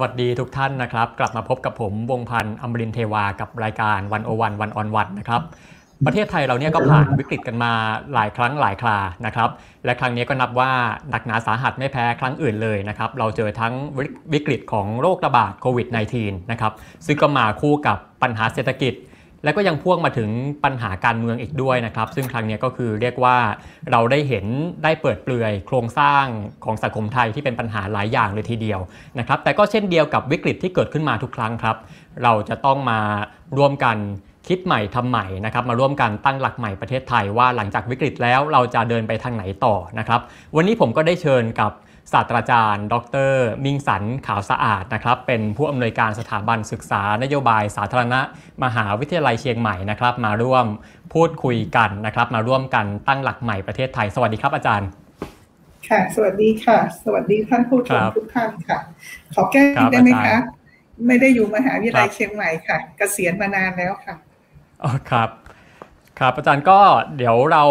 วัสดีทุกท่านนะครับ กลับมาพบกับผมวงพันธ์อมรินเทวากับรายการวันโอวันวันออนวันนะครับ ประเทศไทยเราเนี่ยก็ผ่านวิกฤตกันมาหลายครั้งหลายครานะครับ และครั้งนี้ก็นับว่าหนักหนาสาหัสไม่แพ้ครั้งอื่นเลยนะครับ เราเจอทั้งวิกฤตของโรคระบาดโควิด -19 นะครับซึ่งก็มาคู่กับปัญหาเศรษฐกิจ และก็ยังพ่วงมาถึงปัญหาการเมืองอีกด้วยนะครับ ซึ่งครั้งนี้ก็คือเรียกว่าเราได้เห็นได้เปิดเปลือยโครงสร้างของสังคมไทยที่เป็นปัญหาหลายอย่างเลยทีเดียวนะครับแต่ก็เช่นเดียวกับวิกฤตที่เกิดขึ้นมาทุกครั้งครับ เราจะต้องมาร่วมกันคิดใหม่ทำใหม่นะครับมาร่วมกันตั้งหลักใหม่ประเทศไทยว่าหลังจากวิกฤตแล้วเราจะเดินไปทางไหนต่อนะครับวันนี้ผมก็ได้เชิญกับ ศาสตราจารย์ ดร มิ่งสันขาวสะอาดนะครับเป็นผู้อำนวยการสถาบันศึกษานโยบายสาธารณะ มหาวิทยาลัยเชียงใหม่นะครับ มาร่วมพูดคุยกันนะครับ มาร่วมกันตั้งหลักใหม่ประเทศไทย สวัสดีครับอาจารย์ค่ะ สวัสดีค่ะ สวัสดีท่านผู้ชมทุกท่านค่ะ ขอแก้ได้ไหมคะ ไม่ได้อยู่มหาวิทยาลัยเชียงใหม่ค่ะกเกษียณมานานแล้วค่ะ อ๋อครับ ครับอาจารย์ก็เดี๋ยวเรา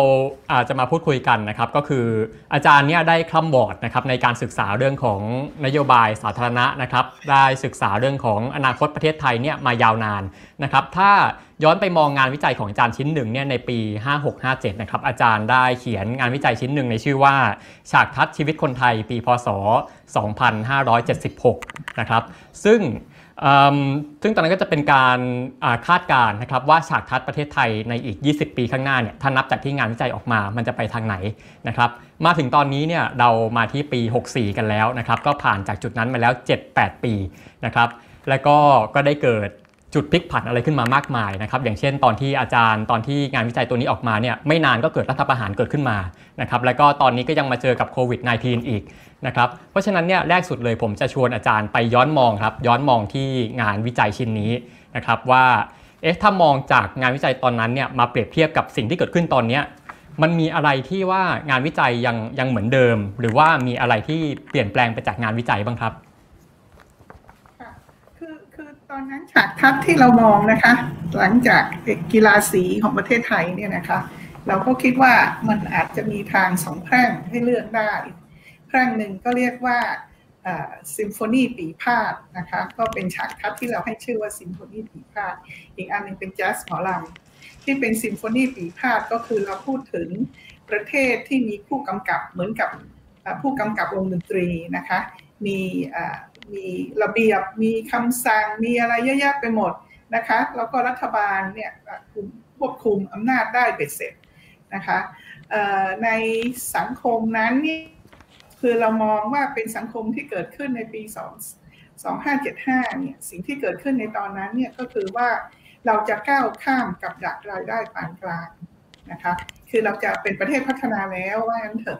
อาจจะมาพูดคุยกันนะครับ ก็คืออาจารย์เนี่ยได้คล่ำบอร์ดนะครับในการศึกษาเรื่องของนโยบายสาธารณะนะครับ ได้ศึกษาเรื่องของอนาคตประเทศไทยเนี่ยมายาวนานนะครับ ถ้าย้อนไปมองงานวิจัยของอาจารย์ชิ้นหนึ่งเนี่ยในปี 5657นะครับอาจารย์ได้เขียนงานวิจัยชิ้นหนึ่งในชื่อว่า ฉากทัศน์ชีวิตคนไทยปีพศ 2576 นะครับ ซึ่ง ซึ่งตอนนั้นก็จะเป็นการคาดการณ์นะครับว่าฉากทัศน์ประเทศไทยในอีก 20 ปีข้างหน้าเนี่ยถ้านับจากที่งานวิจัยออกมามันจะไปทางไหนนะครับมาถึงตอนนี้เนี่ยเรามาที่ปี 64 กันแล้วนะครับก็ผ่านจากจุดนั้นมาแล้ว 7-8 ปีนะครับแล้วก็ก็ได้เกิด จุดพลิกผันอะไรขึ้นมามากมายนะครับอย่างเช่นตอนที่อาจารย์ตอนที่งานวิจัยตัวนี้ออกมาเนี่ยไม่นานก็เกิดรัฐประหารเกิดขึ้นมานะครับแล้วก็ตอนนี้ก็ยังมาเจอกับโควิด -19 อีกนะครับเพราะฉะนั้นเนี่ยแรกสุดเลยผมจะชวนอาจารย์ไปย้อนมองครับย้อนมองที่งานวิจัยชิ้นนี้นะครับว่าเอ๊ะถ้ามองจากงานวิจัยตอนนั้นเนี่ยมาเปรียบเทียบกับสิ่งที่เกิดขึ้นตอนนี้มันมีอะไรที่ว่างานวิจัยยังยังเหมือนเดิม หรือว่ามีอะไรที่เปลี่ยนแปลงไปจากงานวิจัยบ้างครับ อันนั้นฉากทัศน์ที่เรามองนะคะ หลังจากกีฬาสีของประเทศไทยเนี่ยนะคะ เราก็คิดว่ามันอาจจะมีทางสองแพร่งให้เลือกได้แพร่งหนึ่งก็เรียกว่าซิมโฟนีปี่พาทย์นะคะก็เป็นฉากทัศน์ที่เราให้ชื่อว่าซิมโฟนีปี่พาทย์อีกอันนึงเป็นแจ๊สหมอลำที่เป็นซิมโฟนีปี่พาทย์ก็คือเราพูดถึงประเทศที่มีผู้กำกับเหมือนกับผู้กำกับวงดนตรีนะคะมี มีระเบียบมีคำสั่งมีอะไรเยอะแยะไปหมดนะคะแล้วก็รัฐบาลเนี่ยควบคุมอำนาจได้เบ็ดเสร็จนะคะในสังคมนั้นนี่คือเรามองว่าเป็นสังคมที่เกิดขึ้นในปี 2 2575เนี่ยสิ่งที่เกิดขึ้นในตอนนั้นเนี่ยก็คือว่าเราจะก้าวข้ามกับดักรายได้ปานกลางนะคะคือเราจะเป็นประเทศพัฒนาแล้วว่างั้นเถอะ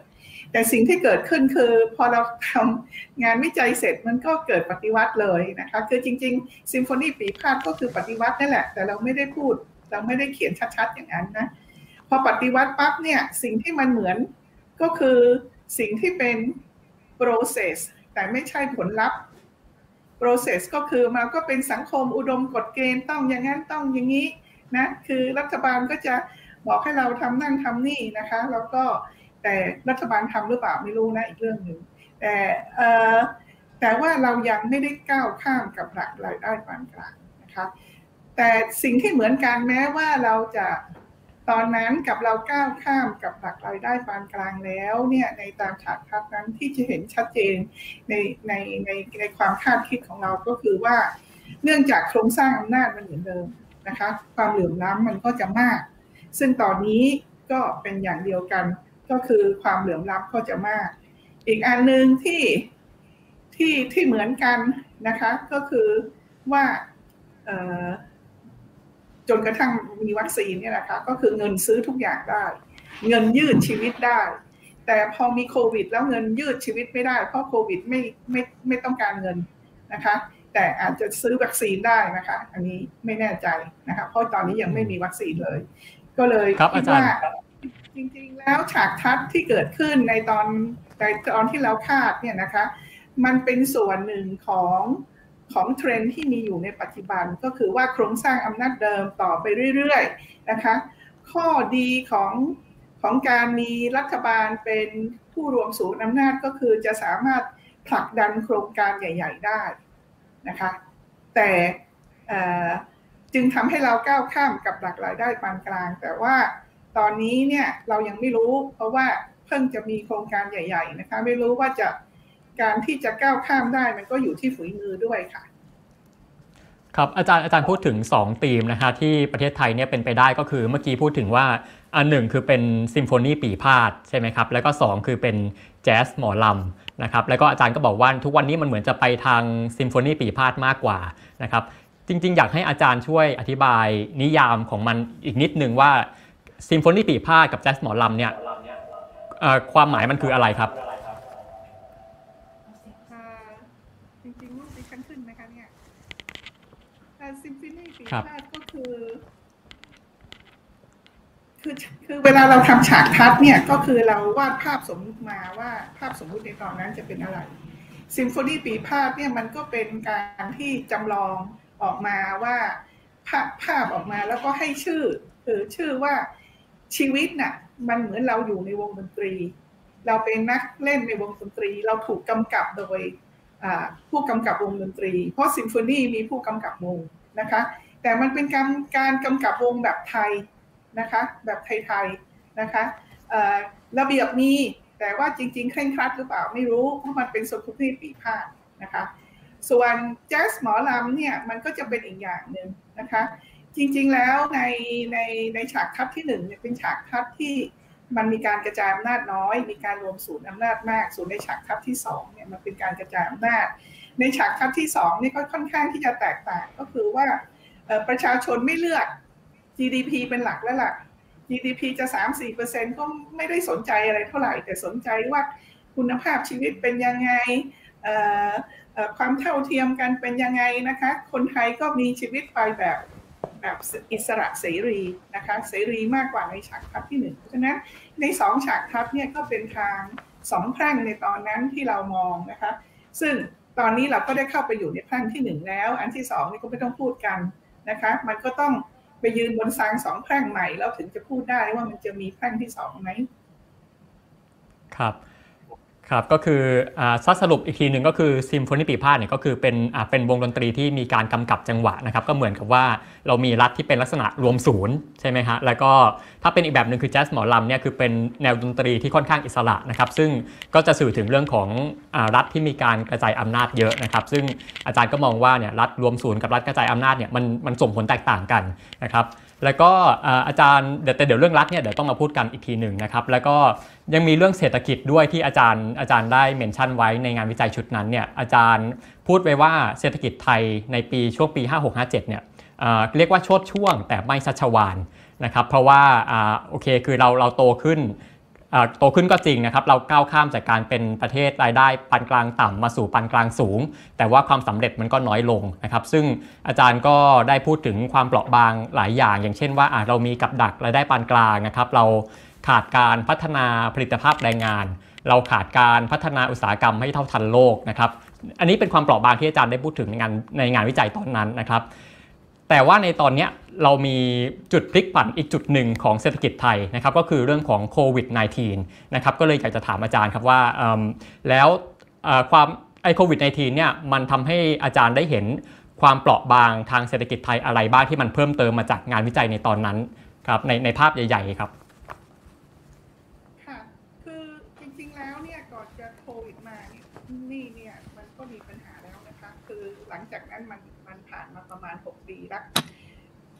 แต่สิ่งที่เกิดขึ้นคือพอเราทำงานวิจัยเสร็จมันก็เกิดปฏิวัติเลยนะคะคือจริงๆซิมโฟนีปีพาดก็คือปฏิวัตินั่นแหละ แต่เราไม่ได้พูด เราไม่ได้เขียนชัดๆอย่างนั้นนะพอปฏิวัติปั๊บเนี่ยสิ่งที่มันเหมือนก็คือสิ่งที่เป็น process แต่ไม่ใช่ผลลัพธ์ process ก็คือมาก็เป็นสังคมอุดมกฎเกณฑ์ต้องอย่างนั้นต้องอย่างนี้นะคือรัฐบาลก็จะบอกให้เราทำนั่นทำนี่นะคะ แล้วก็ แต่รัฐบาลทำหรือเปล่าไม่รู้นะอีกเรื่องหนึ่งแต่แต่ว่าเรายังไม่ได้ก้าวข้ามกับหลักรายได้ปานกลางนะคะแต่สิ่งที่เหมือนกันแม้ว่าเราจะตอนนั้นกับเราก้าวข้ามกับหลักรายได้ปานกลางแล้วเนี่ยในตามฉากทัศนั้นที่จะเห็นชัดเจนในในในในความคาดคิดของเราก็คือว่า เนื่องจากโครงสร้างอำนาจมันเหมือนเดิมนะคะ ความเหลื่อมล้ำมันก็จะมาก ซึ่งตอนนี้ก็เป็นอย่างเดียวกัน ก็คือความเหลื่อมล้ำก็จะมาก อีกอันหนึ่งที่ที่ที่เหมือนกันนะคะ ก็คือว่าจนกระทั่งมีวัคซีนเนี่ยนะคะ ก็คือเงินซื้อทุกอย่างได้ เงินยืดชีวิตได้ แต่พอมีโควิด แล้วเงินยืดชีวิตไม่ได้ เพราะโควิดไม่ไม่ไม่ต้องการเงินนะคะ แต่อาจจะซื้อวัคซีนได้นะคะ อันนี้ไม่แน่ใจนะคะ เพราะตอนนี้ยังไม่มีวัคซีนเลย ก็เลยคิดว่า จริงๆ แล้วฉากทัศน์ที่เกิดขึ้นในตอนในตอนที่เราคาดเนี่ยนะคะ มันเป็นส่วนหนึ่งของของเทรนที่มีอยู่ในปัจจุบันก็คือว่าโครงสร้างอำนาจเดิมต่อไปเรื่อยๆนะคะ ข้อดีของของการมีรัฐบาลเป็นผู้รวมศูนย์อำนาจก็คือจะสามารถผลักดันโครงการใหญ่ ๆ ได้นะคะ แต่จึงทำให้เราก้าวข้ามกับหลักรายได้ปานกลาง แต่ว่า ตอนนี้เนี่ยเรายังไม่รู้ เพราะว่าเพิ่งจะมีโครงการใหญ่ ๆ นะคะ ไม่รู้ว่าจะการที่จะก้าวข้ามได้มันก็อยู่ที่ฝีมือด้วยค่ะครับอาจารย์อาจารย์พูดถึง 2 ธีมนะคะที่ประเทศไทยเนี่ยเป็นไปได้ก็คือเมื่อกี้พูดถึงว่าอันหนึ่งคือเป็นซิมโฟนีปี่พาทย์ใช่ไหมครับแล้วก็ 2 คือเป็นแจ๊สหมอลำนะครับแล้วก็อาจารย์ก็บอกว่าทุกวันนี้มันเหมือนจะไปทางซิมโฟนีปี่พาทย์มากกว่านะครับจริง ๆ อยากให้อาจารย์ช่วยอธิบายนิยามของมันอีกนิดนึงว่า ซิมโฟนีปี่พาทย์กับแจ๊สหมอลำเนี่ยความหมายมันคืออะไรครับจริงๆรูปดิฉันขึ้นไหมคะเนี่ยซิมโฟนีปีพาดก็คือคือคือเวลาเราทำฉากทัดเนี่ยก็คือเราวาดภาพสมมุติมาว่าภาพสมมุติในตอนนั้นจะเป็นอะไรซิมโฟนีปีพาดเนี่ยมันก็เป็นการที่จำลองออกมาว่าภาพภาพออกมาแล้วก็ให้ชื่อคือชื่อว่า ชีวิตน่ะ มันเหมือนเราอยู่ในวงดนตรี เราเป็นนักเล่นในวงดนตรี เราถูกกำกับโดยผู้กำกับวงดนตรี เพราะซิมโฟนีมีผู้กำกับวงนะคะ แต่มันเป็นการการกำกับวงแบบไทยนะคะ แบบไทยๆนะคะระเบียบมีแต่ว่าจริง ๆ เคร่งครัดหรือเปล่าไม่รู้ เพราะมันเป็นสุขุมปีพาดนะคะ ส่วนแจ๊สหมอลำเนี่ยมันก็จะเป็นอีกอย่างหนึ่งนะคะ จริง ๆ แล้วในในในฉากทัพที่หนึ่งเนี่ยเป็นฉากทัพที่มันมีการกระจายอำนาจน้อย มีการรวมศูนย์อำนาจมากส่วนในฉากทัพที่สองเนี่ยมันเป็นการกระจายอำนาจ ในฉากทัพที่สองนี่ก็ค่อนข้างที่จะแตกต่างก็คือว่าประชาชนไม่เลือก GDP เป็นหลักแล้วล่ะ GDP จะ 3-4%ก็ไม่ได้สนใจอะไรเท่าไหร่ แต่สนใจว่าคุณภาพชีวิตเป็นยังไงความเท่าเทียมกันเป็นยังไงนะคะ คนไทยก็มีชีวิตไปแบบ แบบอิสระเสรีนะคะเสรีมากกว่าในฉากทัพที่หนึ่งเพราะฉะนั้นในสองฉากทัพเนี่ยก็เป็นทางสองแพร่งในตอนนั้นที่เรามองนะคะซึ่งตอนนี้เราก็ได้เข้าไปอยู่ในแพร่งที่หนึ่งแล้ว อันที่สองนี่ก็ไม่ต้องพูดกันนะคะมันก็ต้องไปยืนบนซางสองแพร่งใหม่แล้วถึงจะพูดได้ว่ามันจะมีแพร่งที่สองไหมครับ ครับก็คือซัสรุปอีกทีหนึ่งก็คือซิมโฟนีปีพาดเนี่ยก็คือเป็นเป็นวงดนตรีที่มีการกำกับจังหวะนะครับก็เหมือนกับว่าเรามีรัฐที่เป็นลักษณะรวมศูนย์ใช่ไหมฮะแล้วก็ถ้าเป็นอีกแบบหนึ่งคือแจ๊สหมอลำเนี่ยคือเป็นแนวดนตรีที่ค่อนข้างอิสระนะครับซึ่งก็จะสื่อถึงเรื่องของรัฐที่มีการกระจายอำนาจเยอะนะครับซึ่งอาจารย์ก็มองว่าเนี่ยรัฐรวมศูนย์กับรัฐกระจายอำนาจเนี่ยมันมันส่งผลแตกต่างกันนะครับ แล้วก็อาจารย์เดี๋ยวแต่เดี๋ยวเรื่องรัฐเนี่ยเดี๋ยวต้องมาพูดกันอีกทีหนึ่งนะครับแล้วก็ยังมีเรื่องเศรษฐกิจด้วยที่อาจารย์อาจารย์ได้เมนชั่นไว้ในงานวิจัยชุดนั้นเนี่ยอาจารย์พูดไว้ว่าเศรษฐกิจไทยในปีช่วงปี 5657เนี่ยเรียกว่าชดช่วงแต่ไม่ชัชวานนะครับเพราะว่าโอเคคือเราเราโตขึ้น โตขึ้นก็จริงนะครับ เราก้าวข้ามจากการเป็นประเทศรายได้ปานกลางต่ำมาสู่ปานกลางสูง แต่ว่าความสำเร็จมันก็น้อยลงนะครับ ซึ่งอาจารย์ก็ได้พูดถึงความเปราะบางหลายอย่าง อย่างเช่นว่าเรามีกับดักรายได้ปานกลางนะครับ เราขาดการพัฒนาผลิตภาพแรงงาน เราขาดการพัฒนาอุตสาหกรรมให้เท่าทันโลกนะครับอันนี้เป็นความเปราะบางที่อาจารย์ได้พูดถึงในงานในงานวิจัยตอนนั้นนะครับ แต่ว่าในตอนนี้เรามีจุดพลิกผันอีกจุดหนึ่งของเศรษฐกิจไทยนะครับก็คือเรื่องของโควิด -19 นะครับก็เลยอยากจะถามอาจารย์ครับว่าแล้วความไอโควิด -19 เนี่ยมันทำให้อาจารย์ได้เห็นความเปราะบางทางเศรษฐกิจไทยอะไรบ้างที่มันเพิ่มเติมมาจากงานวิจัยในตอนนั้นครับในในภาพใหญ่ ๆ ครับค่ะคือจริงๆแล้วเนี่ยก่อนจะโควิดมานี่เนี่ยมันก็มีปัญหาแล้วนะคะคือหลังจากนั้นมันมันผ่านมาประมาณ 6 ปีแล้ว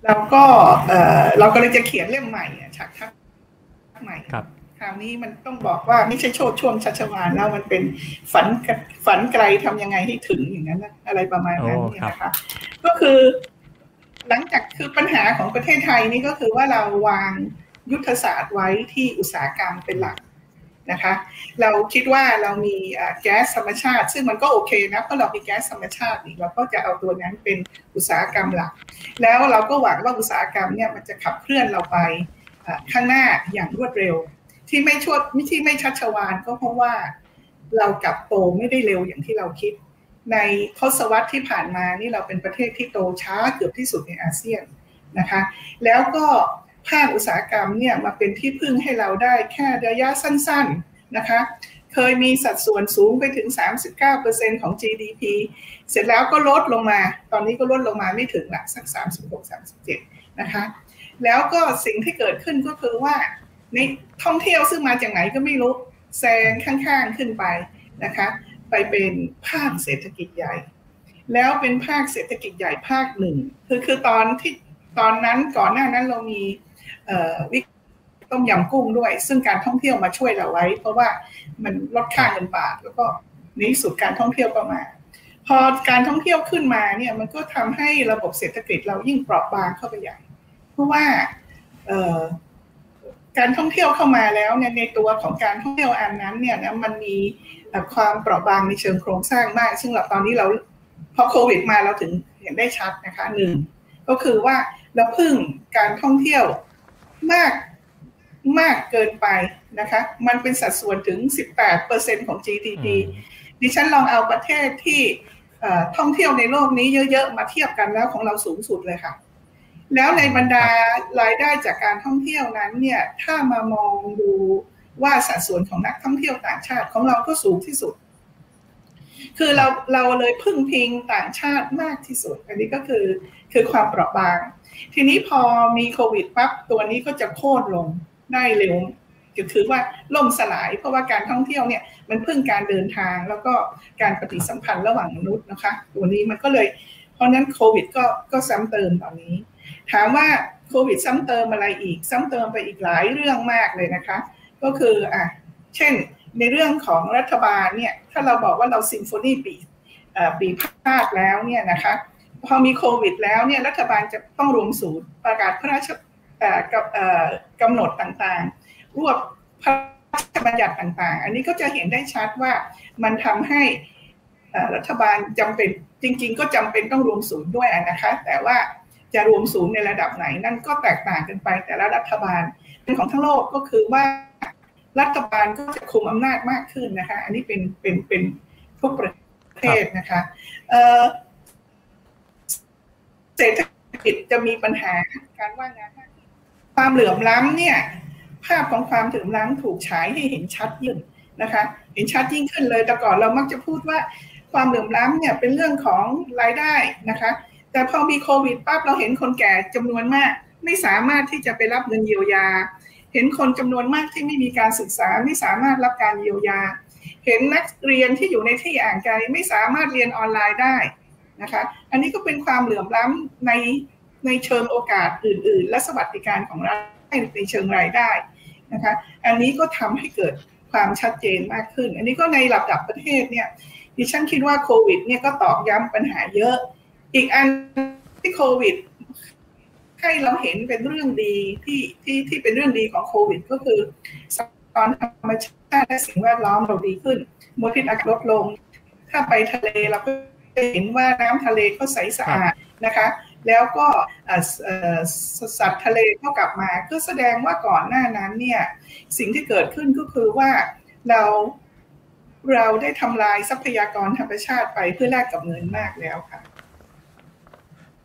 เราก็เออเราก็เลยจะเขียนเล่มใหม่ฉากทักใหม่ครับคราวนี้มันต้องบอกว่าไม่ใช่โชดช่วงชัชวานแล้วมันเป็นฝันฝันไกลทำยังไงให้ถึงอย่างนั้นอะไรประมาณนั้นเนี่ยนะคะ ก็คือ หลังจากคือปัญหาของประเทศไทยนี่ก็คือว่าเราวางยุทธศาสตร์ไว้ที่อุตสาหกรรมเป็นหลัก นะคะ เราคิดว่าเรามีแก๊สธรรมชาติ ซึ่งมันก็โอเคนะเพราะเรามีแก๊สธรรมชาตินี่เราก็จะเอาตัวนั้นเป็นอุตสาหกรรมหลัก แล้วเราก็หวังว่าอุตสาหกรรมเนี่ยมันจะขับเคลื่อนเราไปข้างหน้าอย่างรวดเร็ว ที่ไม่ชดไม่ที่ไม่ชัดชวานก็เพราะว่าเรากลับโตไม่ได้เร็วอย่างที่เราคิด ในทศวรรษที่ผ่านมานี่เราเป็นประเทศที่โตช้าเกือบที่สุดในอาเซียนนะคะ แล้วก็ ภาคอุตสาหกรรมเนี่ยมาเป็นที่พึ่งให้เราได้แค่ระยะสั้นๆนะคะ เคยมีสัดส่วนสูงไปถึง 39%ของ GDP เสร็จแล้วก็ลดลงมา ตอนนี้ก็ลดลงมาไม่ถึงละสัก 36-37 นะคะ แล้วก็สิ่งที่เกิดขึ้นก็คือว่าในท่องเที่ยวซึ่งมาจากไหนก็ไม่รู้แซงข้างๆขึ้นไปนะคะ ไปเป็นภาคเศรษฐกิจใหญ่ แล้วเป็นภาคเศรษฐกิจใหญ่ภาคหนึ่งคือคือตอนที่ตอนนั้นก่อนหน้านั้นเรามี วิกต้มยำกุ้งด้วย ซึ่งการท่องเที่ยวมาช่วยเราไว้ เพราะว่ามันลดค่าเงินบาท แล้วก็ในสุดการท่องเที่ยวก็มาพอการท่องเที่ยวขึ้นมาเนี่ยมันก็ทำให้ระบบเศรษฐกิจเรายิ่งเปราะบางเข้าไปใหญ่ เพราะว่าการท่องเที่ยวเข้ามาแล้วเนี่ยในตัวของการท่องเที่ยวอันนั้นเนี่ยนะมันมีความเปราะบางในเชิงโครงสร้างมาก ซึ่งเราตอนนี้เราพอโควิดมาเราถึงเห็นได้ชัดนะคะหนึ่งก็คือว่าเราพึ่งการท่องเที่ยว มากมากเกินไปนะคะ มันเป็นสัดส่วนถึง 18%ของ GDP ดิฉันลองเอาประเทศที่ท่องเที่ยวในโลกนี้เยอะๆ มาเทียบกันแล้วของเราสูงสุดเลยค่ะ แล้วในบรรดารายได้จากการท่องเที่ยวนั้นเนี่ย ถ้ามามองดูว่าสัดส่วนของนักท่องเที่ยวต่างชาติของเราก็สูงที่สุด คือเราเราเลยพึ่งพิงต่างชาติมากที่สุด อันนี้ก็คือคือความเปราะบาง ทีนี้พอมีโควิดปั๊บตัวนี้ก็จะโค่นลงได้เร็วก็คือว่าล่มสลาย เพราะว่าการท่องเที่ยวเนี่ยมันพึ่งการเดินทางแล้วก็การปฏิสัมพันธ์ระหว่างมนุษย์นะคะ ตัวนี้มันก็เลย เพราะนั้นโควิดก็ก็ซ้ำเติมตอนนี้ ถามว่าโควิดซ้ำเติมอะไรอีก ซ้ำเติมไปอีกหลายเรื่องมากเลยนะคะ ก็คืออะเช่นในเรื่องของรัฐบาลเนี่ยถ้าเราบอกว่าเราซิมโฟนีปีปีพาดแล้วเนี่ยนะคะ พอมีโควิด แล้วเนี่ยรัฐบาลจะต้องรวมศูนย์ประกาศพระราชกำหนดต่างๆ รวบพระราชบัญญัติต่างๆ อันนี้ก็จะเห็นได้ชัดว่ามันทำให้รัฐบาลจำเป็นจริง ๆ ก็จำเป็นต้องรวมศูนย์ด้วยนะคะ แต่ว่าจะรวมศูนย์ในระดับไหนนั่นก็แตกต่างกันไป แต่ละรัฐบาลเป็นของทั้งโลกก็คือว่ารัฐบาลก็จะคุมอำนาจมากขึ้นนะคะ อันนี้เป็นเป็นเป็นทุกประเทศนะคะ เศรษฐกิจจะมีปัญหาการว่างงาน ความเหลื่อมล้ำเนี่ย ภาพของความถึงล้ำถูกฉายให้เห็นชัดยิ่งนะคะ เห็นชัดยิ่งขึ้นเลยแต่ก่อนเรามักจะพูดว่าความเหลื่อมล้ำเนี่ยเป็นเรื่องของรายได้นะคะ แต่พอมีโควิดปั๊บเราเห็นคนแก่จำนวนมาก ไม่สามารถที่จะไปรับเงินเยียวยา เห็นคนจำนวนมากที่ไม่มีการศึกษาไม่สามารถรับการเยียวยา เห็นนักเรียนที่อยู่ในที่อ่างไกลไม่สามารถเรียนออนไลน์ได้ นะคะ อันนี้ก็เป็นความเหลื่อมล้ำในในเชิงโอกาสอื่น ๆ และสวัสดิการของรัฐในเชิงรายได้นะคะ อันนี้ก็ทำให้เกิดความชัดเจนมากขึ้น อันนี้ก็ในระดับประเทศเนี่ยดิฉันคิดว่าโควิดเนี่ยก็ตอกย้ำปัญหาเยอะ อีกอันที่โควิดให้เราเห็นเป็นเรื่องดีที่ที่ที่เป็นเรื่องดีของโควิด ก็คือตอนธรรมชาติและสิ่งแวดล้อมเราดีขึ้นมลพิษอากาศลดลง ถ้าไปทะเลเราก็ เห็นว่าน้ำทะเลก็ใสสะอาดนะคะ แล้วก็สัตว์ทะเลก็กลับมาก็แสดงว่าก่อนหน้านั้นเนี่ยสิ่งที่เกิดขึ้นก็คือว่าเราเราได้ทำลายทรัพยากรธรรมชาติไปเพื่อแลกกับเงินมากแล้วค่ะ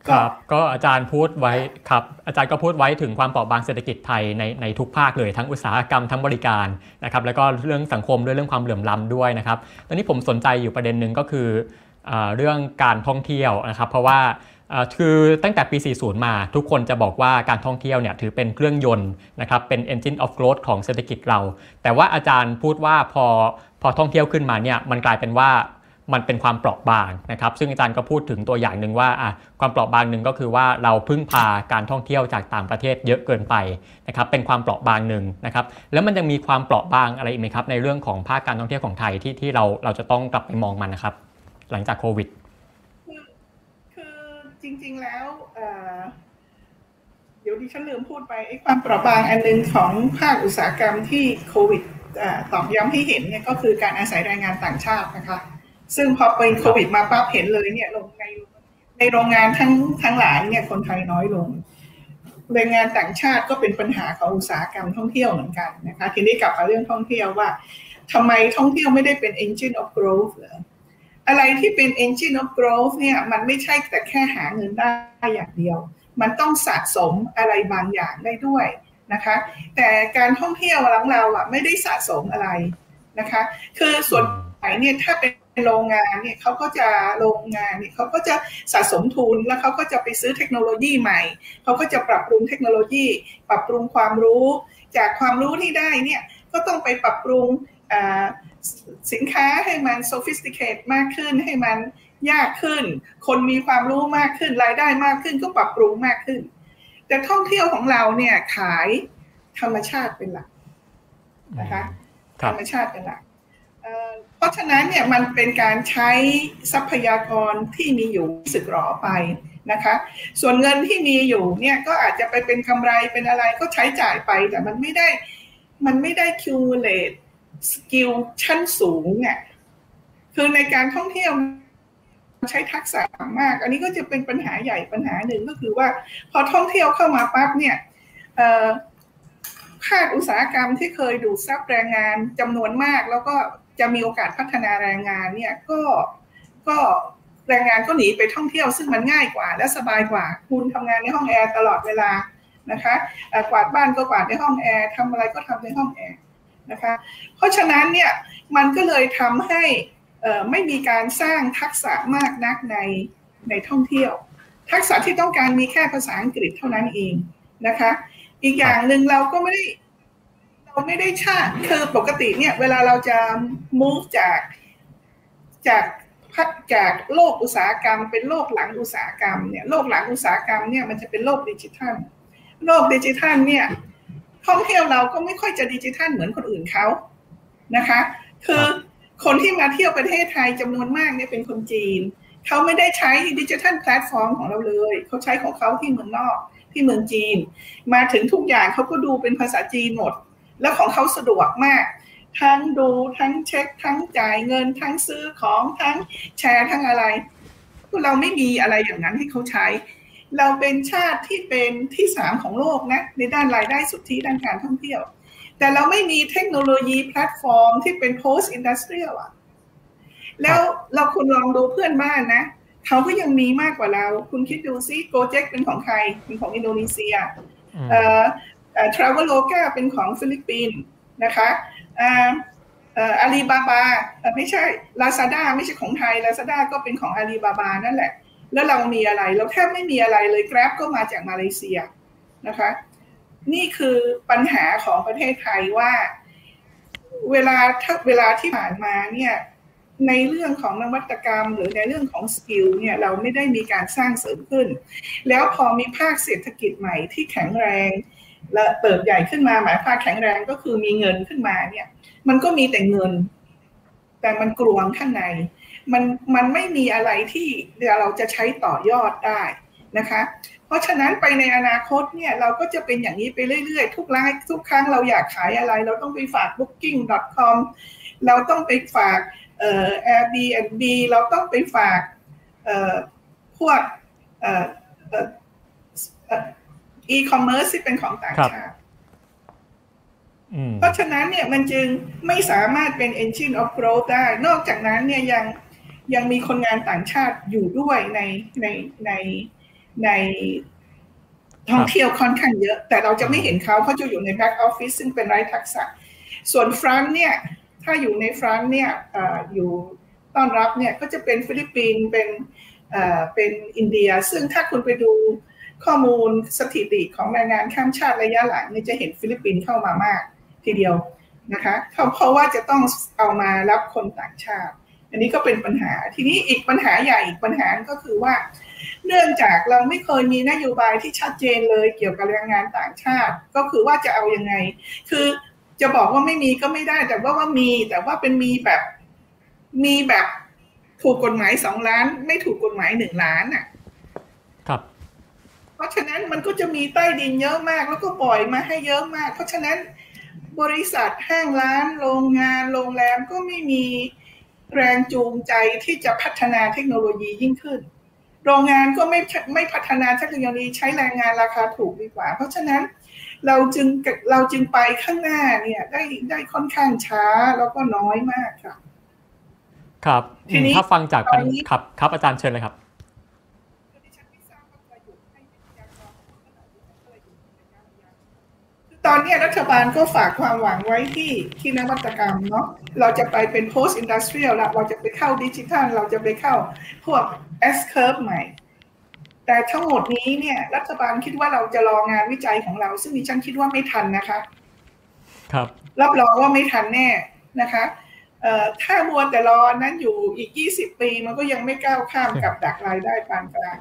ครับก็อาจารย์พูดไว้ครับอาจารย์ก็พูดไว้ถึงความเปราะบางเศรษฐกิจไทยในในทุกภาคเลยทั้งอุตสาหกรรมทั้งบริการนะครับแล้วก็เรื่องสังคมด้วยเรื่องความเหลื่อมล้ำด้วยนะครับตอนนี้ผมสนใจอยู่ประเด็นหนึ่งก็คือ เรื่องการท่องเที่ยวนะครับ เพราะว่าคือตั้งแต่ปี 40 มาทุกคนจะบอกว่าการท่องเที่ยวเนี่ยถือเป็นเครื่องยนต์นะครับเป็น engine of growth ของเศรษฐกิจเรา แต่ว่าอาจารย์พูดว่าพอพอท่องเที่ยวขึ้นมาเนี่ยมันกลายเป็นว่ามันเป็นความเปราะบางนะครับ ซึ่งอาจารย์ก็พูดถึงตัวอย่างหนึ่งว่าความเปราะบางหนึ่งก็คือว่าเราพึ่งพาการท่องเที่ยวจากต่างประเทศเยอะเกินไปนะครับ เป็นความเปราะบางหนึ่งนะครับ แล้วมันยังมีความเปราะบางอะไรอีกไหมครับในเรื่องของภาคการท่องเที่ยวของไทยที่ที่เราเราจะต้องกลับไปมองมันนะครับ หลังจากโควิด คือจริง ๆ แล้วเดี๋ยวดิฉันลืมพูดไปไอ้ความเปราะบางอันหนึ่งของภาคอุตสาหกรรมที่โควิดตอบย้ำให้เห็นเนี่ยก็คือการอาศัยแรงงานต่างชาตินะคะ ซึ่งพอเป็นโควิดมาปั๊บเห็นเลยเนี่ยลงในในโรงงานทั้งทั้งหลายเนี่ยคนไทยน้อยลงแรงงานต่างชาติก็เป็นปัญหาของอุตสาหกรรมท่องเที่ยวเหมือนกันนะคะ ทีนี้กลับมาเรื่องท่องเที่ยวว่าทำไมท่องเที่ยวไม่ได้เป็น engine of growth เหรอ อะไรที่เป็น engine of growth เนี่ยมันไม่ใช่แต่แค่หาเงินได้อย่างเดียว มันต้องสะสมอะไรบางอย่างได้ด้วยนะคะ แต่การท่องเที่ยวของเราอะไม่ได้สะสมอะไรนะคะ คือส่วนไหนเนี่ยถ้าเป็นโรงงานเนี่ยเขาก็จะโรงงานเนี่ยเขาก็จะสะสมทุนแล้วเขาก็จะไปซื้อเทคโนโลยีใหม่เขาก็จะปรับปรุงเทคโนโลยี ปรับปรุงความรู้ จากความรู้ที่ได้เนี่ยก็ต้องไปปรับปรุง สินค้าให้มัน sophisticate มากขึ้นให้มันยากขึ้น คนมีความรู้มากขึ้นรายได้มากขึ้นก็ปรับปรุงมากขึ้น แต่ท่องเที่ยวของเราเนี่ยขายธรรมชาติเป็นหลักนะคะธรรมชาติเป็นหลักเพราะฉะนั้นเนี่ยมันเป็นการใช้ทรัพยากรที่มีอยู่สึกหรอไปนะคะ ส่วนเงินที่มีอยู่เนี่ยก็อาจจะไปเป็นกำไรเป็นอะไรก็ใช้จ่ายไปแต่มันไม่ได้มันไม่ได้ cumulate สกิลชั้นสูงเนี่ยคือในการท่องเที่ยวใช้ทักษะมาก อันนี้ก็จะเป็นปัญหาใหญ่ปัญหาหนึ่งก็คือว่า พอท่องเที่ยวเข้ามาปั๊บเนี่ยภาคอุตสาหกรรมที่เคยดูดซับแรงงานจำนวนมาก แล้วก็จะมีโอกาสพัฒนาแรงงานเนี่ยก็ก็แรงงานก็หนีไปท่องเที่ยว ซึ่งมันง่ายกว่า และสบายกว่า คุณทำงานในห้องแอร์ตลอดเวลานะคะกวาดบ้านก็กวาดในห้องแอร์ทำอะไรก็ทำในห้องแอร์ นะคะ เพราะฉะนั้นเนี่ยมันก็เลยทำให้ไม่มีการสร้างทักษะมากนักในในท่องเที่ยว ทักษะที่ต้องการมีแค่ภาษาอังกฤษเท่านั้นเองนะคะ อีกอย่างหนึ่งเราก็ไม่ได้เราไม่ได้ชาติคือปกติเนี่ยเวลาเราจะ move จากจากพัดจากโลกอุตสาหกรรม เป็นโลกหลังอุตสาหกรรมเนี่ยโลกหลังอุตสาหกรรมเนี่ยมันจะเป็นโลกดิจิทัล โลกดิจิทัลเนี่ย ท่องเที่ยวเราก็ไม่ค่อยจะดิจิทัลเหมือนคนอื่นเขานะคะ คือคนที่มาเที่ยวประเทศไทยจำนวนมากเนี่ยเป็นคนจีน เขาไม่ได้ใช้ดิจิทัลแพลตฟอร์มของเราเลย เขาใช้ของเขาที่เมืองนอกที่เมืองจีน มาถึงทุกอย่างเขาก็ดูเป็นภาษาจีนหมด แล้วของเขาสะดวกมาก ทั้งดูทั้งเช็ค ทั้งจ่ายเงิน ทั้งซื้อของทั้งแชร์ทั้งอะไรเราไม่มีอะไรอย่างนั้นให้เขาใช้ เราเป็นชาติที่เป็นที่สามของโลกนะในด้านรายได้สุทธิด้านการท่องเที่ยว แต่เราไม่มีเทคโนโลยีแพลตฟอร์มที่เป็น post industrial อะแล้วเราคุณลองดูเพื่อนบ้านนะเขาก็ยังมีมากกว่าเรา คุณคิดดูซิ Gojek เป็นของใคร เป็นของอินโดนีเซียเอ่อ Traveloka เป็นของฟิลิปปินส์นะคะอาลีบาบาไม่ใช่ลาซาด้าไม่ใช่ของไทยลาซาด้าก็เป็นของอาลีบาบานั่นแหละ แล้วเรามีอะไร เราแทบไม่มีอะไรเลย Grab ก็มาจากมาเลเซียนะคะ นี่คือปัญหาของประเทศไทยว่า เวลาถ้าเวลาที่ผ่านมาเนี่ยในเรื่องของนวัตกรรม หรือในเรื่องของสกิลเนี่ยเราไม่ได้มีการสร้างเสริมขึ้น แล้วพอมีภาคเศรษฐกิจใหม่ที่แข็งแรง และเติบใหญ่ขึ้นมาหมายภาคแข็งแรงก็คือมีเงินขึ้นมาเนี่ย มันก็มีแต่เงิน แต่มันกลวงข้างใน มันมันไม่มีอะไรที่เราจะใช้ต่อยอดได้นะคะ เพราะฉะนั้นไปในอนาคตเนี่ยเราก็จะเป็นอย่างนี้ไปเรื่อยๆ ทุกรายทุกครั้งเราอยากขายอะไร เราต้องไปฝาก booking.com เราต้องไปฝากเอ่อ Airbnb เราต้องไปฝากเอ่อพวกเอ่อเอ่อ e-commerce ที่เป็นของต่างชาติเพราะฉะนั้นเนี่ยมันจึงไม่สามารถเป็น engine of growth ได้ นอกจากนั้นเนี่ยยัง ยังมีคนงานต่างชาติอยู่ด้วยในในในในท่องเที่ยวค่อนข้างเยอะ แต่เราจะไม่เห็นเขาเขาจะอยู่ใน back office ซึ่งเป็นไร้ทักษะ ส่วน front เนี่ย ถ้าอยู่ใน front เนี่ยอยู่ต้อนรับเนี่ยก็จะเป็นฟิลิปปินส์เป็นเป็นอินเดีย ซึ่งถ้าคุณไปดูข้อมูลสถิติของแรงงานข้ามชาติระยะหลังนี่จะเห็นฟิลิปปินส์เข้ามามากทีเดียวนะคะเพราะว่าจะต้องเอามารับคนต่างชาติ อันนี้ก็เป็นปัญหาทีนี้อีกปัญหาใหญ่อีกปัญหาก็คือว่า เนื่องจากเราไม่เคยมีนโยบายที่ชัดเจนเลยเกี่ยวกับแรงงานต่างชาติ ก็คือว่าจะเอาอยัางไง คือจะบอกว่าไม่มีก็ไม่ได้ แต่ว่าว่ามีแต่ว่าเป็นมีแบบมีแบบถูกกฎหมายสองล้าน ไม่ถูกกฎหมายหนึ่งล้านอะ ครับ เพราะฉะนั้นมันก็จะมีใต้ดินเยอะมาก แล้วก็ปล่อยมาให้เยอะมาก เพราะฉะนั้นบริษัทห้างร้าน โรงงาน โรงแรมก็ไม่มี แรงจูงใจที่จะพัฒนาเทคโนโลยียิ่งขึ้น โรงงานก็ไม่ไม่พัฒนาเทคโนโลยีใช้แรงงานราคาถูกดีกว่า เพราะฉะนั้นเราจึงเราจึงไปข้างหน้าเนี่ยได้ได้ค่อนข้างช้าแล้วก็น้อยมากค่ะ ครับทีนี้ถ้าฟังจากครับครับอาจารย์เชิญเลยครับ ตอนนี้รัฐบาลก็ฝากความหวังไว้ที่ที่นวัตกรรมเนาะเราจะไปเป็น post industrial แล้วเราจะไปเข้าดิจิทัล เราจะไปเข้าพวก S curve ใหม่ แต่ทั้งหมดนี้เนี่ย รัฐบาลคิดว่าเราจะรองานวิจัยของเรา ซึ่งดิฉันคิดว่าไม่ทันนะคะ ครับ รับรองว่าไม่ทันแน่นะคะถ้ามัวแต่รอนั้นอยู่อีก 20 ปี มันก็ยังไม่ก้าวข้ามกับดักรายได้ปานกลาง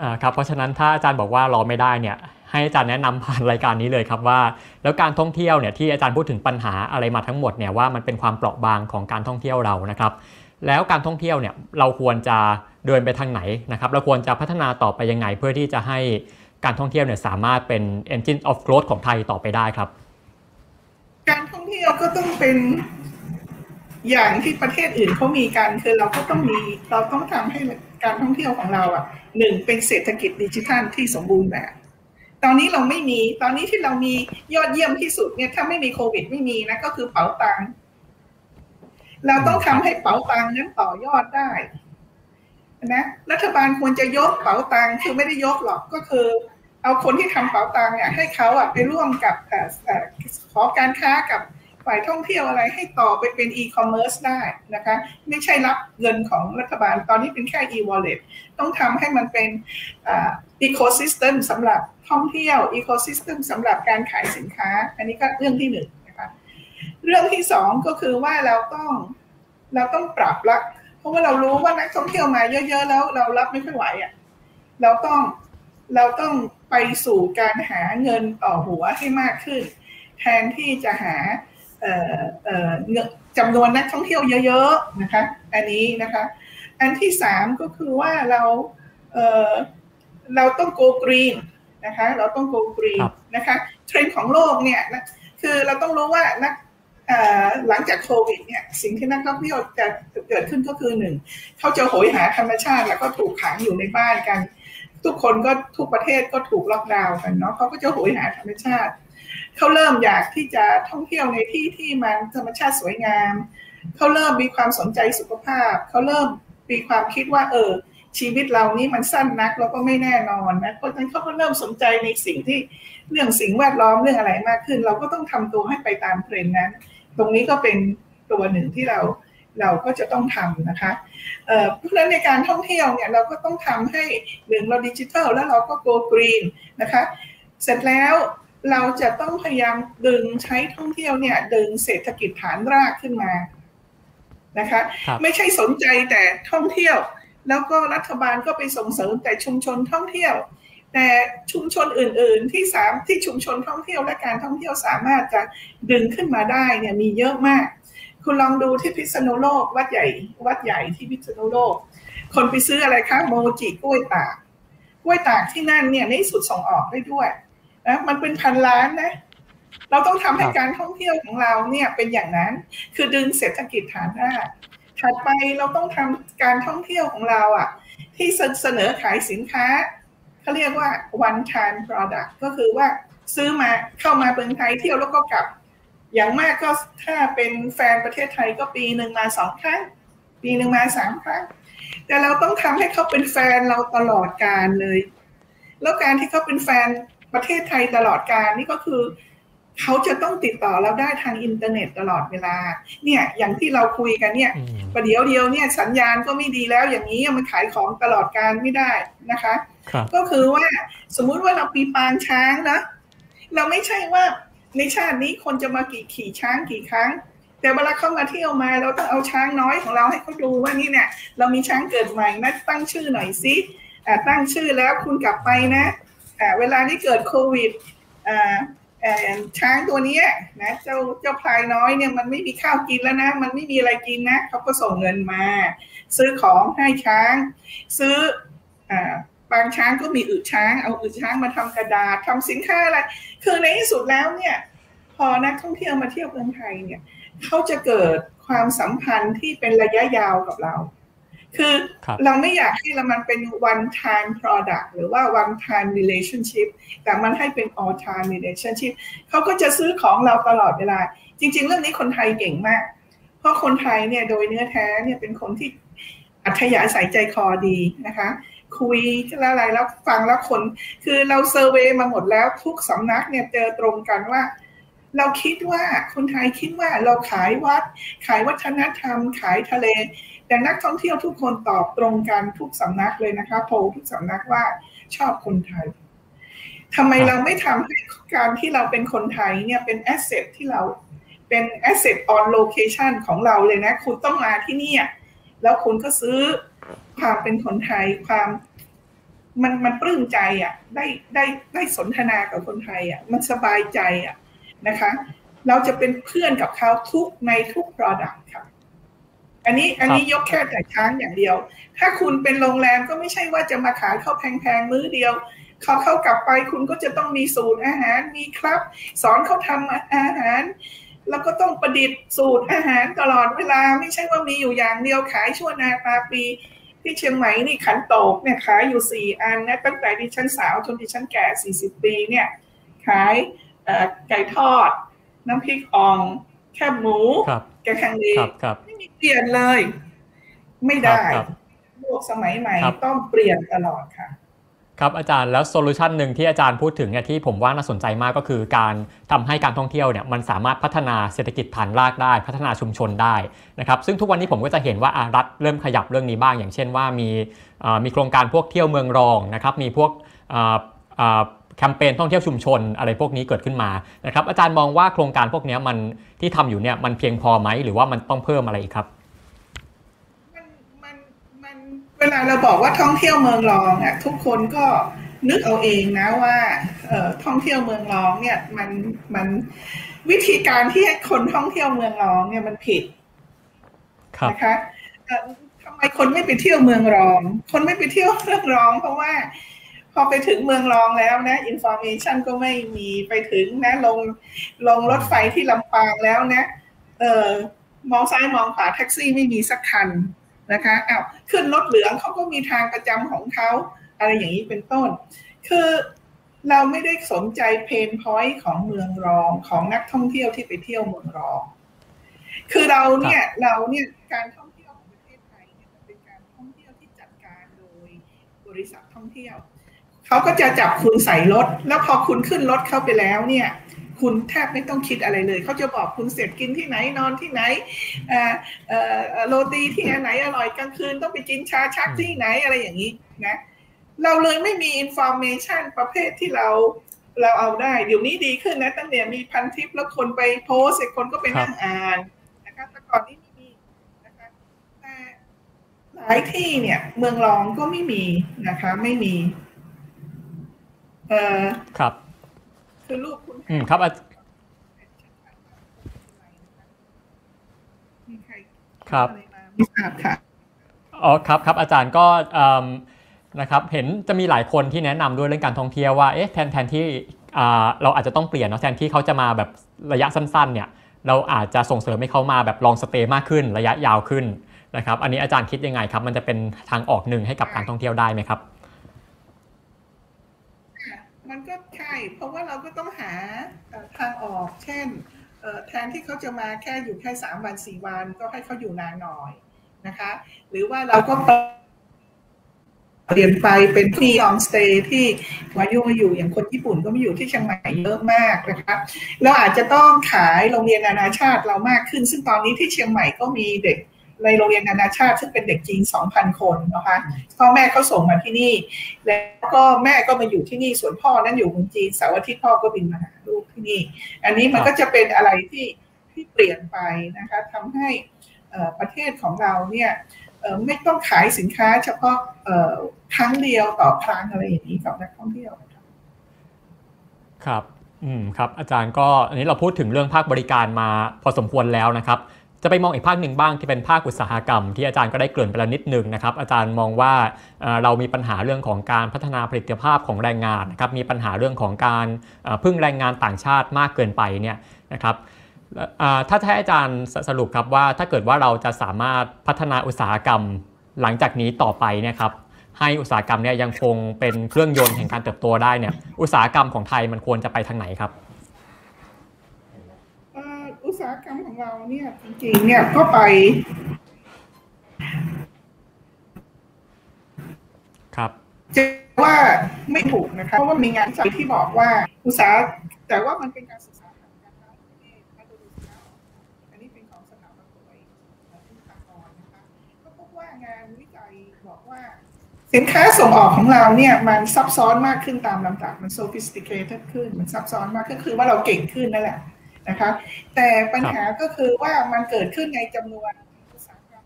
อ่าครับเพราะฉะนั้นถ้าอาจารย์บอกว่ารอไม่ได้เนี่ย ให้อาจารย์แนะนำผ่านรายการนี้เลยครับว่า แล้วการท่องเที่ยวเนี่ยที่อาจารย์พูดถึงปัญหาอะไรมาทั้งหมดเนี่ยว่ามันเป็นความเปราะบางของการท่องเที่ยวเรานะครับ แล้วการท่องเที่ยวเนี่ยเราควรจะเดินไปทางไหนนะครับเราควรจะพัฒนาต่อไปยังไง เพื่อที่จะให้การท่องเที่ยวเนี่ยสามารถเป็น engine of growth ของไทยต่อไปได้ครับ การท่องเที่ยวก็ต้องเป็นอย่างที่ประเทศอื่นเขามีกันคือเราก็ต้องมีเราต้องทำให้การท่องเที่ยวของเราอะหนึ่งเป็นเศรษฐกิจดิจิทัลที่สมบูรณ์แบบ ตอนนี้เราไม่มี ตอนนี้ที่เรามียอดเยี่ยมที่สุดเนี่ยถ้าไม่มีโควิดไม่มีนะก็คือเป๋าตังเราต้องทำให้เป๋าตังนั้นต่อยอดได้นะรัฐบาลควรจะยกเป๋าตังคือไม่ได้ยกหรอกก็คือ เอาคนที่ทำเป๋าตังเนี่ยให้เขาอะไปร่วมกับขอการค้ากับ ฝ่ายท่องเที่ยวอะไรให้ต่อไปเป็นอีคอมเมิร์ซได้นะคะ ไม่ใช่รับเงินของรัฐบาลตอนนี้เป็นแค่ e-wallet ต้องทำให้มันเป็น ecosystem สำหรับท่องเที่ยว ecosystem สำหรับการขายสินค้า อันนี้ก็เรื่องที่หนึ่งนะคะเรื่องที่สองก็คือว่าเราต้องเราต้องปรับละเพราะว่าเรารู้ว่านักท่องเที่ยวมาเยอะๆแล้วเรารับไม่ค่อยไหวอะเราต้องเราต้องไปสู่การหาเงินต่อหัวให้มากขึ้น แทนที่จะหา จำนวนนักท่องเที่ยวเยอะๆนะคะ อันนี้นะคะ อันที่สามก็คือว่าเราเราต้อง go green นะคะ เราต้อง go green นะคะ เทรนด์ของโลกเนี่ยนะคือเราต้องรู้ว่านักหลังจากโควิดเนี่ยสิ่งที่นักท่องเที่ยวจะเกิดขึ้นก็คือหนึ่งเขาจะโหยหาธรรมชาติแล้วก็ถูกขังอยู่ในบ้านกัน ทุกคนก็ทุกประเทศก็ถูกล็อกดาวน์กันเนาะเขาก็จะโหยหาธรรมชาติ เขาเริ่มอยากที่จะท่องเที่ยวในที่ที่มันธรรมชาติสวยงาม เขาเริ่มมีความสนใจสุขภาพ เขาเริ่มมีความคิดว่า เออ ชีวิตเรานี้มันสั้นนักแล้วก็ไม่แน่นอนนะเพราะฉะนั้นเขาก็เริ่มสนใจในสิ่งที่เรื่องสิ่งแวดล้อมเรื่องอะไรมากขึ้น เราก็ต้องทำตัวให้ไปตามเทรนด์นั้น ตรงนี้ก็เป็นตัวหนึ่งที่เราเราก็จะต้องทำนะคะ เพราะฉะนั้นในการท่องเที่ยวเนี่ยเราก็ต้องทำให้หนึ่งเราดิจิทัลแล้วเราก็โกลกรีนนะคะ เสร็จแล้ว เราจะต้องพยายามดึงใช้ท่องเที่ยวเนี่ย ดึงเศรษฐกิจฐานรากขึ้นมานะคะคไม่ใช่สนใจแต่ท่องเที่ยว แล้วก็รัฐบาลก็ไปส่งเสริมแต่ชุมชนท่องเที่ยว แต่ชุมชนอื่น ๆ ที่สามที่ชุมชนท่องเที่ยวและการท่องเที่ยวสามารถจะดึงขึ้นมาได้เนี่ยมีเยอะมาก คุณลองดูที่พิษณุโลกวัดใหญ่ วัดใหญ่ที่พิษณุโลก คนไปซื้ออะไรคะโมจิกล้วยตากกล้วยตากที่นั่นเนี่ยในสุดส่งออกได้ด้วย นะมันเป็นพันล้านนะ เราต้องทำให้การท่องเที่ยวของเราเนี่ยเป็นอย่างนั้น คือดึงเศรษฐกิจฐานรากถัดไปเราต้องทำการท่องเที่ยวของเราอะ ที่เสนอขายสินค้าเขาเรียกว่า one time product ก็คือว่าซื้อมาเข้ามาเมืองไทยเที่ยวแล้วก็กลับ อย่างมากก็ถ้าเป็นแฟนประเทศไทยก็ปีหนึ่งมาสองครั้ง ปีหนึ่งมาสามครั้ง แต่เราต้องทำให้เขาเป็นแฟนเราตลอดกาลเลย แล้วการที่เขาเป็นแฟน ประเทศไทยตลอดกาลนี่ก็คือเขาจะต้องติดต่อเราได้ทางอินเทอร์เน็ตตลอดเวลา เนี่ยอย่างที่เราคุยกันเนี่ยประเดี๋ยวเดียวเนี่ยสัญญาณก็ไม่ดีแล้วอย่างนี้มันขายของตลอดกาลไม่ได้นะคะ ก็คือว่าสมมุติว่าเรามีปางช้างนะเราไม่ใช่ว่าในชาตินี้คนจะมากี่ขี่ช้างกี่ครั้ง แต่เวลาเข้ามาเที่ยวมาเราต้องเอาช้างน้อยของเราให้เขาดูว่านี่เนี่ย เรามีช้างเกิดใหม่นะตั้งชื่อหน่อยสิตั้งชื่อแล้วคุณกลับไปนะ เวลาที่เกิดโควิดช้างตัวนี้นะเจ้าเจ้าพลายน้อยเนี่ยมันไม่มีข้าวกินแล้วนะ มันไม่มีอะไรกินนะเขาก็ส่งเงินมา ซื้อของให้ช้าง ซื้อบางช้างก็มีอึช้างเอาอึช้างมาทำกระดาษทำสินค้าอะไร คือในที่สุดแล้วเนี่ย พอนักท่องเที่ยวมาเที่ยวเมืองไทยเนี่ยเขาจะเกิดความสัมพันธ์ที่เป็นระยะยาวกับเรา คือเราไม่อยากให้มันเป็น one time product หรือว่า one time relationship แต่มันให้เป็น all time relationship เขาก็จะซื้อของเราตลอดเวลา จริง ๆ เรื่องนี้คนไทยเก่งมาก เพราะคนไทยเนี่ยโดยเนื้อแท้เนี่ยเป็นคนที่อัธยาศัยใจคอดีนะคะ คุยแล้วอะไรแล้วฟังแล้วคน คือเราเซอร์เวยมาหมดแล้วทุกสำนักเนี่ยเจอตรงกันว่าเราคิดว่าคนไทยคิดว่าเราขายวัด ขายวัฒนธรรม ขายทะเล แต่นักท่องเที่ยวทุกคนตอบตรงกันทุกสำนักเลยนะคะโพลทุกสำนักว่าชอบคนไทยทำไมเราไม่ทำให้การที่เราเป็นคนไทยเนี่ยเป็นแอสเซทที่เราเป็น asset on location ของเราเลยนะ คุณต้องมาที่นี่แล้วคุณก็ซื้อความเป็นคนไทยความมันมันปลื้มใจอะ ได้ได้ได้สนทนากับคนไทยอะ มันสบายใจอะนะคะ เราจะเป็นเพื่อนกับเขาทุกในทุก product ค่ะ อันนี้อันนี้ยกแค่แต่ช้างอย่างเดียว ถ้าคุณเป็นโรงแรมก็ไม่ใช่ว่าจะมาขายข้าวแพงๆมื้อเดียวเขาเข้ากลับไปคุณก็จะต้องมีสูตรอาหารมีครับ สอนเขาทำอาหาร แล้วก็ต้องประดิษฐ์สูตรอาหารตลอดเวลาไม่ใช่ว่ามีอยู่อย่างเดียวขายชั่วนาตาปี ที่เชียงใหม่นี่ขันโตกเนี่ยขายอยู่สี่อันนะตั้งแต่ดิฉันสาวจนดิฉันแก่สี่สิบปีเนี่ยขายไก่ทอด น้ำพริกอ่อง แคบหมูแกงคังดีไม่มี เปลี่ยนเลย ไม่ได้โลกสมัยใหม่ต้องเปลี่ยนตลอดค่ะครับอาจารย์แล้วโซลูชันหนึ่งที่อาจารย์พูดถึงเนี่ยที่ผมว่าน่าสนใจมากก็คือการทำให้การท่องเที่ยวเนี่ยมันสามารถพัฒนาเศรษฐกิจฐานรากได้ พัฒนาชุมชนได้นะครับซึ่งทุกวันนี้ผมก็จะเห็นว่ารัฐเริ่มขยับเรื่องนี้บ้าง อย่างเช่นว่ามีมีโครงการพวกเที่ยวเมืองรองนะครับมีพวก แคมเปญท่องเที่ยวชุมชนอะไรพวกนี้เกิดขึ้นมานะครับอาจารย์มองว่าโครงการพวกนี้มันที่ทำอยู่เนี่ยมันเพียงพอไหมหรือว่ามันต้องเพิ่มอะไรอีกครับเวลาเราบอกว่าท่องเที่ยวเมืองรองอะทุกคนก็นึกเอาเองนะว่าเอ่อท่องเที่ยวเมืองรองเนี่ยมันมันวิธีการที่ให้คนท่องเที่ยวเมืองรองเนี่ยมันผิดนะคะทำไมคนไม่ไปเที่ยวเมืองรอง คนไม่ไปเที่ยวเมืองรอง เพราะว่าพ อไปถึงเมืองรองแล้วนะ information ก็ไม่มีไปถึงนะลงลงรถไฟที่ลำปางแล้วนะ เออมองซ้ายมองขวาแท็กซี่ไม่มีสักคันนะคะอ้าวขึ้นรถเหลืองเขาก็มีทางประจำของเขาอะไรอย่างนี้เป็นต้น คือเราไม่ได้สนใจเพนพอยต์ของเมืองรองของนักท่องเที่ยวที่ไปเที่ยวเมืองรอง คือเราเนี่ยเราเนี่ยการท่องเที่ยวของประเทศไทยเนี่ยมันเป็นการท่องเที่ยวที่จัดการโดยบริษัทท่องเที่ยว เขาก็จะจับคุณใส่รถ แล้วพอคุณขึ้นรถเข้าไปแล้วเนี่ยคุณแทบไม่ต้องคิดอะไรเลย เขาจะบอกคุณเสร็จกินที่ไหนนอนที่ไหนโรตีที่ไหนอร่อยกลางคืนต้องไปกินชาชักที่ไหนอะไรอย่างนี้นะ เราเลยไม่มี information ประเภทที่เราเราเอาได้ เดี๋ยวนี้ดีขึ้นนะ ตั้งแต่มีพันทิปแล้วคนไปโพสต์เสร็จคนก็ไปนั่งอ่านนะคะแต่ก่อนนี้ไม่มีนะคะแต่หลายที่เนี่ย เมืองรองก็ไม่มีนะคะ ไม่มี เออครับ คือลูกคุณอืมครับครับไม่ทราบค่ะอ๋อครับครับอาจารย์ก็นะครับเห็นจะมีหลายคนที่แนะนำด้วยเรื่องการท่องเที่ยวว่าเอ๊ะแทนแทนที่เราอาจจะต้องเปลี่ยนเนาะแทนที่เขาจะมาแบบระยะสั้นๆเนี่ยเราอาจจะส่งเสริมให้เขามาแบบลองสเตย์มากขึ้นระยะยาวขึ้นนะครับอันนี้อาจารย์คิดยังไงครับ มันจะเป็นทางออกหนึ่งให้กับการท่องเที่ยวได้ไหมครับ มันก็ใช่ เพราะว่าเราก็ต้องหาทางออก เช่นแทนที่เขาจะมาแค่อยู่แค่สามวันสี่วันก็ให้เขาอยู่นานหน่อยนะคะ หรือว่าเราก็เปลี่ยนไปเป็นที่อองสเตย์ที่มายุ่มาอยู่อย่างคนญี่ปุ่นก็มาอยู่ที่เชียงใหม่เยอะมากนะคะเราอาจจะต้องขายโรงเรียนนานาชาติเรามากขึ้น ซึ่งตอนนี้ที่เชียงใหม่ก็มีเด็ก ในโรงเรียนนานาชาติ ซึ่งเป็นเด็กจีน 2,000 คนนะคะพ่อแม่เขาส่งมาที่นี่ แล้วก็แม่ก็มาอยู่ที่นี่ส่วนพ่อนั้นอยู่เมืองจีนเสาร์อาทิตย์พ่อก็บินมาหาลูกที่นี่ อันนี้มันก็จะเป็นอะไรที่ที่เปลี่ยนไปนะคะทำให้ประเทศของเราเนี่ยไม่ต้องขายสินค้าเฉพาะครั้งเดียวต่อครั้งอะไรอย่างนี้กับนักท่องเที่ยวครับ อืม ครับ อาจารย์ก็ อันนี้เราพูดถึงเรื่องภาคบริการมาพอสมควรแล้วนะครับ จะไปมองอีกภาคหนึ่งบ้างที่เป็นภาคอุตสาหกรรม ที่อาจารย์ก็ได้เกริ่นไปแล้วนิดนึงนะครับอาจารย์มองว่าเรามีปัญหาเรื่องของการพัฒนาผลิตภาพของแรงงานนะครับมีปัญหาเรื่องของการพึ่งแรงงานต่างชาติมากเกินไปเนี่ยนะครับถ้าให้อาจารย์สรุปครับว่าถ้าเกิดว่าเราจะสามารถพัฒนาอุตสาหกรรมหลังจากนี้ต่อไปเนี่ยครับให้อุตสาหกรรมเนี่ยยังคงเป็นเครื่องยนต์แห่งการเติบโตได้เนี่ยอุตสาหกรรมของไทยมันควรจะไปทางไหนครับ อุตสาหกรรมของเราเนี่ยจริงๆเนี่ยก็ไปครับจะว่าไม่ถูกนะคะเพราะว่ามีงานวิจัยที่บอกว่าอุตสาหแต่ว่ามันเป็นการศึกษาทางการค้าประเทศมาดูดูสิคะอันนี้เป็นของสถาบันตัวเองที่ทางกรนะคะก็พบว่างานวิจัยบอกว่า สินค้าส่งออกของเราเนี่ยมันซับซ้อนมากขึ้นตามลำดับมัน sophisticated ขึ้น มันซับซ้อนมากก็คือว่าเราเก่งขึ้นนั่นแหละ นะคะ แต่ปัญหาก็คือว่ามันเกิดขึ้นในจำนวนอุตสาหกรรม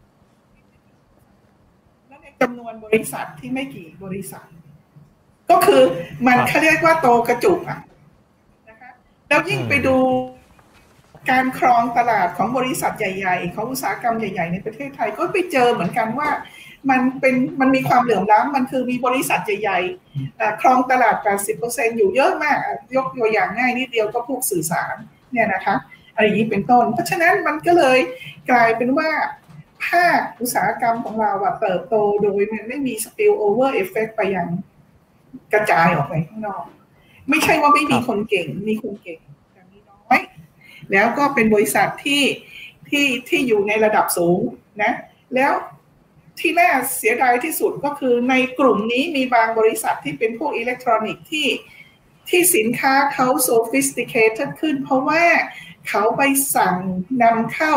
และในจำนวนบริษัทที่ไม่กี่บริษัท ก็คือมันเขาเรียกว่าโตกระจุกอะนะคะแล้วยิ่งไปดูการครองตลาดของบริษัทใหญ่ๆ ของอุตสาหกรรมใหญ่ ๆ ในประเทศไทยก็ไปเจอเหมือนกันว่า มันเป็นมันมีความเหลื่อมล้ำมันคือมีบริษัทใหญ่ๆครองตลาด 80%อยู่เยอะมาก ยกตัวอย่างง่ายนิดเดียวก็พวกสื่อสาร เนี่ยนะคะอะไรอย่างนี้เป็นต้น เพราะฉะนั้นมันก็เลยกลายเป็นว่าภาคอุตสาหกรรมของเราอะเติบโตโดยมันไม่มี spill over effect ไปยังกระจายออกไปข้างนอก ไม่ใช่ว่าไม่มีคนเก่ง มีคนเก่งแต่มีน้อย แล้วก็เป็นบริษัทที่ที่ที่อยู่ในระดับสูงนะ แล้วที่น่าเสียดายที่สุดก็คือในกลุ่มนี้มีบางบริษัทที่เป็นพวกอิเล็กทรอนิกส์ที่ ที่สินค้าเขา sophisticated ขึ้น เพราะว่าเขาไปสั่งนำเข้า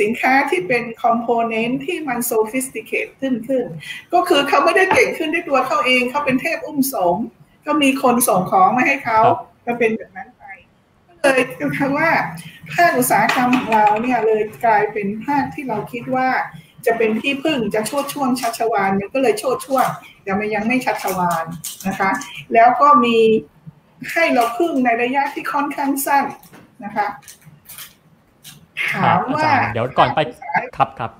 สินค้าที่เป็นคอมโพเนนต์ที่มัน sophisticated ขึ้นขึ้น ก็คือเขาไม่ได้เก่งขึ้นด้วยตัวเขาเอง เขาเป็นเทพอุ้มสม ก็มีคนส่งของมาให้เขาครับก็เป็นแบบนั้นไป ก็เลยคือว่าภาคอุตสาหกรรมของเราเนี่ยเลยกลายเป็นภาคที่เราคิดว่าจะเป็นที่พึ่งจะโชดช่วงชัชวานมันก็เลยโชดช่วงแต่มันยังไม่ชัชวานนะคะ แล้วก็มี ให้เราพึ่งในระยะที่ค่อนข้างสั้นนะคะถาครับมอาว่าจารย์เดี๋ยวก่อนไปภาคอุตสาหครับครับ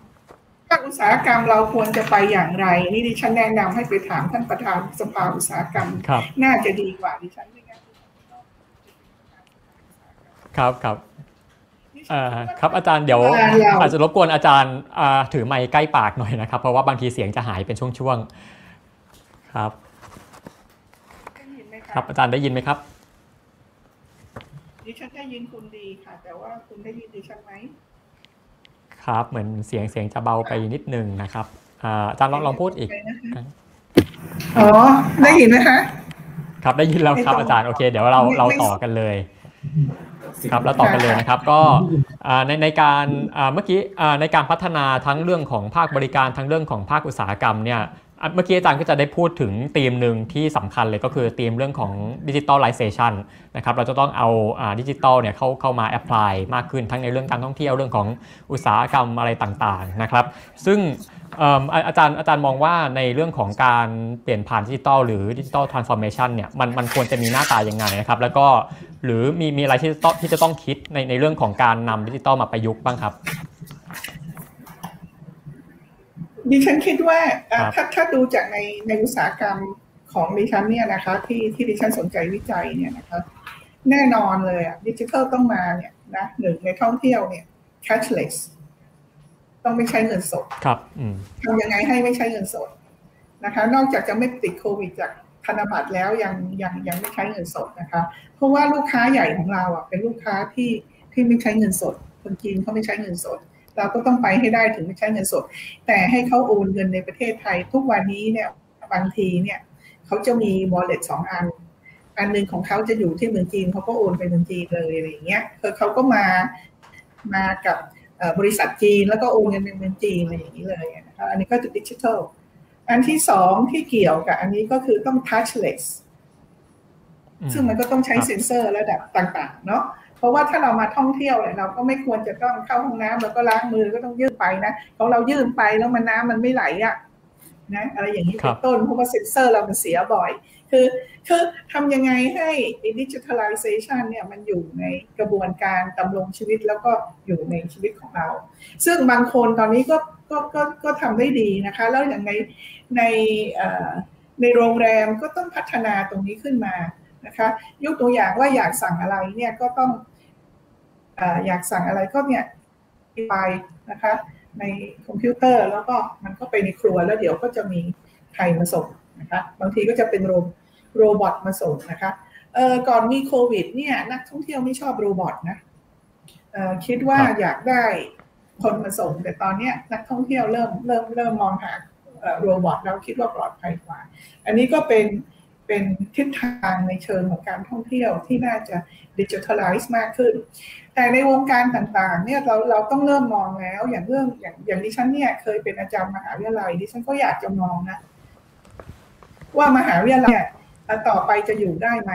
ภาคอุตสาหกรรมเราควรจะไปอย่างไร นี่ดิฉันแนะนำให้ไปถามท่านประธานสภาอุตสาหกรรมครับน่าจะดีกว่าดิฉันไม่งั้นครับครับเอ่อครับอาจารย์เดี๋ยวเวลาเราอาจจะรบกวนอาจารย์อ่าถือไมค์ใกล้ปากหน่อยนะครับ เพราะว่าบางทีเสียงจะหายเป็นช่วงๆครับได้ยินไหม ครับอาจารย์ได้ยินไหมครับ ดิฉันได้ยินคุณดีค่ะ แต่ว่าคุณได้ยินดิฉันไหมครับ เหมือนเสียงเสียงจะเบาไปนิดนึงนะครับอ่าอาจารย์ลองลองพูดอีกอ๋อได้ยินไหมคะครับได้ยินแล้วครับไม่ต้องอาจารย์โอเค เดี๋ยวเราไม่เราไม่ต่อกันเลยครับแล้วต่อกันเลยนะครับก็อ่าในในการอ่าเมื่อกี้อ่าในการพัฒนาทั้งเรื่องของภาคบริการทั้งเรื่องของภาคอุตสาหกรรมเนี่ยอะ เมื่อกี้อาจารย์ก็จะได้พูดถึงธีมหนึ่งที่สำคัญเลยก็คือธีมเรื่องของดิจิ t a ลไลเซชันนะครับเราจะต้องเอาดิจิตอลเนี่ยเข้าเข้ามา apply มากขึ้นทั้งในเรื่องการท่องเที่ยวเรื่องของอุตสาหกรรมอะไรต่างๆนะครับ ซึ่งอาจารย์อาจารย์มองว่าในเรื่องของการเปลี่ยนผ่านดิจิตอลหรือ digital transformation เนี่ยมันมันควรจะมีหน้าตายังไงนะครับ แล้วก็หรือมีมีอะไรที่ต้องที่จะต้องคิดในในเรื่องของการนำดิจิตอลมาประยุกต์บ้างครับ ดิฉันคิดว่าอะครับถ้าถ้าดูจากในในอุตสาหกรรมของดิฉันเนี่ยนะคะ ที่ที่ดิฉันสนใจวิจัยเนี่ยนะคะแน่นอนเลยอะดิจิทัลต้องมาเนี่ยนะหนึ่งในท่องเที่ยวเนี่ย cashless ต้องไม่ใช้เงินสดครับอืมทำยังไงให้ไม่ใช้เงินสดนะคะ นอกจากจะไม่ติดโควิดจากธนบัตรแล้วยังยังยังไม่ใช้เงินสดนะคะ เพราะว่าลูกค้าใหญ่ของเราอะเป็นลูกค้าที่ที่ไม่ใช้เงินสด คนจีนเขาไม่ใช้เงินสด เราก็ต้องไปให้ได้ถึงไม่ใช้เงินสด แต่ให้เขาโอนเงินในประเทศไทย ทุกวันนี้เนี่ยบางทีเนี่ยเขาจะมี wallet สองอัน อันหนึ่งของเขาจะอยู่ที่เมืองจีนเขาก็โอนไปเมืองจีนเลยอะไรอย่างเงี้ยคือเขาก็มามากับเอ่อบริษัทจีนแล้วก็โอนเงินในเมืองจีนอะไรอย่างนี้เลยนะคะอันนี้ก็จะดิจิทัลอันที่สองที่เกี่ยวกับอันนี้ก็คือต้อง touchless อืมซึ่งมันก็ต้องใช้ครับเซ็นเซอร์ระดับต่าง ๆ เนาะเพ ราะว่าถ้าเรามาท่องเที่ยวเนี่ยเราก็ไม่ควรจะต้องเข้าห้องน้ำแล้วก็ล้างมือก็ต้องยื่นไปนะของเรายื่นไปแล้วมันน้ำมันไม่ไหลอะ่ะนะอะไรอย่างนี้ครัเป็บนต้นเพราะว่าเซ็นเซอร์เรามันเสียบ่อย คือคือทำยังไงให้ดิจิทัลไลเซชันเนี่ยมันอยู่ในกระบวนการดำรงชีวิตแล้วก็อยู่ในชีวิตของเรา ซึ่งบางคนตอนนี้ก็ก็ก็ก็ทำได้ดีนะคะ แล้วอย่างในในเอ่อในโรงแรมก็ต้องพัฒนาตรงนี้ขึ้นมานะคะ ยกตัวอย่างว่าอยากสั่งอะไรเนี่ยก็ต้องเออยากสั่งอะไรก็เนี่ยไปนะคะ ในคอมพิวเตอร์แล้วก็มันก็ไปในครัวแล้วเดี๋ยวก็จะมีใครมาส่งนะคะบางทีก็จะเป็นโรบ robot มาส่งนะคะเออก่อนมีโควิดเนี่ยนักท่องเที่ยวไม่ชอบ robot นะเออคิดว่าอยากได้คนมาส่งแต่ตอนเนี้ยนักท่องเที่ยวเริ่มเริ่มเริ่มมองหาโรบอทเราคิดว่าปลอดภัยกว่า อันนี้ก็เป็นเป็นทิศทางในเชิงของการท่องเที่ยวที่น่าจะดิจิทัลไลซ์มากขึ้น แต่ในวงการต่างๆ เนี่ยเราเราต้องเริ่มมองแล้ว อย่างเรื่องอย่างอย่างดิฉันเนี่ย เคยเป็นอาจารย์มหาวิทยาลัยดิฉันก็อยากจะมองนะว่ามหาวิทยาลัยต่อไปจะอยู่ได้ไหม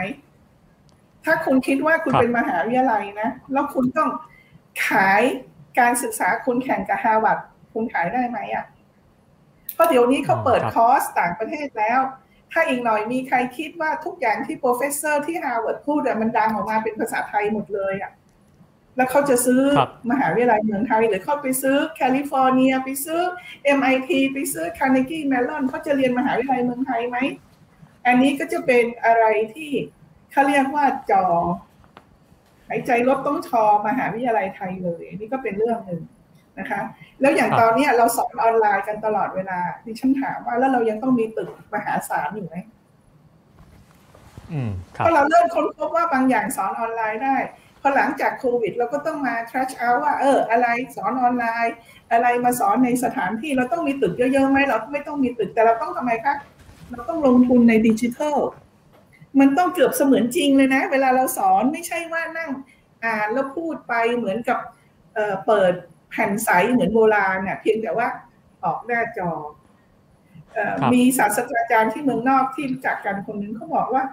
ถ้าคุณคิดว่าคุณเป็นมหาวิทยาลัยนะแล้วคุณต้องขายการศึกษาคุณแข่งกับฮาร์วาร์ดคุณขายได้ไหมอะเพราะเดี๋ยวนี้เขาเปิดคอร์สต่างประเทศแล้ว ถ้าอีกหน่อยมีใครคิดว่าทุกอย่างที่ professor ที่ฮาร์วาร์ดพูดมันดังออกมาเป็นภาษาไทยหมดเลยอะ แล้วเขาจะซื้อมหาวิทยาลัยเมืองไทยหรือเขาไปซื้อแคลิฟอร์เนีย ไปซื้อ MIT ไปซื้อ Carnegie Mellon เขาจะเรียนมหาวิทยาลัยเมืองไทยไหม อันนี้ก็จะเป็นอะไรที่เขาเรียกว่าจอหายใจลดต้องชอมหาวิทยาลัยไทยเลยนี่ก็เป็นเรื่องหนึ่งนะคะ แล้วอย่างตอนนี้เราสอนออนไลน์กันตลอดเวลาดิฉันถามว่าแล้วเรายังต้องมีตึกมหาศาลอยู่ไหมเพราะเราเริ่มค้นพบว่าบางอย่างสอนออนไลน์ได้ พอหลังจากโควิด เราก็ต้องมา trash out ว่าเอออะไรสอนออนไลน์ อะไรมาสอนในสถานที่เราต้องมีตึกเยอะๆไหมเราไม่ต้องมีตึกแต่เราต้องทำไมคะเราต้องลงทุนในดิจิทัลมันต้องเกือบเสมือนจริงเลยนะ เวลาเราสอนไม่ใช่ว่านั่งอ่านแล้วพูดไปเหมือนกับเเปิดแผ่นใสเหมือนโบราณเนี่ยเพียงแต่ว่าออกหน้าจอมีศาสตราจารย์ที่เมืองนอกที่รู้จักกันคนนึงเขาบอกว่า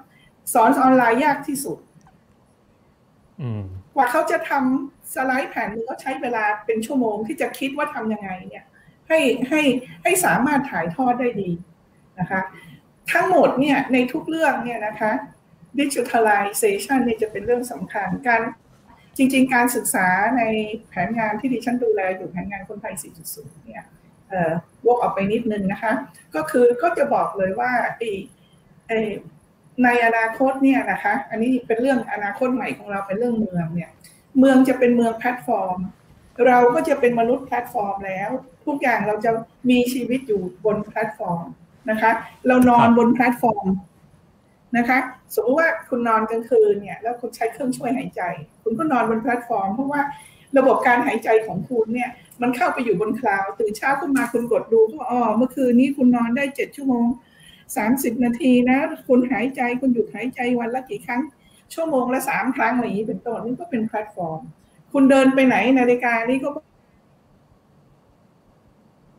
สอนออนไลน์ยากที่สุด กว่าเขาจะทำสไลด์แผนนึงก็ใช้เวลาเป็นชั่วโมงที่จะคิดว่าทำยังไงเนี่ย ให้ให้ให้สามารถถ่ายทอดได้ดีนะคะ ทั้งหมดเนี่ยในทุกเรื่องเนี่ยนะคะดิจิทัลไลเซชันเนี่ยจะเป็นเรื่องสำคัญการจริง ๆ การศึกษาในแผนงานที่ดิฉันดูแลอยู่แผนงานคนไทย 4.0 เนี่ยเอ่อวกออกไปนิดนึงนะคะ ก็คือก็จะบอกเลยว่าไอ้ไอ้ ในอนาคตเนี่ยนะคะ อันนี้เป็นเรื่องอนาคตใหม่ของเราเป็นเรื่องเมืองเนี่ย เมืองจะเป็นเมืองแพลตฟอร์ม เราก็จะเป็นมนุษย์แพลตฟอร์มแล้ว ทุกอย่างเราจะมีชีวิตอยู่บนแพลตฟอร์มนะคะ เรานอนบนแพลตฟอร์มนะคะ สมมติว่าคุณนอนกลางคืนเนี่ย แล้วคุณใช้เครื่องช่วยหายใจ คุณก็นอนบนแพลตฟอร์ม เพราะว่าระบบการหายใจของคุณเนี่ย มันเข้าไปอยู่บน cloud ตื่นเช้าขึ้นมาคุณกดดูก็อ๋อเมื่อคืนนี้คุณนอนได้เจ็ดชั่วโมง สามสิบนาทีนะ คุณหายใจคุณหยุดหายใจวันละกี่ครั้ง ชั่วโมงละสามครั้งอะไรอย่างนี้เป็นต้นนี่ก็เป็นแพลตฟอร์ม คุณเดินไปไหนนาฬิกานี่ก็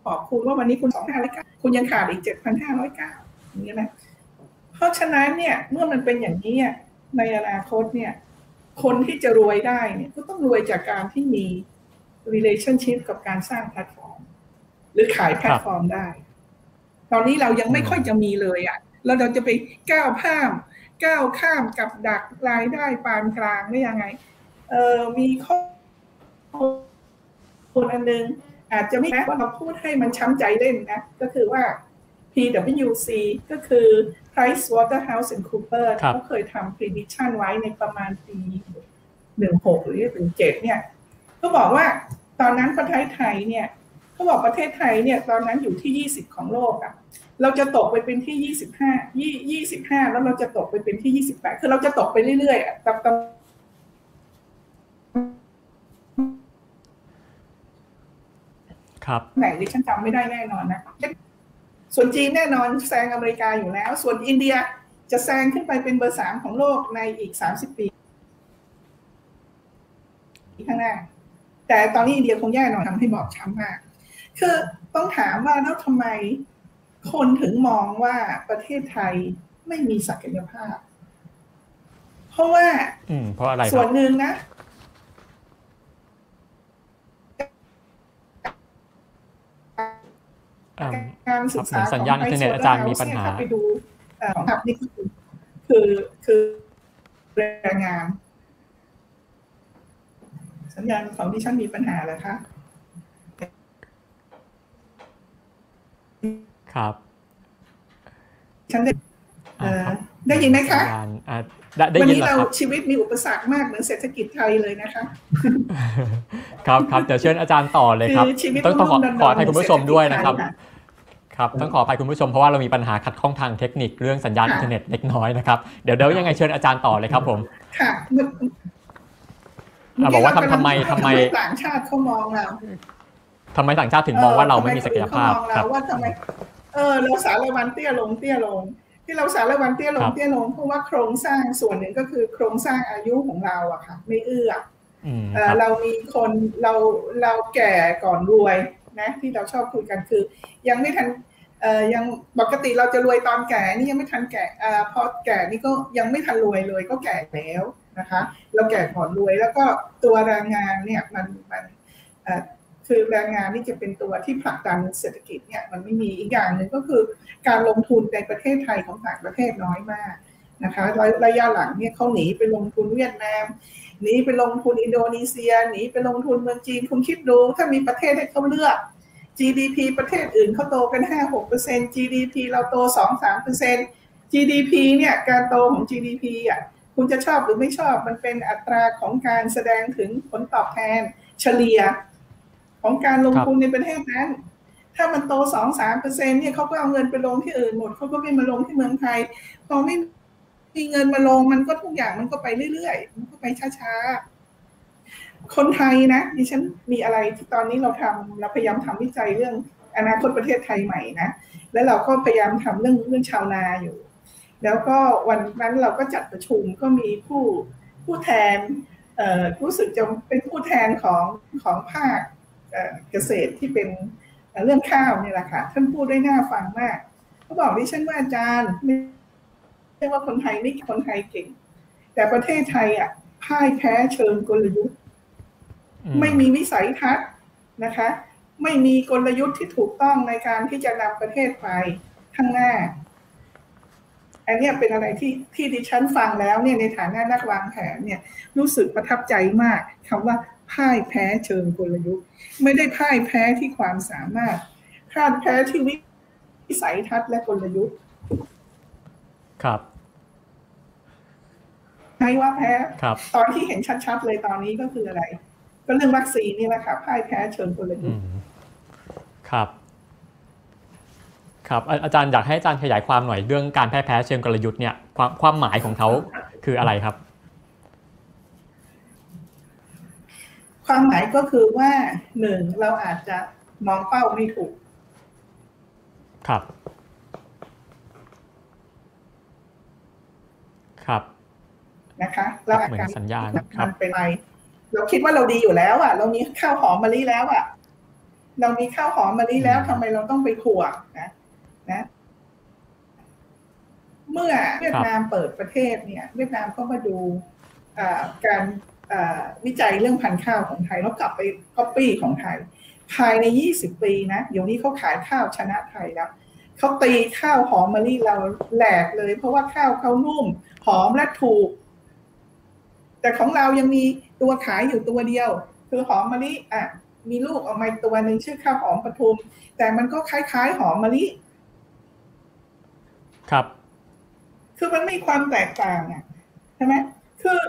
บอกคุณว่าวันนี้คุณสองห้าร้อยเก้าคุณยังขาดอีกเจ็ดพันห้าร้อยเก้าอย่างนี้นะเพราะฉะนั้นเนี่ยเมื่อมันเป็นอย่างนี้ในอนาคตเนี่ย คนที่จะรวยได้เนี่ยก็ต้องรวยจากการที่มี relationship กับการสร้างแพลตฟอร์ม หรือขายแพลตฟอร์มได้ ตอนนี้เรายังไม่ค่อยจะมีเลยอะแล้วเราจะไปก้าวข้ามก้าวข้ามกับดักรายได้ปานกลางได้ยังไง เออมีข้อมูลอันนึง อาจจะไม่ว่าเราพูดให้มันช้ำใจเล่นนะ ก็คือว่า PwC ก็คือ Price Waterhouse and Cooper เขาเคยทำ prediction ไว้ในประมาณปีหนึ่งหกหรือถึงเจ็ดเนี่ย ก็บอกว่าตอนนั้นประเทศไทยเนี่ย เขาบอกประเทศไทยเนี่ยตอนนั้นอยู่ที่ยี่สิบของโลกอะ่ะเราจะตกไปเป็นที่ยี่สิบห้ายี่ยี่สิบห้าแล้วเราจะตกไปเป็นที่ยี่สิบแปดคือเราจะตกไปเรื่อยๆอะตับตับครับไหนดิฉันจำไม่ได้แน่นอนนะ ส่วนจีนแน่นอนแซงอเมริกาอยู่แล้ว ส่วนอินเดียจะแซงขึ้นไปเป็นเบอร์สามของโลกในอีกสามสิบปีข้างหน้า แต่ตอนนี้อินเดียคงแย่หน่อยทำให้บอกช้ำมาก คือต้องถามว่าแล้วทำไมคนถึงมองว่าประเทศไทยไม่มีศักยภาพ เพราะว่าอืมเพราะอะไรส่วนหนึ่งนะการศึกษาสัญญาณอินเทอร์เน็ตอาจารย์มีปัญหาไปดูของทับนี่คือคือคือแรงงาน สัญญาณของที่ฉันมีปัญหาเลยคะ ครับ ฉันได้ได้ยินไหมคะวันนี้เราชีวิตมีอุปสรรคมากเหมือนเศรษฐกิจไทยเลยนะคะ ครับครับเดี๋ยวเชิญอาจารย์ต่อเลยครับต้องต้องขอขอให้คุณผู้ชมด้วยนะครับ ครับต้องขออภัยคุณผู้ชมเพราะว่าเรามีปัญหาขัดข้องทางเทคนิคเรื่องสัญญาณอินเทอร์เน็ตเล็กน้อยนะครับเดี๋ยวเดี๋ยวยังไงเชิญอาจารย์ต่อเลยครับผมค่ะบอกว่าทำทำไมทำไมต่างชาติเขามองเราทำไมต่างชาติถึงมองว่าเราไม่มีศักยภาพครับว่าทำไม เอเออเราสาละวันเตี้ยลงเตี้ยลง ที่เราสาละวันเตี้ยลงครับเตี้ยลงเพราะว่าโครงสร้างส่วนหนึ่งก็คือโครงสร้างอายุของเราอะค่ะ ไม่เอื้ออืมเอ่คอรับเรามีคนเราเราแก่ก่อนรวยนะที่เราชอบคุยกันคือ ยังไม่ทันเอ่อยังปกติเราจะรวยตอนแก่นี่ยังไม่ทันแก่เอ่อพอแก่นี่ก็ยังไม่ทันรวยเลยก็แก่แล้วนะคะ เราแก่ก่อนรวยแล้วก็ตัวแรงงานเนี่ยมันมันเอ่อ คือแรงงานนี่จะเป็นตัวที่ผลักดันเศรษฐกิจเนี่ยมันไม่มีอีกอย่างหนึ่งก็คือ การลงทุนในประเทศไทยของต่างประเทศน้อยมากนะคะระยะหลังเนี่ยเขาหนีไปลงทุนเวียดนามหนีไปลงทุนอินโดนีเซียหนีไปลงทุนเมืองจีนคุณคิดดูถ้ามีประเทศให้เขาเลือก GDP ประเทศอื่นเขาโตกัน 5-6% GDP เราโต 2-3% GDP เนี่ยการโตของ GDP อะคุณจะชอบหรือไม่ชอบมันเป็นอัตราของการแสดงถึงผลตอบแทนเฉลี่ย ของการลงทุนในประเทศนั้น ถ้ามันโต2-3%เนี่ยเขาก็เอาเงินไปลงที่อื่นหมดเขาก็ไม่มาลงที่เมืองไทยพอไม่มีเงินมาลงมันก็ทุกอย่างมันก็ไปเรื่อยๆ มันก็ไปช้าๆ คนไทยนะดิฉันมีอะไรที่ตอนนี้เราทำเราพยายามทำวิจัยเรื่องอนาคตประเทศไทยใหม่นะ แล้วเราก็พยายามทำเรื่องเรื่องชาวนาอยู่ แล้วก็วันนั้นเราก็จัดประชุมก็มีผู้ผู้แทนเอ่อรู้สึกจะเป็นผู้แทนของของภาค เอ่อเกษตรที่เป็นเอ่อเรื่องข้าวนี่แหละค่ะ ท่านพูดได้น่าฟังมากเขาบอกดิฉันว่าอาจารย์ไม่ใช่ว่าคนไทยไม่คนไทยเก่ง แต่ประเทศไทยอะพ่ายแพ้เชิงกลยุทธ์อืไม่มีวิสัยทัศน์นะคะ ไม่มีกลยุทธ์ที่ถูกต้องในการที่จะนำประเทศไปข้างหน้า อันเนี้ยเป็นอะไรที่ที่ดิฉันฟังแล้วเนี่ยในฐานะนักวางแผนเนี่ยรู้สึกประทับใจมากคำว่า พ่ายแพ้เชิงกลยุทธ์ ไม่ได้พ่ายแพ้ที่ความสามารถพ่ายแพ้ที่วิสัยทัศน์และกลยุทธ์ ครับใช่ว่าแพ้ครับตอนที่เห็นชัดๆเลยตอนนี้ก็คืออะไร ก็เรื่องวัคซีนนี่แหละค่ะพ่ายแพ้เชิงกลยุอืทธ์มครับ ครับอาอาจารย์อยากให้อาจารย์ขยายความหน่อยเรื่องการแพ้แพ้เชิงกลยุทธ์เนี่ยความความหมายของเขาคืออะไรครับ ความหมายก็คือว่าหนึ่งเราอาจจะมองเป้าไม่ถูก ครับ ครับ นะคะ เราอาจเหมือจะนสัญญาณครัมับนเป็นไปเราคิดว่าเราดีอยู่แล้ว อะ เรามีข้าวหอมมะลิแล้วอะ เรามีข้าวหอมมะลิแล้วอืมทำไมเราต้องไปถั่วนะนะ เมื่อเวียดนามเปิดประเทศเนี่ย เวียดนามก็มาดูอ่าการอ่า วิจัยเรื่องพันธุ์ข้าวของไทยแล้วกลับไปก๊อปปี้ของไทย ภายใน 20 ปีนะเดี๋ยวนี้เขาขายข้าวชนะไทยแล้วเขาตีข้าวหอมมะลิเราแหลกเลย เพราะว่าข้าวเขานุ่มหอมและถูก แต่ของเรายังมีตัวขายอยู่ตัวเดียว คือหอมมะลิอะมีลูกออกมาตัวหนึ่งชื่อข้าวหอมปทุม แต่มันก็คล้ายๆหอมมะลิ ครับ คือมันมีความแตกต่างอะใช่ไหม คือ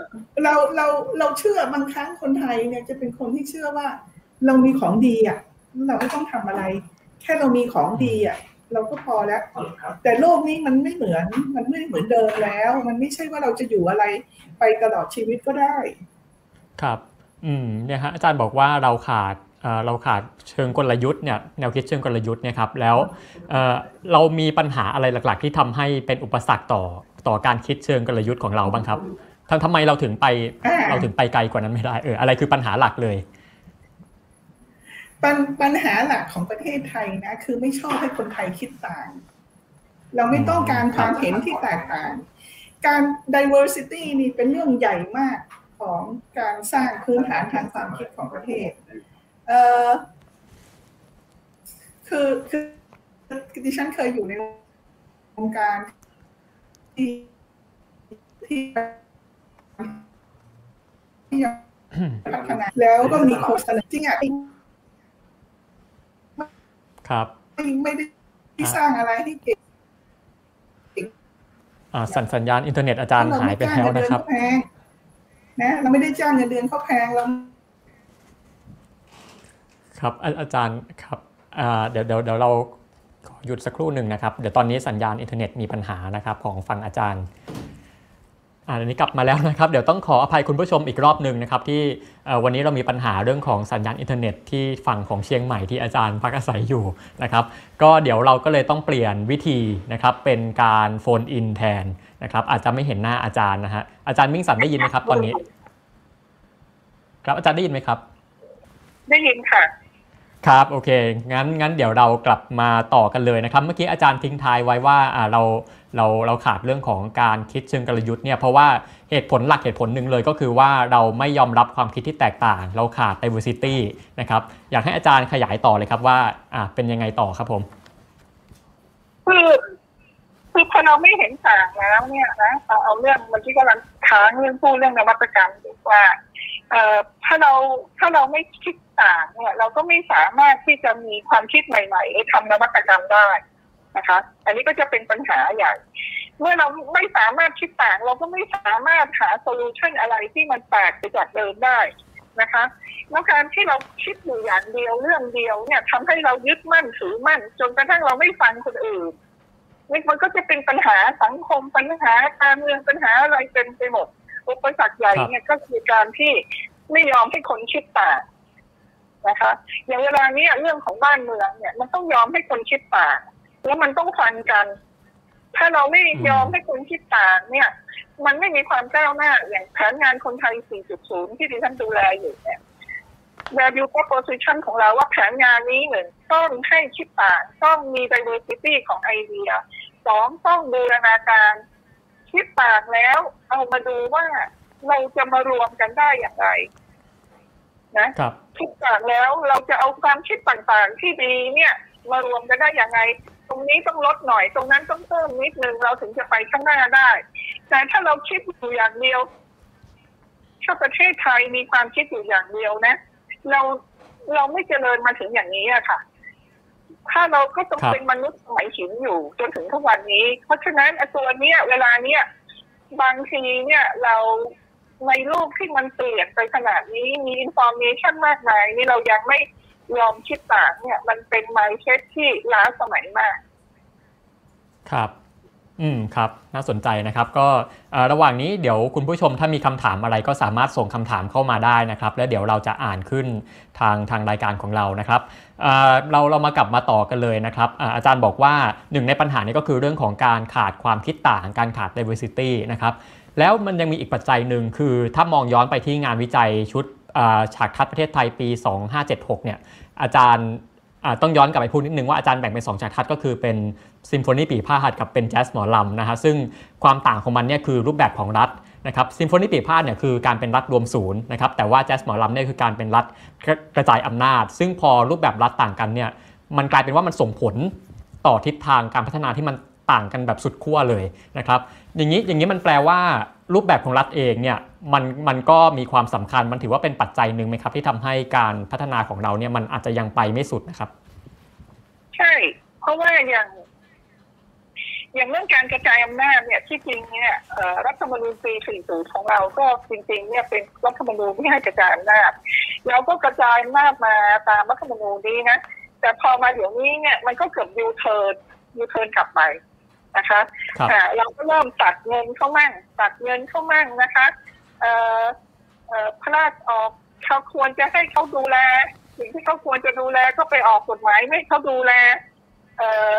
เราเราเราเชื่อบางครั้งคนไทยเนี่ยจะเป็นคนที่เชื่อว่า เรามีของดีอะ เราไม่ต้องทำอะไร แค่เรามีของดีอะ เราก็พอแล้ว แต่โลกนี้มันไม่เหมือน มันไม่เหมือนเดิมแล้ว มันไม่ใช่ว่าเราจะอยู่อะไรไปตลอดชีวิตก็ได้ ครับ อืมเนี่ยฮะอาจารย์บอกว่าเราขาดเอ่อเราขาดเชิงกลยุทธ์เนี่ยแนวคิดเชิงกลยุทธ์เนี่ยครับแล้วเอ่อเรามีปัญหาอะไรหลัก ๆ ที่ทำให้เป็นอุปสรรคต่อต่อการคิดเชิงกลยุทธ์ของเราบ้างครับ ทำทำไมเราถึงไปอ่าเราถึงไปไกลกว่านั้นไม่ได้เอออะไรคือปัญหาหลักเลยปัญปัญหาหลักของประเทศไทยนะ คือไม่ชอบให้คนไทยคิดต่าง เราไม่ต้องการความเห็นที่แตกต่าง การ diversity นี่เป็นเรื่องใหญ่มากของการสร้างพื้นฐานทางความคิดของประเทศ เอ่อคือคือดิฉันเคยอยู่ในวงการที่ที่ที่ พัฒนาแล้วก็มีโค้ชเสนอจริงอะครับไม่ไม่ได้สร้างอะไรให้เก่งอ่าสัญสัญญาณอินเทอร์เน็ตอาจารย์หายไปแล้วนะครับเาไม่จ้างเงินเดือนเขาแพงนะเราไม่ได้จ้างเงินเดือนเขาแพงเราครับอาอาจารย์ครับอ่าเดี๋ยวเดี๋ยวเดี๋ยวเราขอหยุดสักครู่หนึ่งนะครับ เดี๋ยวตอนนี้สัญญาณอินเทอร์เน็ตมีปัญหานะครับของฝั่งอาจารย์ อันนี้กลับมาแล้วนะครับ เดี๋ยวต้องขออภัยคุณผู้ชมอีกรอบหนึ่งนะครับ ที่วันนี้เรามีปัญหาเรื่องของสัญญาณอินเทอร์เน็ตที่ฝั่งของเชียงใหม่ที่อาจารย์พักอาศัยอยู่นะครับ ก็เดี๋ยวเราก็เลยต้องเปลี่ยนวิธีนะครับ เป็นการโฟนอินแทนนะครับ อาจจะไม่เห็นหน้าอาจารย์นะฮะอาจารย์มิ่งสันได้ยินไหมครับ ตอนนี้ ครับอาจารย์ได้ยินไหมครับ ได้ยินค่ะ ครับโอเคงั้นงั้นเดี๋ยวเรากลับมาต่อกันเลยนะครับ เมื่อกี้อาจารย์ทิ้งท้ายไว้ว่าเราเราเราขาดเรื่องของการคิดเชิงกลยุทธ์เนี่ยเพราะว่าเหตุผลหลักเหตุผลหนึ่งเลยก็คือว่าเราไม่ยอมรับความคิดที่แตกต่าง เราขาด diversity นะครับอยากให้อาจารย์ขยายต่อเลยครับว่าอ่าเป็นยังไงต่อครับผมคือคือพอเราไม่เห็นต่างแล้วเนี่ยนะเอาเอาเรื่องเมื่อกี้กำลังค้างเรื่องพูดเรื่องนวัตกรรมอยู่ว่า เอ่อถ้าเราถ้าเราไม่คิดต่างเนี่ยเราก็ไม่สามารถที่จะมีความคิดใหม่ๆทำนวัตกรรมได้นะคะ อันนี้ก็จะเป็นปัญหาใหญ่เมื่อเราไม่สามารถคิดต่าง เราก็ไม่สามารถหาโซลูชันอะไรที่มันแปลกไปจากเดิมได้นะคะแล้วการที่เราคิดอยู่อย่างเดียวเรื่องเดียวเนี่ยทำให้เรายึดมั่นถือมั่น จนกระทั่งเราไม่ฟังคนอื่นนี่มันก็จะเป็นปัญหาสังคมปัญหาการเมืองปัญหาอะไรเต็มไปหมด อุปสรรคใหญ่เนี่ยก็คือการที่ไม่ยอมให้คนคิดต่างนะคะ อย่างเวลานี้เรื่องของบ้านเมืองเนี่ย มันต้องยอมให้คนคิดต่างแล้วมันต้องฟังกัน ถ้าเราไม่ยอมให้คนคิดต่างเนี่ย มันไม่มีความก้าวหน้าอย่างแผนงานคนไทย 4.0 ที่ดิฉันดูแลอยู่เนี่ย value proposition ของเราว่าแผนงานนี้หนึ่งต้องให้คิดต่างต้องมี diversity ของไอเดียสองต้องบูรณาการ คิดต่างแล้ว เอามาดูว่าเราจะมารวมกันได้อย่างไร นะครับคิดต่างแล้วเราจะเอาความคิดต่างๆ ที่ดีเนี่ยมารวมกันได้อย่างไรตรงนี้ต้องลดหน่อย ตรงนั้นต้องเพิ่มนิดนึงเราถึงจะไปข้างหน้าได้ แต่ถ้าเราคิดอยู่อย่างเดียวถ้าประเทศไทยมีความคิดอยู่อย่างเดียวนะ เราเราไม่เจริญมาถึงอย่างนี้อะค่ะ ถ้าเราก็ต้องเป็นมนุษย์สมัยหินอยู่จนถึงทุกวันนี้ เพราะฉะนั้นตัวเนี้ย เวลาเนี้ยบางทีเนี่ยเราในโลกที่มันเปลี่ยนไปขนาดนี้มี information มากมายนี่เรายังไม่ยอมคิดต่างเนี่ย มันเป็น mindset ที่ล้าสมัยมาก ครับ อืมครับน่าสนใจนะครับก็ระหว่างนี้เดี๋ยวคุณผู้ชมถ้ามีคำถามอะไรก็สามารถส่งคำถามเข้ามาได้นะครับ และเดี๋ยวเราจะอ่านขึ้นทางทางรายการของเรานะครับเราเรามากลับมาต่อกันเลยนะครับอาจารย์บอกว่าหนึ่งในปัญหานี้ก็คือเรื่องของการขาดความคิดต่างการขาด diversity นะครับแล้วมันยังมีอีกปัจจัยหนึ่งคือถ้ามองย้อนไปที่งานวิจัยชุดฉากทัศน์ประเทศไทยปี 2576เนี่ยอาจารย์ ต้องย้อนกลับไปพูดนิดนึงว่าอาจารย์แบ่งเป็น2ฉากทัศน์ก็คือเป็นซิมโฟนีปีพาหัดกับเป็นแจ๊สหมอลำนะฮะซึ่งความต่างของมันเนี่ยคือรูปแบบของรัฐนะครับซิมโฟนีปีพาดเนี่ยคือการเป็นรัฐรวมศูนย์นะครับแต่ว่าแจ๊สหมอลำเนี่ยคือการเป็นรัฐกระจายอำนาจ ซึ่งพอรูปแบบรัฐต่างกันเนี่ยมันกลายเป็นว่ามันส่งผลต่อทิศทางการพัฒนาที่มันต่างกันแบบสุดขั้วเลยนะครับอย่างนี้อย่างนี้มันแปลว่ารูปแบบของรัฐเองเนี่ย มันมันก็มีความสำคัญมันถือว่าเป็นปัจจัยหนึ่งไหมครับ ที่ทำให้การพัฒนาของเราเนี่ยมันอาจจะยังไปไม่สุดนะครับ ใช่ เพราะว่าอย่างอย่างเรื่องการกระจายอำนาจเนี่ยที่จริงเนี่ยรัฐธรรมนูญปี 40 ของเราก็จริง ๆ เนี่ยเป็นรัฐธรรมนูญที่ให้กระจายอำนาจเราก็กระจายอำนาจมาตามรัฐธรรมนูญนี้นะแต่พอมาเดี๋ยวนี้เนี่ยมันก็เกือบ U-turn U-turn กลับไปนะคะเราก็เริ่มตัดเงินเข้ามั่งตัดเงินเข้ามั่งนะคะเอ่อเอ่อ พระราชออกเขาควรจะให้เขาดูแล สิ่งที่เขาควรจะดูแลก็ไปออกกฎหมายไม่เขาดูแลเอ่อ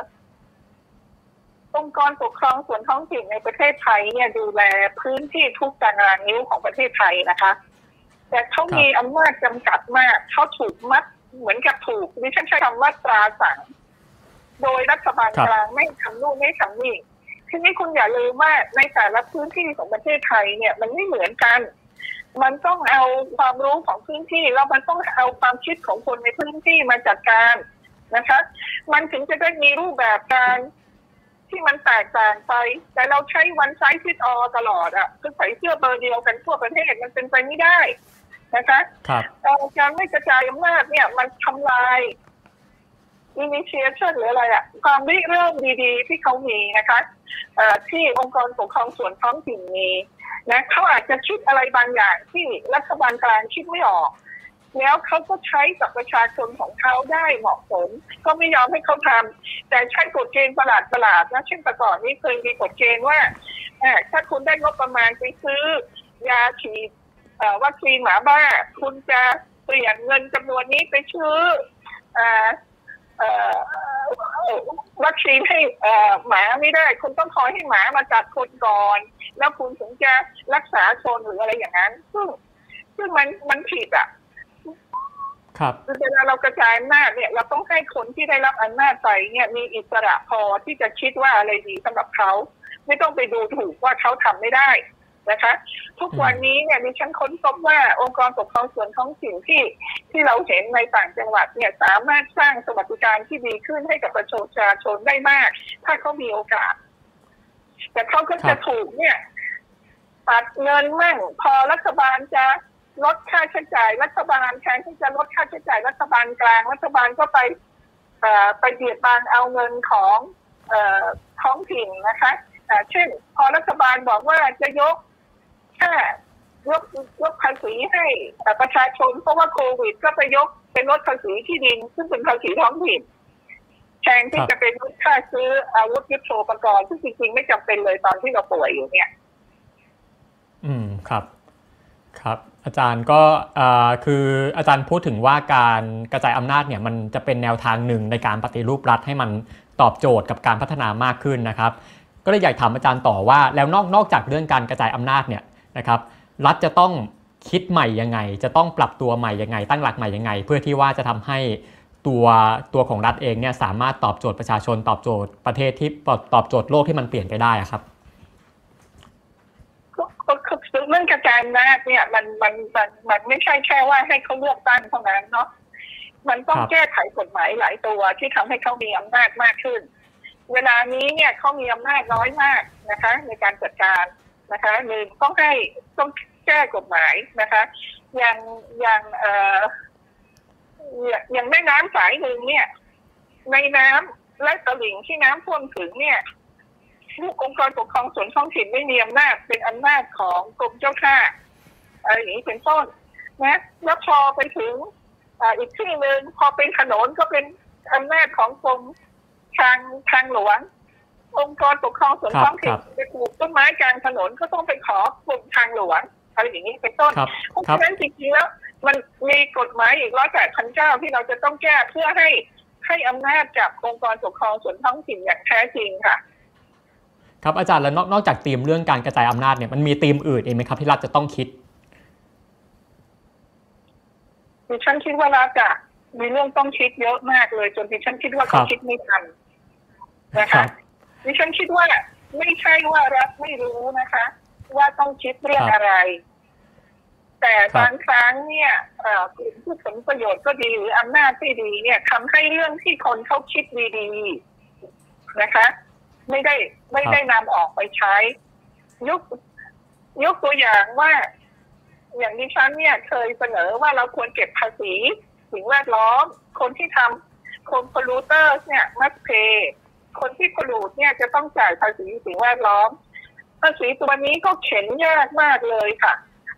องค์กรปกครองส่วนท้องถิ่นในประเทศไทยเนี่ยดูแลพื้นที่ทุกตารางนิ้วของประเทศไทยนะคะ แต่เขามีอำนาจจำกัดมากเขาถูกมัดเหมือนกับถูกดิฉันใช้คำว่าตราสังโดยรัฐบาลกลางไม่ทำนู่นไม่ทำนี่ ทีนี้คุณอย่าลืมว่าในแต่ละพื้นที่ของประเทศไทยเนี่ยมันไม่เหมือนกัน มันต้องเอาความรู้ของพื้นที่แล้วมันต้องเอาความคิดของคนในพื้นที่มาจัดการนะคะ มันถึงจะได้มีรูปแบบการที่มันแตกต่างไป แต่เราใช้วันไซส์ฟิตออตลอดอะคือใส่เสื้อเบอร์เดียวกันทั่วประเทศมันเป็นไปไม่ได้นะคะครับการไม่กระจายอำนาจเนี่ยมันทำลาย initiation หรืออะไรอะความริเริ่มดีๆ ที่เขามีนะคะที่องค์กรปกครองส่วนท้องถิ่นมีนะเขาอาจจะคิดอะไรบางอย่างที่รัฐบาลกลางคิดไม่ออก แล้วเขาก็ใช้กับประชาชนของเขาได้เหมาะสม ก็ไม่ยอมให้เขาทำแต่ใช้กฎเกณฑ์ประหลาดประหลาดนะเช่นแต่ก่อนนี้เคยมีกฎเกณฑ์ว่าถ้าคุณได้งบประมาณไปซื้อยาฉีดวัคซีนหมาบ้า คุณจะเปลี่ยนเงินจำนวนนี้ไปซื้ออ วัคซีนให้เอ่อหมาไม่ได้ คุณต้องคอยให้หมามากัดคนก่อน แล้วคุณถึงจะรักษาคนหรืออะไรอย่างนั้น ซึ่งซึ่งมันมันผิดอะครับคือเวลาเรากระจายอำนาจเนี่ยเราต้องให้คนที่ได้รับอำนาจไปเนี่ยมีอิสระพอที่จะคิดว่าอะไรดีสำหรับเขา ไม่ต้องไปดูถูกว่าเขาทำไม่ได้ นะคะ ทุกวันนี้เนี่ยดิฉันค้นพบว่าองค์กรปกครองส่วนท้องถิ่นที่ที่เราเห็นในต่างจังหวัดเนี่ยสามารถสร้างสวัสดิการที่ดีขึ้นให้กับประชาชนได้มาก ถ้าเขามีโอกาส แต่เขาก็จะถูกเนี่ยตัดเงินมั่งพอรัฐบาลจะลดค่าใช้จ่ายรัฐบาลแทนที่จะลดค่าใช้จ่ายรัฐบาลกลาง รัฐบาลก็ไปไปเบียดบังเอาเงินของอท้องถิ่นนะคะเช่น พอรัฐบาลบอกว่าจะยก แค่ยกยกภาษีให้ประชาชน เพราะว่าโควิด ก็ไปยกเป็นลดภาษีที่ดิน ซึ่งเป็นภาษีท้องถิ่นแทนที่จะเป็นลดค่าซื้ออาวุธยุทโธปกรณ์ซึ่งจริงๆไม่จำเป็นเลยตอนที่เราป่วยอยู่เนี่ย อืมครับครับ อาจารย์ก็คืออาจารย์พูดถึงว่าการกระจายอำนาจเนี่ยมันจะเป็นแนวทางหนึ่งในการปฏิรูปรัฐให้มันตอบโจทย์กับการพัฒนามากขึ้นนะครับ ก็เลยอยากถามอาจารย์ต่อว่าแล้วนอกนอกจากเรื่องการกระจายอำนาจเนี่ย นะครับรัฐจะต้องคิดใหม่ยังไง จะต้องปรับตัวใหม่ยังไง ตั้งหลักใหม่ยังไง เพื่อที่ว่าจะทำให้ตัวตัวของรัฐเองเนี่ยสามารถตอบโจทย์ประชาชนตอบโจทย์ประเทศที่ตอบโจทย์โลกที่มันเปลี่ยนไปได้อะครับก็ก็คือเรื่องกระจายอำนาจเนี่ยมันมันมันมันไม่ใช่แค่ว่าให้เขาเลือกตั้งเท่านั้นเนาะมันต้องครับแก้ไขกฎหมายหลายตัวที่ทำให้เขามีอำนาจมากขึ้น เวลานี้เนี่ยเขามีอำนาจน้อยมากนะคะ ในการจัดการ นะคะหนึ่งต้องให้ต้องแก้กฎหมายนะคะ อย่างอย่างเอ่ออย่างแม่น้ำสายหนึ่งเนี่ย ในน้ำและตลิ่งที่น้ำท่วมถึงเนี่ยองค์กรปกครองส่วนท้องถิ่นไม่มีอำนาจเป็นอำนาจของกรมเจ้าท่าอะไรอย่างนี้เป็นต้นนะแล้วพอไปถึงออีกที่หนึ่งพอเป็นถนนก็เป็นอำนาจของกรมทางทางหลวง องค์กรปกครองส่วนท้องถิ่นครับไปปลูกต้นไม้กลางถนนก็ต้องไปขอกรมทางหลวงอะไรอย่างนี้เป็นต้นครับเพราะครับฉะนั้นจริงๆแล้ว มันมีกฎหมายอีกร้อยแปดพันเก้าที่เราจะต้องแก้เพื่อให้ให้อำนาจกับองค์กรปกครองส่วนท้องถิ่นอย่างแท้จริงค่ะ ครับอาจารย์แล้วนอกนอกจากธีมเรื่องการกระจายอำนาจเนี่ยมันมีธีมอื่นเองไหมครับที่รัฐจะต้องคิดดิฉันคิดว่ารัฐอะมีเรื่องต้องคิดเยอะมากเลย จนดิฉันคิดว่าเขาครับคิดไม่ทันนะครัคะบ ดิฉันคิดว่าไม่ใช่ว่ารัฐไม่รู้นะคะ ว่าต้องคิดเรื่องครับอะไร แต่ครับบางครั้งเนี่ยเอ่อกลุ่มผู้ผลประโยชน์ก็ดีหรืออำนาจที่ดี เนี่ยทำให้เรื่องที่คนเขาคิดดีๆนะคะ ไม่ได้ไม่ได้นำออกไปใช้ ยกยกตัวอย่างว่า อย่างดิฉันเนี่ย เคยเสนอว่าเราควรเก็บภาษีสิ่งแวดล้อม คนที่ทำคนพลูเตอร์เนี่ยมัสเพย์ คนที่พลูดเนี่ยจะต้องจ่ายภาษีสิ่งแวดล้อม ภาษีตัวนี้ก็เข็นยากมากเลยค่ะ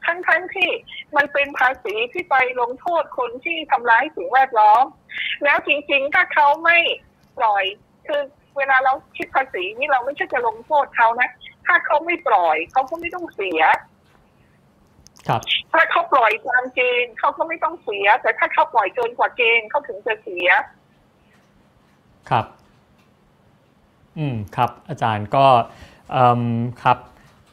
ทั้งทั้งๆที่มันเป็นภาษีที่ไปลงโทษคนที่ทำร้ายสิ่งแวดล้อม แล้วจริงๆ ถ้าเขาไม่ปล่อยคือเวลาเราคิดภาษีนี่เราไม่ใช่จะลงโทษเขานะ ถ้าเขาไม่ปล่อยเขาก็ไม่ต้องเสีย ครับ ถ้าเขาปล่อยตามเกณฑ์เขาก็ไม่ต้องเสีย แต่ถ้าเขาปล่อยเกินกว่าเกณฑ์เขาถึงจะเสีย ครับ อืมครับอาจารย์ก็ครับ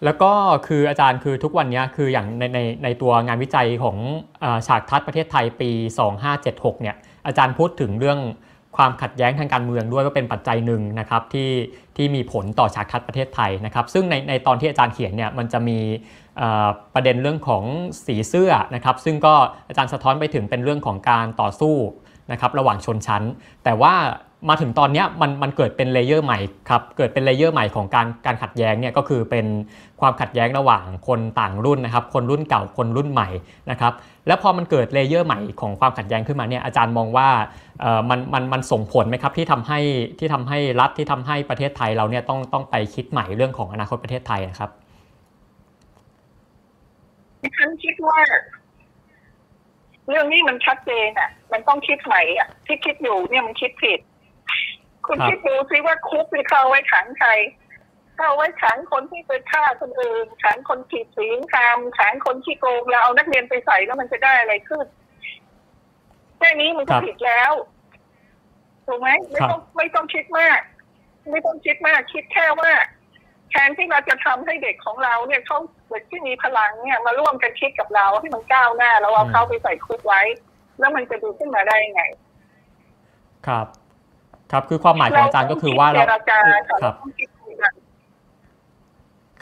แล้วก็คืออาจารย์คือทุกวันนี้คืออย่างในในในตัวงานวิจัยของอฉากทัศน์ประเทศไทยปี 2576เนี่ยอาจารย์พูดถึงเรื่องความขัดแย้งทางการเมืองด้วยว่าเป็นปัจจัยหนึ่งนะครับที่ที่มีผลต่อฉากทัศน์ประเทศไทยนะครับ ซึ่งในในตอนที่อาจารย์เขียนเนี่ยมันจะมีประเด็นเรื่องของสีเสื้อนะครับ ซึ่งก็อาจารย์สะท้อนไปถึงเป็นเรื่องของการต่อสู้นะครับระหว่างชนชั้น แต่ว่า มาถึงตอนนี้มันมันเกิดเป็น layer ใหม่ครับเกิดเป็น layer ใหม่ของการการขัดแย้งเนี่ยก็คือเป็นความขัดแย้งระหว่างคนต่างรุ่นนะครับ คนรุ่นเก่าคนรุ่นใหม่นะครับแล้วพอมันเกิด layer ใหม่ของความขัดแย้งขึ้นมาเนี่ยอาจารย์มองว่ามันมันมันส่งผลไหมครับที่ทำให้ที่ทำให้รัฐที่ทำให้ประเทศไทยเราเนี่ยต้องต้องไปคิดใหม่เรื่องของอนาคตประเทศไทยนะครับฉันคิดว่าเรื่องนี้มันชัดเจนอะ มันต้องคิดใหม่อะที่คิดอยู่เนี่ยมันคิดผิด คุณครับคิดดูซิว่าคุกที่เขาเอาไว้ขังใครถ้าเอาไว้ขังคนที่ไปฆ่าคนอื่นขังคนผิดศีลธรรมขังคนที่โกงแล้วเอานักเรียนไปใส่แล้วมันจะได้อะไรขึ้นแค่นี้มันก็ผิดแล้วถูกไหมไม่ต้องไม่ต้องคิดมาก ไม่ต้องคิดมาก คิดแค่ว่าแทนที่เราจะทำให้เด็กของเราเนี่ยเขาเด็กที่มีพลังเนี่ย มาร่วมกันคิดกับเราให้มันก้าวหน้าแล้วเอาเขาไปใส่คุกไว้ แล้วมันจะดูขึ้นมาได้ยังไง ครับ ครับคือความหมายของอาจารย์ก็คือว่าเราเจรจาครับต้องคิดคุยกัน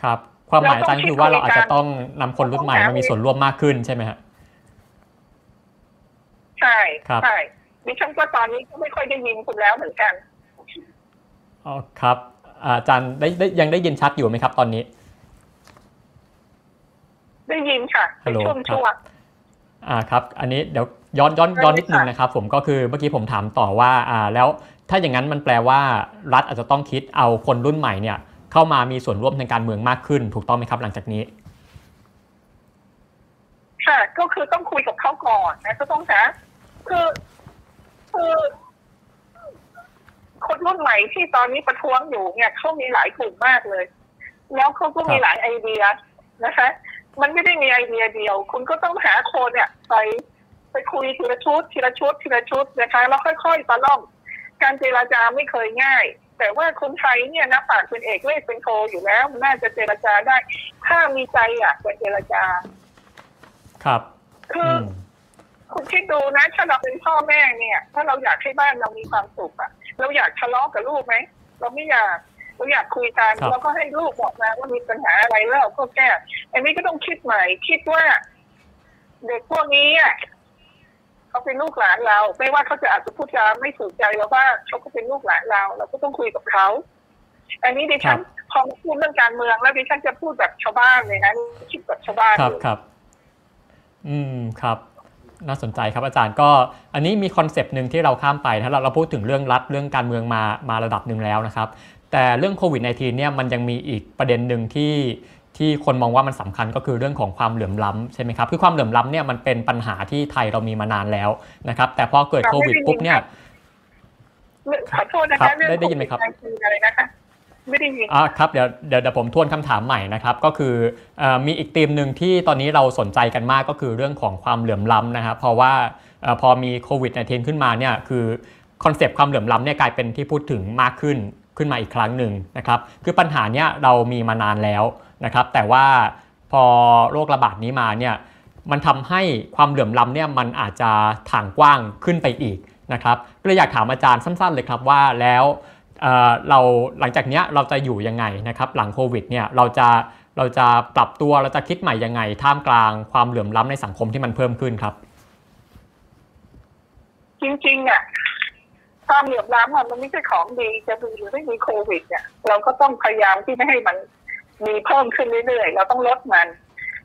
ครับ ความหมายอาจารย์คือว่าเราอาจจะต้องนำคนรุ่นใหม่มามีส่วนร่วมมากขึ้นใช่ไหมฮะใช่ครับใช่ดิฉันก็ตอนนี้ก็ไม่ค่อยได้ยินคุณแล้วเหมือนกันอ๋อครับ อาจารย์ได้ได้ยังได้ยินชัดอยู่ไหมครับ ตอนนี้ ได้ยินค่ะฮัลโหลช่วงครับช่วงอ่าครับ อันนี้เดี๋ยวย้อนย้อนย้อนนิดนึงนะครับ ผมก็คือเมื่อกี้ผมถามต่อว่าอ่าแล้ว ถ้าอย่างนั้นมันแปลว่ารัฐอาจจะต้องคิดเอาคนรุ่นใหม่เนี่ยเข้ามามีส่วนร่วมในการเมืองมากขึ้น ถูกต้องไหมครับหลังจากนี้ค่ะก็คือต้องคุยกับเขาก่อนนะก็ต้องหาคือคือคนรุ่นใหม่ที่ตอนนี้ประท้วงอยู่เนี่ยเขามีหลายกลุ่มมากเลย แล้วเขาก็มีหลายไอเดียนะคะ มันไม่ได้มีไอเดียเดียว คุณก็ต้องหาคนเนี่ยไปไปคุยทีละชุดทีละชุดทีละชุดนะคะ แล้วค่อยๆตะล่อม การเจราจาไม่เคยง่าย แต่ว่าคนไทยเนี่ยนะปากเป็นเอกเลขเป็นโทอยู่แล้วมันน่าจะเจรจาได้ ถ้ามีใจอยากจะเจรจา ครับ คืออือมคุณคิดดูนะ ถ้าเราเป็นพ่อแม่เนี่ย ถ้าเราอยากให้บ้านเรามีความสุขอะเราอยากทะเลาะกับลูกไหมเราไม่อยากเราอยากคุยกันครับเราก็ให้ลูกบอกมาว่ามีปัญหาอะไรแล้วเราก็แก้อันนี้ก็ต้องคิดใหม่ คิดว่า เด็กพวกนี้อะ เขาเป็นลูกหลานเรา ไม่ว่าเขาจะอาจจะพูดจาไม่ถูกใจเราบ้างเขาก็เป็นลูกหลานเรา เราก็ต้องคุยกับเขาอันนี้ดิฉันพอมาพูดเรื่องการเมืองแล้วดิฉันจะพูดแบบชาวบ้านเลยนะคิดแบบชาวบ้านครับเลยครับ อืมครับน่าสนใจครับอาจารย์ก็อันนี้มีคอนเซปต์หนึ่งที่เราข้ามไปนะเราเราพูดถึงเรื่องรัฐเรื่องการเมืองมามาระดับหนึ่งแล้วนะครับ แต่เรื่องโควิด -19 เนี่ยมันยังมีอีกประเด็นหนึ่งที่ ที่คนมองว่ามันสำคัญก็คือเรื่องของความเหลื่อมล้ำใช่ไหมครับคือความเหลื่อมล้ำเนี่ยมันเป็นปัญหาที่ไทยเรามีมานานแล้วนะครับ แต่พอเกิดโควิดปุ๊บเนี่ยขอโทษนะครัคะบเรื่องได้ได้ยินไหมครับโวิด19อะไรนะคะไม่ได้ยินอ่าครับเดี๋ยวเดี๋ยวเดี๋ยวผมทวนคำถามใหม่นะครับ ก็คือเออมีอีกธีมหนึ่งที่ตอนนี้เราสนใจกันมากก็คือเรื่องของความเหลื่อมล้ำนะครับเพราะว่าเอ่อพอมีโควิด -19 ขึ้นมาเนี่ยคือ concept ความเหลื่อมล้ำเนี่ยกลายเป็นที่พูดถึงมากขึ้นขึ้นมาอีกครั้งหนึ่งนะครับ คือปัญหาเนี้ยเรามีมานานแล้ว นะครับแต่ว่าพอโรคระบาดนี้มาเนี่ยมันทำให้ความเหลื่อมล้ำเนี่ยมันอาจจะถ่างกว้างขึ้นไปอีกนะครับก็เลยอยากถามอาจารย์สั้นๆเลยครับว่าแล้วเเราหลังจากเนี้ยเราจะอยู่ยังไงนะครับหลังโควิดเนี่ยเราจะเราจะปรับตัวเราจะคิดใหม่ยังไง ท่ามกลางความเหลื่อมล้ำในสังคมที่มันเพิ่มขึ้นครับ จริงๆอะความเหลื่อมล้ำอะมันไม่ใช่ของดีจะมีหรือไม่มีโควิดเนี่ยเราก็ต้องพยายามที่ไม่ให้มัน มีเพิ่มขึ้นเรื่อยๆ เราต้องลดมัน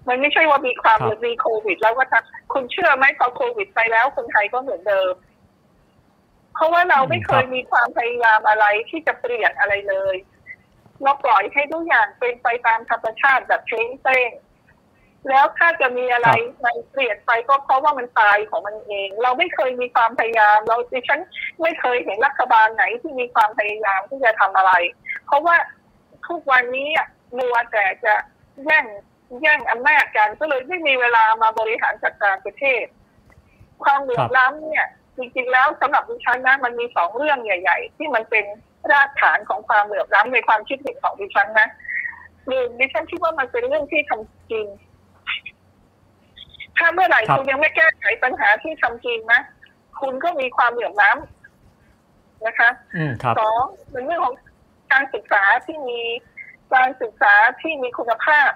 มันไม่ใช่ว่ามีความครับมีโควิด แล้วก็ทำคุณเชื่อไหมพอโควิดไปแล้วคนไทยก็เหมือนเดิม เพราะว่าเราไม่เคยมีความพยายามอะไรที่จะเปลี่ยนอะไรเลยเราปล่อยให้ทุกอย่างเป็นไปตามธรรมชาติแบบเช้งเต้งแล้วถ้าจะมีอะไรมันเปลี่ยนไปก็เพราะว่ามันตายของมันเอง เราไม่เคยมีความพยายาม เราดิฉันไม่เคยเห็นรัฐบาลไหนที่มีความพยายามที่จะทำอะไร เพราะว่าทุกวันนี้อะ มัวแต่จะแย่งแย่งอำนาจกันก็เลยไม่มีเวลามาบริหารจัดการประเทศ ความเหลื่อมล้ำเนี่ยจริงๆแล้วสำหรับดิฉันนะมันมีสองเรื่องใหญ่ ๆ ที่มันเป็นรากฐานของความเหลื่อมล้ำในความคิดเห็นของดิฉันนะหนึ่งดิฉันคิดว่ามันเป็นเรื่องที่ทำจริง ถ้าเมื่อไหร่ครับคุณยังไม่แก้ไขปัญหาที่ทำจริงนะคุณก็มีความเหลื่อมล้ำนะคะอืมครับสองเป็นเรื่องของการศึกษาที่มี การศึกษาที่มีคุณภาพ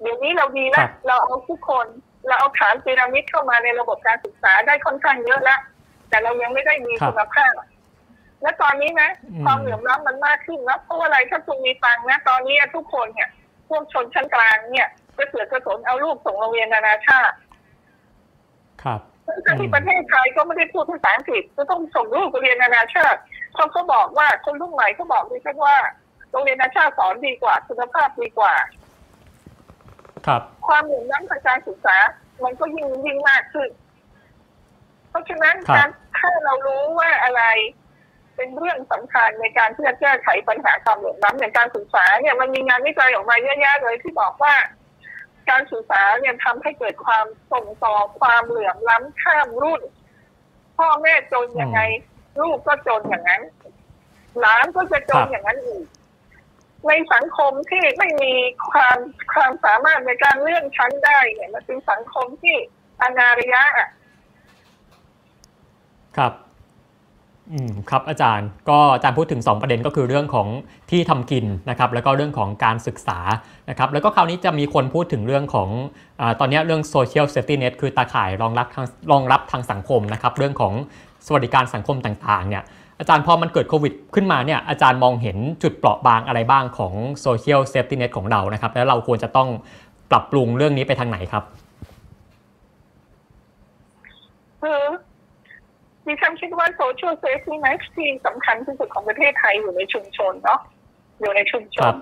เดี๋ยวนี้เราดีครัแล้วบเราเอาทุกคนเราเอาฐานพีระมิดเข้ามาในระบบการศึกษาได้ค่อนข้างเยอะแล้วแต่เรายังไม่ได้มีคุณภาพ และตอนนี้นะอืมความเหลื่อมล้ำมันมากขึ้นนะเพราะว่าอะไรถ้าคุณมีตังค์นะ ตอนนี้ทุกคนเนี่ยพวกชนชั้นกลางเนี่ยก็เสือกกระสนเอาลูกส่งโรงเรียนนานาชาติ ครับทั้งที่ประเทศไทยก็ไม่ได้พูดภาษาอังกฤษจะต้องส่งลูกไปเรียนนานาชาติเขาก็บอกว่าคนรุ่นใหม่เขาบอกดิฉันว่า โรงเรียนนานาชาติสอนดีกว่า คุณภาพดีกว่า ครับ ความเหลื่อมล้ำทางการศึกษา มันก็ยิ่งยิ่งมากขึ้น เพราะฉะนั้นครับ การถ้าเรารู้ว่าอะไร เป็นเรื่องสำคัญในการที่จะแก้ไขปัญหาความเหลื่อมล้ำในการศึกษาเนี่ยมันมีงานวิจัยออกมาเยอะแยะเลยที่บอกว่า การศึกษาเนี่ยทำให้เกิดความส่งต่อความเหลื่อมล้ำข้ามรุ่น พ่อแม่จนยังไง ลูกก็จนอย่างนั้น หลานก็จะจนอย่างนั้นอีก ในสังคมที่ไม่มีความความสามารถในการเลื่อนชั้นได้เนี่ยมันเป็นสังคมที่อนาริยะอะครับ อืมครับอาจารย์ ก็อาจารย์พูดถึง 2 ประเด็นก็คือเรื่องของที่ทำกินนะครับ แล้วก็เรื่องของการศึกษานะครับ แล้วก็คราวนี้จะมีคนพูดถึงเรื่องของอาตอนนี้เรื่อง social safety net คือตาข่ายรองรับทางรองรับทางสังคมนะครับ เรื่องของสวัสดิการสังคมต่างๆ เนี่ย อาจารย์พอมันเกิดโควิดขึ้นมาเนี่ยอาจารย์มองเห็นจุดเปราะบางอะไรบ้างของ social safety net ของเรานะครับ แล้วเราควรจะต้องปรับปรุงเรื่องนี้ไปทางไหนครับคือดิฉันคิดว่า social safety net ที่สำคัญที่สุดของประเทศไทยอยู่ในชุมชนเนาะอยู่ในชุมชนครับ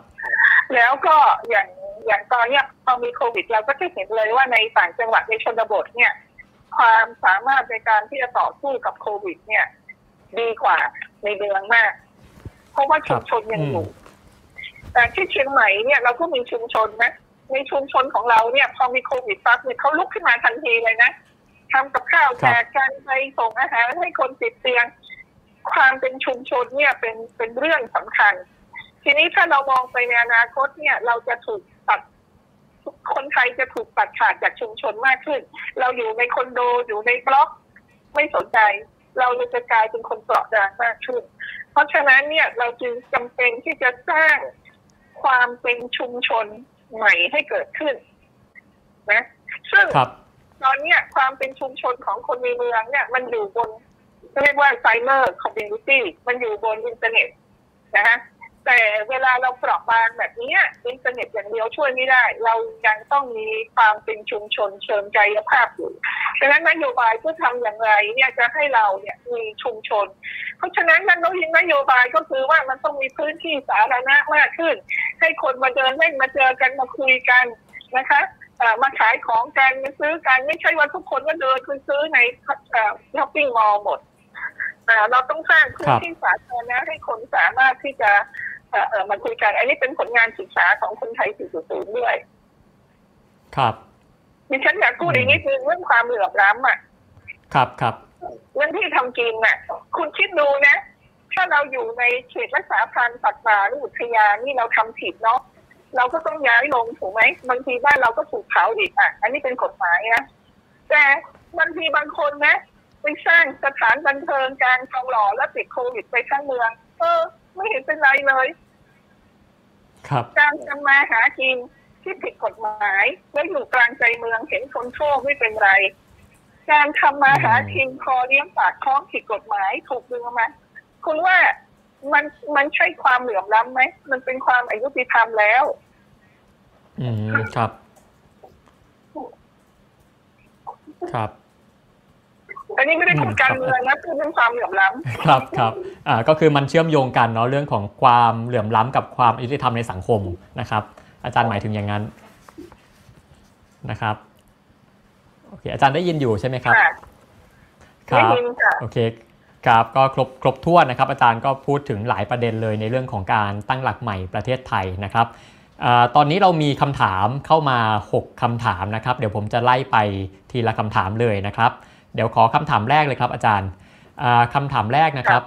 แล้วก็อย่างอย่างตอนเนี้ยพอมีโควิดเราก็จะเห็นเลยว่าในต่างจังหวัดในชนบทเนี่ย ความสามารถในการที่จะต่อสู้กับโควิด เนี่ย ดีกว่าในเมืองมาก เพราะว่าชุมชนยังอยู่ แต่ที่เชียงใหม่เนี่ยเราก็มีชุมชนนะในชุมชนของเราเนี่ย พอมีโควิดปั๊บเนี่ยเขาลุกขึ้นมาทันทีเลยนะทำกับข้าวแจกกันไปส่งอาหารให้คนติดเตียง ความเป็นชุมชนเนี่ยเป็นเป็นเรื่องสำคัญ ทีนี้ถ้าเรามองไปในอนาคตเนี่ย เราจะถูกตัดคนไทยจะถูกตัดขาดจากชุมชนมากขึ้น เราอยู่ในคอนโดอยู่ในบล็อก ไม่สนใจ เราเลยจะกลายเป็นคนเปราะบางมากขึ้น เพราะฉะนั้นเนี่ยเราจึงจำเป็นที่จะสร้างความเป็นชุมชนใหม่ให้เกิดขึ้นนะซึ่งครับตอนเนี้ยความเป็นชุมชนของคนในเมืองเนี่ย มันอยู่บนเรียกว่า cyber community มันอยู่บนอินเทอร์เน็ตนะฮะ แต่เวลาเราเปราะบางแบบนี้อินเทอร์เน็ตอย่างเดียวช่วยไม่ได้ เรายังต้องมีความเป็นชุมชนเชิงกายภาพอยู่ฉะนั้นนโยบายจะทำอย่างไรเนี่ยจะให้เราเนี่ยมีชุมชน เพราะฉะนั้นมันต้องยินนโยบายก็คือว่ามันต้องมีพื้นที่สาธารณะมากขึ้น ให้คนมาเดินเล่นมาเจอกันมาคุยกันนะคะมาขายของกันมาซื้อกันไม่ใช่ว่าทุกคนก็เดินไปซื้อในช้อปปิ้งมอลล์หมดเราต้องสร้างพื้นที่สาธารณะให้คนสามารถที่จะ มาคุยกัน อันนี้เป็นผลงานศึกษาของคนไทย 4.0 ด้วย ครับดิฉันอยากพูดอีกนิดนึงเรื่องความเหลื่อมล้ำอะ ครับครับเรื่องที่ทำกินน่ะ คุณคิดดูนะ ถ้าเราอยู่ในเขตรักษาพันธุ์สัตว์ป่าหรืออุทยานนี่เราทำผิดเนาะเราก็ต้องย้ายลงถูกไหมบางทีบ้านเราก็ถูกเผาอีกอะ อันนี้เป็นกฎหมายนะแต่บางทีบางคนนะไปสร้างสถานบันเทิงการทองหล่อแล้วติดโควิดไปทั้งเมือง เออ ไม่เห็นเป็นไรเลย ครับ การทำมาหากินที่ผิดกฎหมายแล้วอยู่กลางใจเมืองเห็นคนโชคไม่เป็นไร การทำมาหากินพอเลี้ยงปากท้องผิดกฎหมายถูกดึงมาคุณว่ามันมันใช่ความเหลื่อมล้ำไหมมันเป็นความอายุติธรรมแล้ว อืมครับ ครับ อันนี้ไม่ได้พูดการเมืองนะพูดเรื่องความเหลื่อมล้ำครับครับอ่าก็คือมันเชื่อมโยงกันเนาะเรื่องของความเหลื่อมล้ำกับความยุติธรรมในสังคมนะครับ อาจารย์หมายถึงอย่างนั้นนะครับโอเคอาจารย์ได้ยินอยู่ใช่ไหมครับค่ะครัได้บยินค่ะโอเคครับก็ครบครบถ้วนนะครับ อาจารย์ก็พูดถึงหลายประเด็นเลยในเรื่องของการตั้งหลักใหม่ประเทศไทยนะครับอาตอนนี้เรามีคำถามเข้ามา 6คำถามนะครับ เดี๋ยวผมจะไล่ไปทีละคำถามเลยนะครับ เดี๋ยวขอคำถามแรกเลยครับอาจารย์อ่าคำถามแรกนะครับ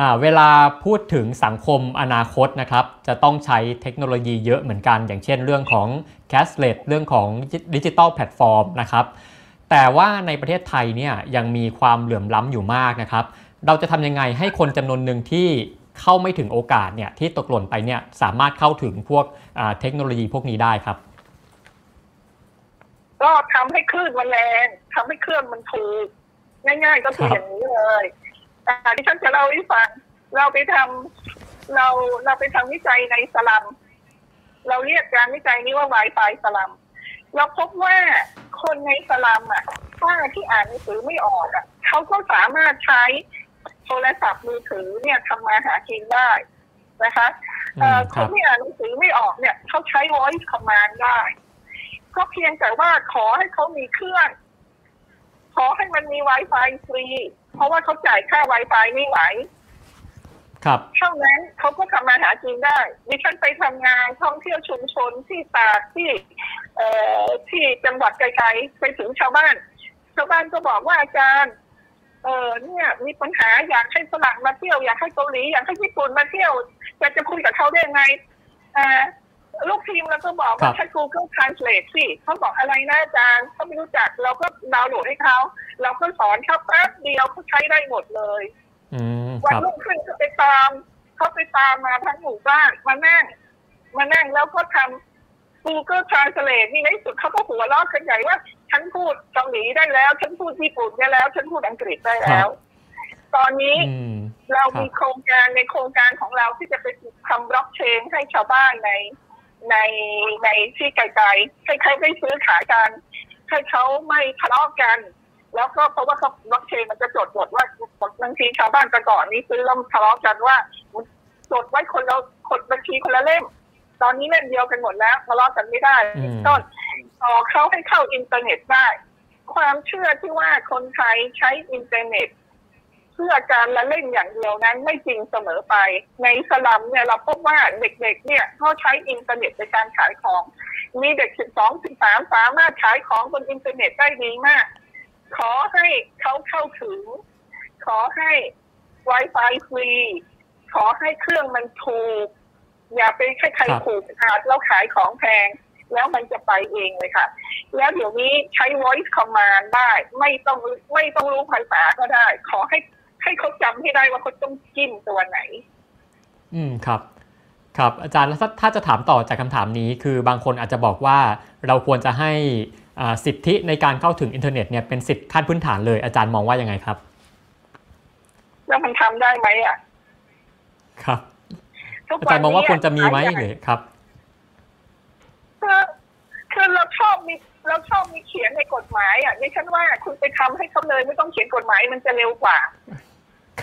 อ่าเวลาพูดถึงสังคมอนาคตนะครับ จะต้องใช้เทคโนโลยีเยอะเหมือนกัน อย่างเช่นเรื่องของ cashless เรื่องของดิจิ t a ลแพลตฟอร์มนะครับ แต่ว่าในประเทศไทยเนี่ยยังมีความเหลื่อมล้ำอยู่มากนะครับ เราจะทำยังไงให้คนจำนวนหนึ่งที่เข้าไม่ถึงโอกาสเนี่ยที่ตกหล่นไปเนี่ยสามารถเข้าถึงพวกอ่าเทคโนโลยีพวกนี้ได้ครับ ก็ทำให้คลื่นมันแรงทำให้เครื่องมันถูก ง่ายๆก็คือครับอย่างนี้เลยอ่าที่ฉันจะเล่าให้ฟังเราไปทำเราเราไปทำวิจัยในสลัม เราเรียกการวิจัยนี้ว่า Wi-Fi สลัม เราพบว่าคนในสลัมอะป้าที่อ่านหนังสือไม่ออกอะเขาก็สามารถใช้โทรศัพท์มือถือเนี่ยทำมาหากินได้นะคะเอ่ออืมคครันบที่อ่านหนังสือไม่ออกเนี่ยเขาใช้ voice command ได้ ก็เพียงแต่ว่าขอให้เขามีเครื่อง ขอให้มันมี Wi-Fi ฟรี เพราะว่าเขาจ่ายค่า Wi-Fi ไม่ไหว ครับ เท่านั้นเขาก็ทำมาหากินได้ดิฉันไปทำงานท่องเที่ยวชุมชนที่ตากที่ เอ่อที่จังหวัดไกลๆไปถึงชาวบ้าน ชาวบ้านก็บอกว่าอาจารย์ เออเนี่ยมีปัญหาอยากให้ฝรั่งมาเที่ยวอยากให้เกาหลีอยากให้ญี่ปุ่นมาเที่ยวจะจะคุยกับเขาได้ยังไงอ่า ลูกทีมเราก็บอกครัว่าบใช้ Google Translate สิเขาบอกอะไรนะอาจารย์เขาไม่รู้จักเราก็ดาวน์โหลดให้เขา เราก็สอนเขาแป๊บเดียวเขาใช้ได้หมดเลยอืมวัคนรับรุ่งขึ้นก็ไปตามเขาไปตามมาทั้งหมู่บ้านมานั่งมานั่งแล้วก็ทำ Google Translate นี่ในที่สุดเขาก็หัวเราะกันใหญ่ว่า ฉันพูดเกาหลีได้แล้ว ฉันพูดญี่ปุ่นได้แล้ว ฉันพูดอังกฤษได้แล้ว ตอนนี้อืมเราครับมีโครงการในโครงการของเราที่จะไปทำบล็อกเชนให้ชาวบ้านใน ในในที่ไกลๆให้เขาได้ซื้อขายกันให้เขาไม่ทะเลาะกัน แล้วก็เพราะว่าเขาบล็อกเชนมันจะจดจดว่าบางทีชาวบ้านแต่ก่อนนี้ซื้อแล้วทะเลาะกันว่าจดไว้คนละคนบัญชีคนละเล่ม ตอนนี้เล่มเดียวกันหมดแล้วทะเลาะกันไม่ได้อืมต้นต่อเขาให้เข้าอินเทอร์เน็ตได้ ความเชื่อที่ว่าคนไทยใช้อินเทอร์เน็ต เพื่อการละเล่นอย่างเดียวนั้นไม่จริงเสมอไป ในสลัมเนี่ยเราพบว่าเด็กๆเนี่ยเขาใช้อินเทอร์เน็ตในการขายของ มีเด็ก 12 13 สามารถขายของบนอินเทอร์เน็ตได้ดีมาก ขอให้เขาเข้าถึง ขอให้ Wi-Fi ฟรี ขอให้เครื่องมันถูก อย่าไปให้ใครครับผูกขาดแล้วขายของแพงแล้วมันจะไปเองเลยค่ะ แล้วเดี๋ยวนี้ใช้ voice command ได้ ไม่ต้องไม่ต้องรู้ภาษาก็ได้ ขอให้ ให้เขาจำให้ได้ว่าเขาต้องจิ้มตัวไหน อืมครับ ครับ อาจารย์แล้วถ้าถ้าจะถามต่อจากคำถามนี้ คือบางคนอาจจะบอกว่าเราควรจะให้อ่าสิทธิในการเข้าถึงอินเทอร์เน็ตเนี่ยเป็นสิทธิขั้นพื้นฐานเลยอาจารย์มองว่ายังไงครับ แล้วมันทำได้ไหมอะ ครับทุกอาจารย์มองว่าควรจะมีไหมหลายอย่างหรือครับคือคือเราชอบมีเราชอบมีเขียนในกฎหมายอะดิฉันว่าคุณไปทำให้เขาเลยไม่ต้องเขียนกฎหมายมันจะเร็วกว่า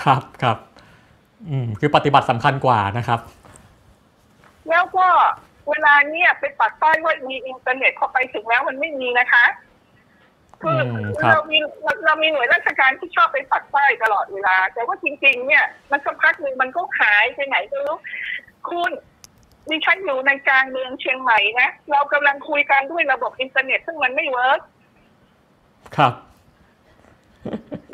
ครับครับอืมคือปฏิบัติสำคัญกว่านะครับ แล้วก็เวลาเนี้ยไปปักป้ายว่ามีอินเทอร์เน็ตเข้าไปถึงแล้วมันไม่มีนะคะคืออมครับเรามีเราเรามีหน่วยราชการที่ชอบไปปักป้ายตลอดเวลา แต่ว่าจริง ๆ เนี่ยมันสักพักหนึ่งมันก็หายไปไหนก็ไม่รู้คุณดิฉันอยู่ในกลางเมืองเชียงใหม่นะเรากำลังคุยกันด้วยระบบอินเทอร์เน็ตซึ่งมันไม่ workครับ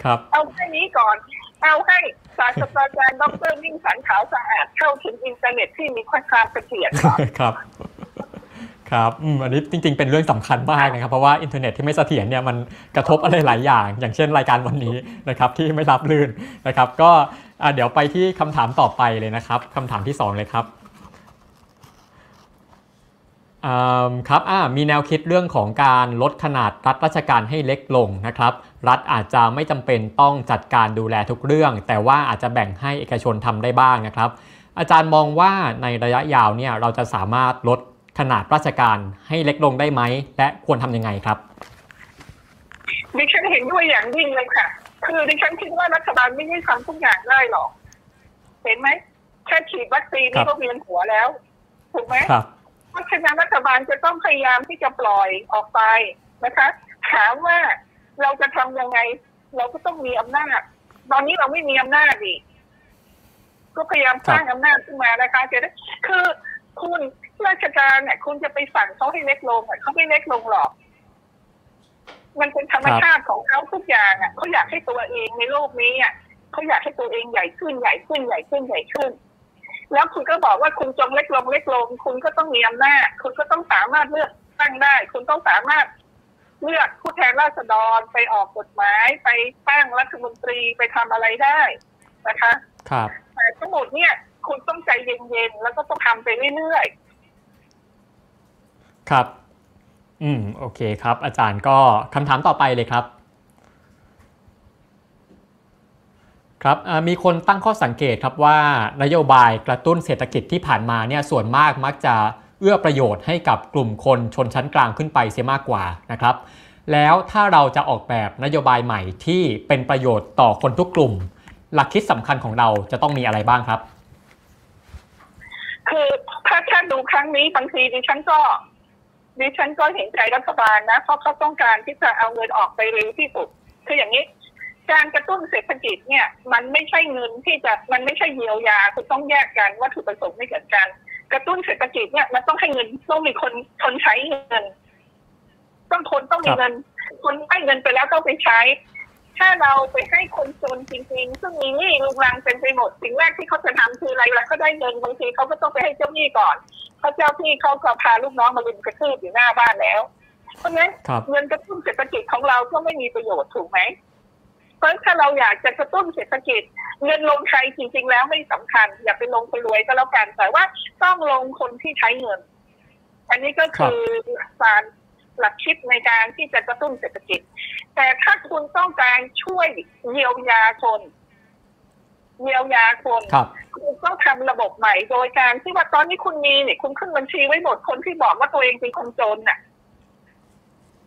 ครับ เอาแค่นี้ก่อน เอาให้ศาสตราจารย์ดร.มิ่งสรรพ์ ขาวสอาดเข้าถึงอินเทอร์เน็ตที่มีความเสถียรครับครับอันนี้จริงๆ เป็นเรื่องสำคัญมากนะครับ เพราะว่าอินเทอร์เน็ตที่ไม่เสถียรเนี่ยมันกระทบอะไรหลายอย่าง อย่างเช่นรายการวันนี้นะครับที่ไม่รับลื่นนะครับ ก็เดี๋ยวไปที่คำถามต่อไปเลยนะครับคำถามที่สองเลยครับครับมีแนวคิดเรื่องของการลดขนาดรัฐราชการให้เล็กลงนะครับ รัฐอาจจะไม่จำเป็นต้องจัดการดูแลทุกเรื่อง แต่ว่าอาจจะแบ่งให้เอกชนทำได้บ้างนะครับ อาจารย์มองว่าในระยะยาวเนี่ยเราจะสามารถลดขนาดราชการให้เล็กลงได้ไหม และควรทำยังไงครับดิฉันเห็นด้วยอย่างยิ่งเลยค่ะ คือดิฉันคิดว่ารัฐบาลไม่ได้ทำทุกอย่างได้หรอก เห็นไหมแค่ฉีดวัคซีนครันี่บก็เวียนหัวแล้ว ถูกไหมครับเพราะฉะนั้นรัฐบาลจะต้องพยายามที่จะปล่อยออกไปนะคะ ถามว่า เราจะทำยังไง เราก็ต้องมีอำนาจ ตอนนี้เราไม่มีอำนาจอีกก็พยายามสร้างอำนาจขึ้นมานะคะจะได้คือคุณราชการเนี่ยคุณจะไปสั่งเขาให้เล็กลงเขาไม่เล็กลงหรอก มันเป็นธรรมชาติของเขาทุกอย่างอะเขาอยากให้ตัวเองในโลกนี้อะเขาอยากให้ตัวเองใหญ่ขึ้นใหญ่ขึ้นใหญ่ขึ้นใหญ่ขึ้น แล้วคุณก็บอกว่าคุณจงเล็กลงเล็กลง คุณก็ต้องมีอำนาจคุณก็ต้องสามารถเลือกตั้งได้ คุณต้องสามารถ เลือกผู้แทนราษฎรไปออกกฎหมายไปตั้งรัฐมนตรีไปทำอะไรได้นะคะครับแต่ทั้งหมดเนี่ยคุณต้องใจเย็นๆแล้วก็ต้องทำไปเรื่อยๆครับ อืมโอเคครับ อาจารย์ก็คำถามต่อไปเลยครับ ครับอ่ามีคนตั้งข้อสังเกตครับว่านโยบายกระตุ้นเศรษฐกิจที่ผ่านมาเนี่ยส่วนมากมักจะ เอื้อประโยชน์ให้กับกลุ่มคนชนชั้นกลางขึ้นไปเสียมากกว่านะครับ แล้วถ้าเราจะออกแบบนโยบายใหม่ที่เป็นประโยชน์ต่อคนทุกกลุ่ม หลักคิดสำคัญของเราจะต้องมีอะไรบ้างครับ คือถ้าแค่ดูครั้งนี้บางทีดิฉันก็ดิฉันก็เห็นใจรัฐบาลนะเพราะเขาต้องการที่จะเอาเงินออกไปเร็วที่สุดคืออย่างนี้การกระตุ้นเศรษฐกิจเนี่ย มันไม่ใช่เงินที่จะมันไม่ใช่เยียวยาคุณต้องแยกกันวัตถุประสงค์ไม่เหมือนกัน กระตุ้นเศรษฐกิจเนี่ยมันต้องให้เงินต้องมีคนคนใช้เงิน ต้องคนต้องมีเงิน คนให้เงินไปแล้วต้องไปใช้ ถ้าเราไปให้คนจนจริงๆ ซึ่งมีหนี้ลุงรังเต็มไปหมดสิ่งแรกที่เขาจะทำคืออะไรเวลาเขาได้เงินบางทีเขาก็ต้องไปให้เจ้าหนี้ก่อนเพราะเจ้าหนี้เขาก็พาลูกน้องมาลุมกระทืบอยู่หน้าบ้านแล้ว เพราะฉะนั้นครับเงินกระตุ้นเศรษฐกิจของเราก็ไม่มีประโยชน์ถูกไหม เพราะถ้าเราอยากจะกระตุ้นเศรษฐกิจ เงินลงใครจริง ๆ แล้วไม่สำคัญ อย่าไปลงคนรวยก็แล้วกันแต่ว่าต้องลงคนที่ใช้เงิน อันนี้ก็คือหลักการหลักคิดในการที่จะกระตุ้นเศรษฐกิจ แต่ถ้าคุณต้องการช่วยเยียวยาคนเยียวยาคนครับคุณต้องทำระบบใหม่ โดยการที่ว่าตอนนี้คุณมีเนี่ยคุณขึ้นบัญชีไว้หมดคนที่บอกว่าตัวเองเป็นคนจนน่ะ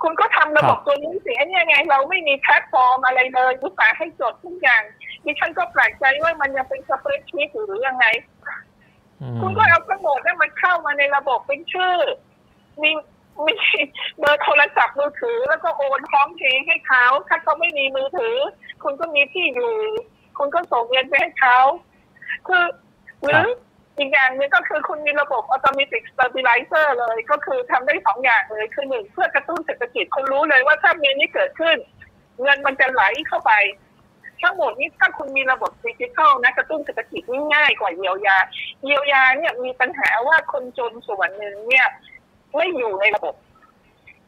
คุณก็ทำระบบครับตัวนี้สิไอ้เนี่ยไง เราไม่มีแพลตฟอร์มอะไรเลยอุตส่าห์ให้จดทุกอย่างดิฉันก็แปลกใจว่ามันยังเป็นสเปรดชีตหรือยังไงอืมคุณก็เอาทั้งหมดนั้นมันเข้ามาในระบบเป็นชื่อ มีมีเบอร์โทรศัพท์มือถือ แล้วก็โอนพร้อมเพย์ให้เขาถ้าเขาไม่มีมือถือ คุณก็มีที่อยู่ คุณก็ส่งเงินไปให้เขาคือหรือ อีกอย่างหนึงก็คือคุณมีระบบอัตโนมัติ stabilizer เลย ก็คือทำได้สองอย่างเลย คือหนึ่งเพื่อกระตุ้นเศรษฐกิจคุณรู้เลยว่าถ้ามีนี้เกิดขึ้น เงินมันจะไหลเข้าไป ทั้งหมดนี้ถ้าคุณมีระบบดิจิทัลนะกระตุ้นเศรษฐกิจนี่ง่ายกว่าเยียวยา เยียวยาเนี่ยมีปัญหาว่าคนจนส่วนหนึ่งเนี่ยไม่อยู่ในระบบ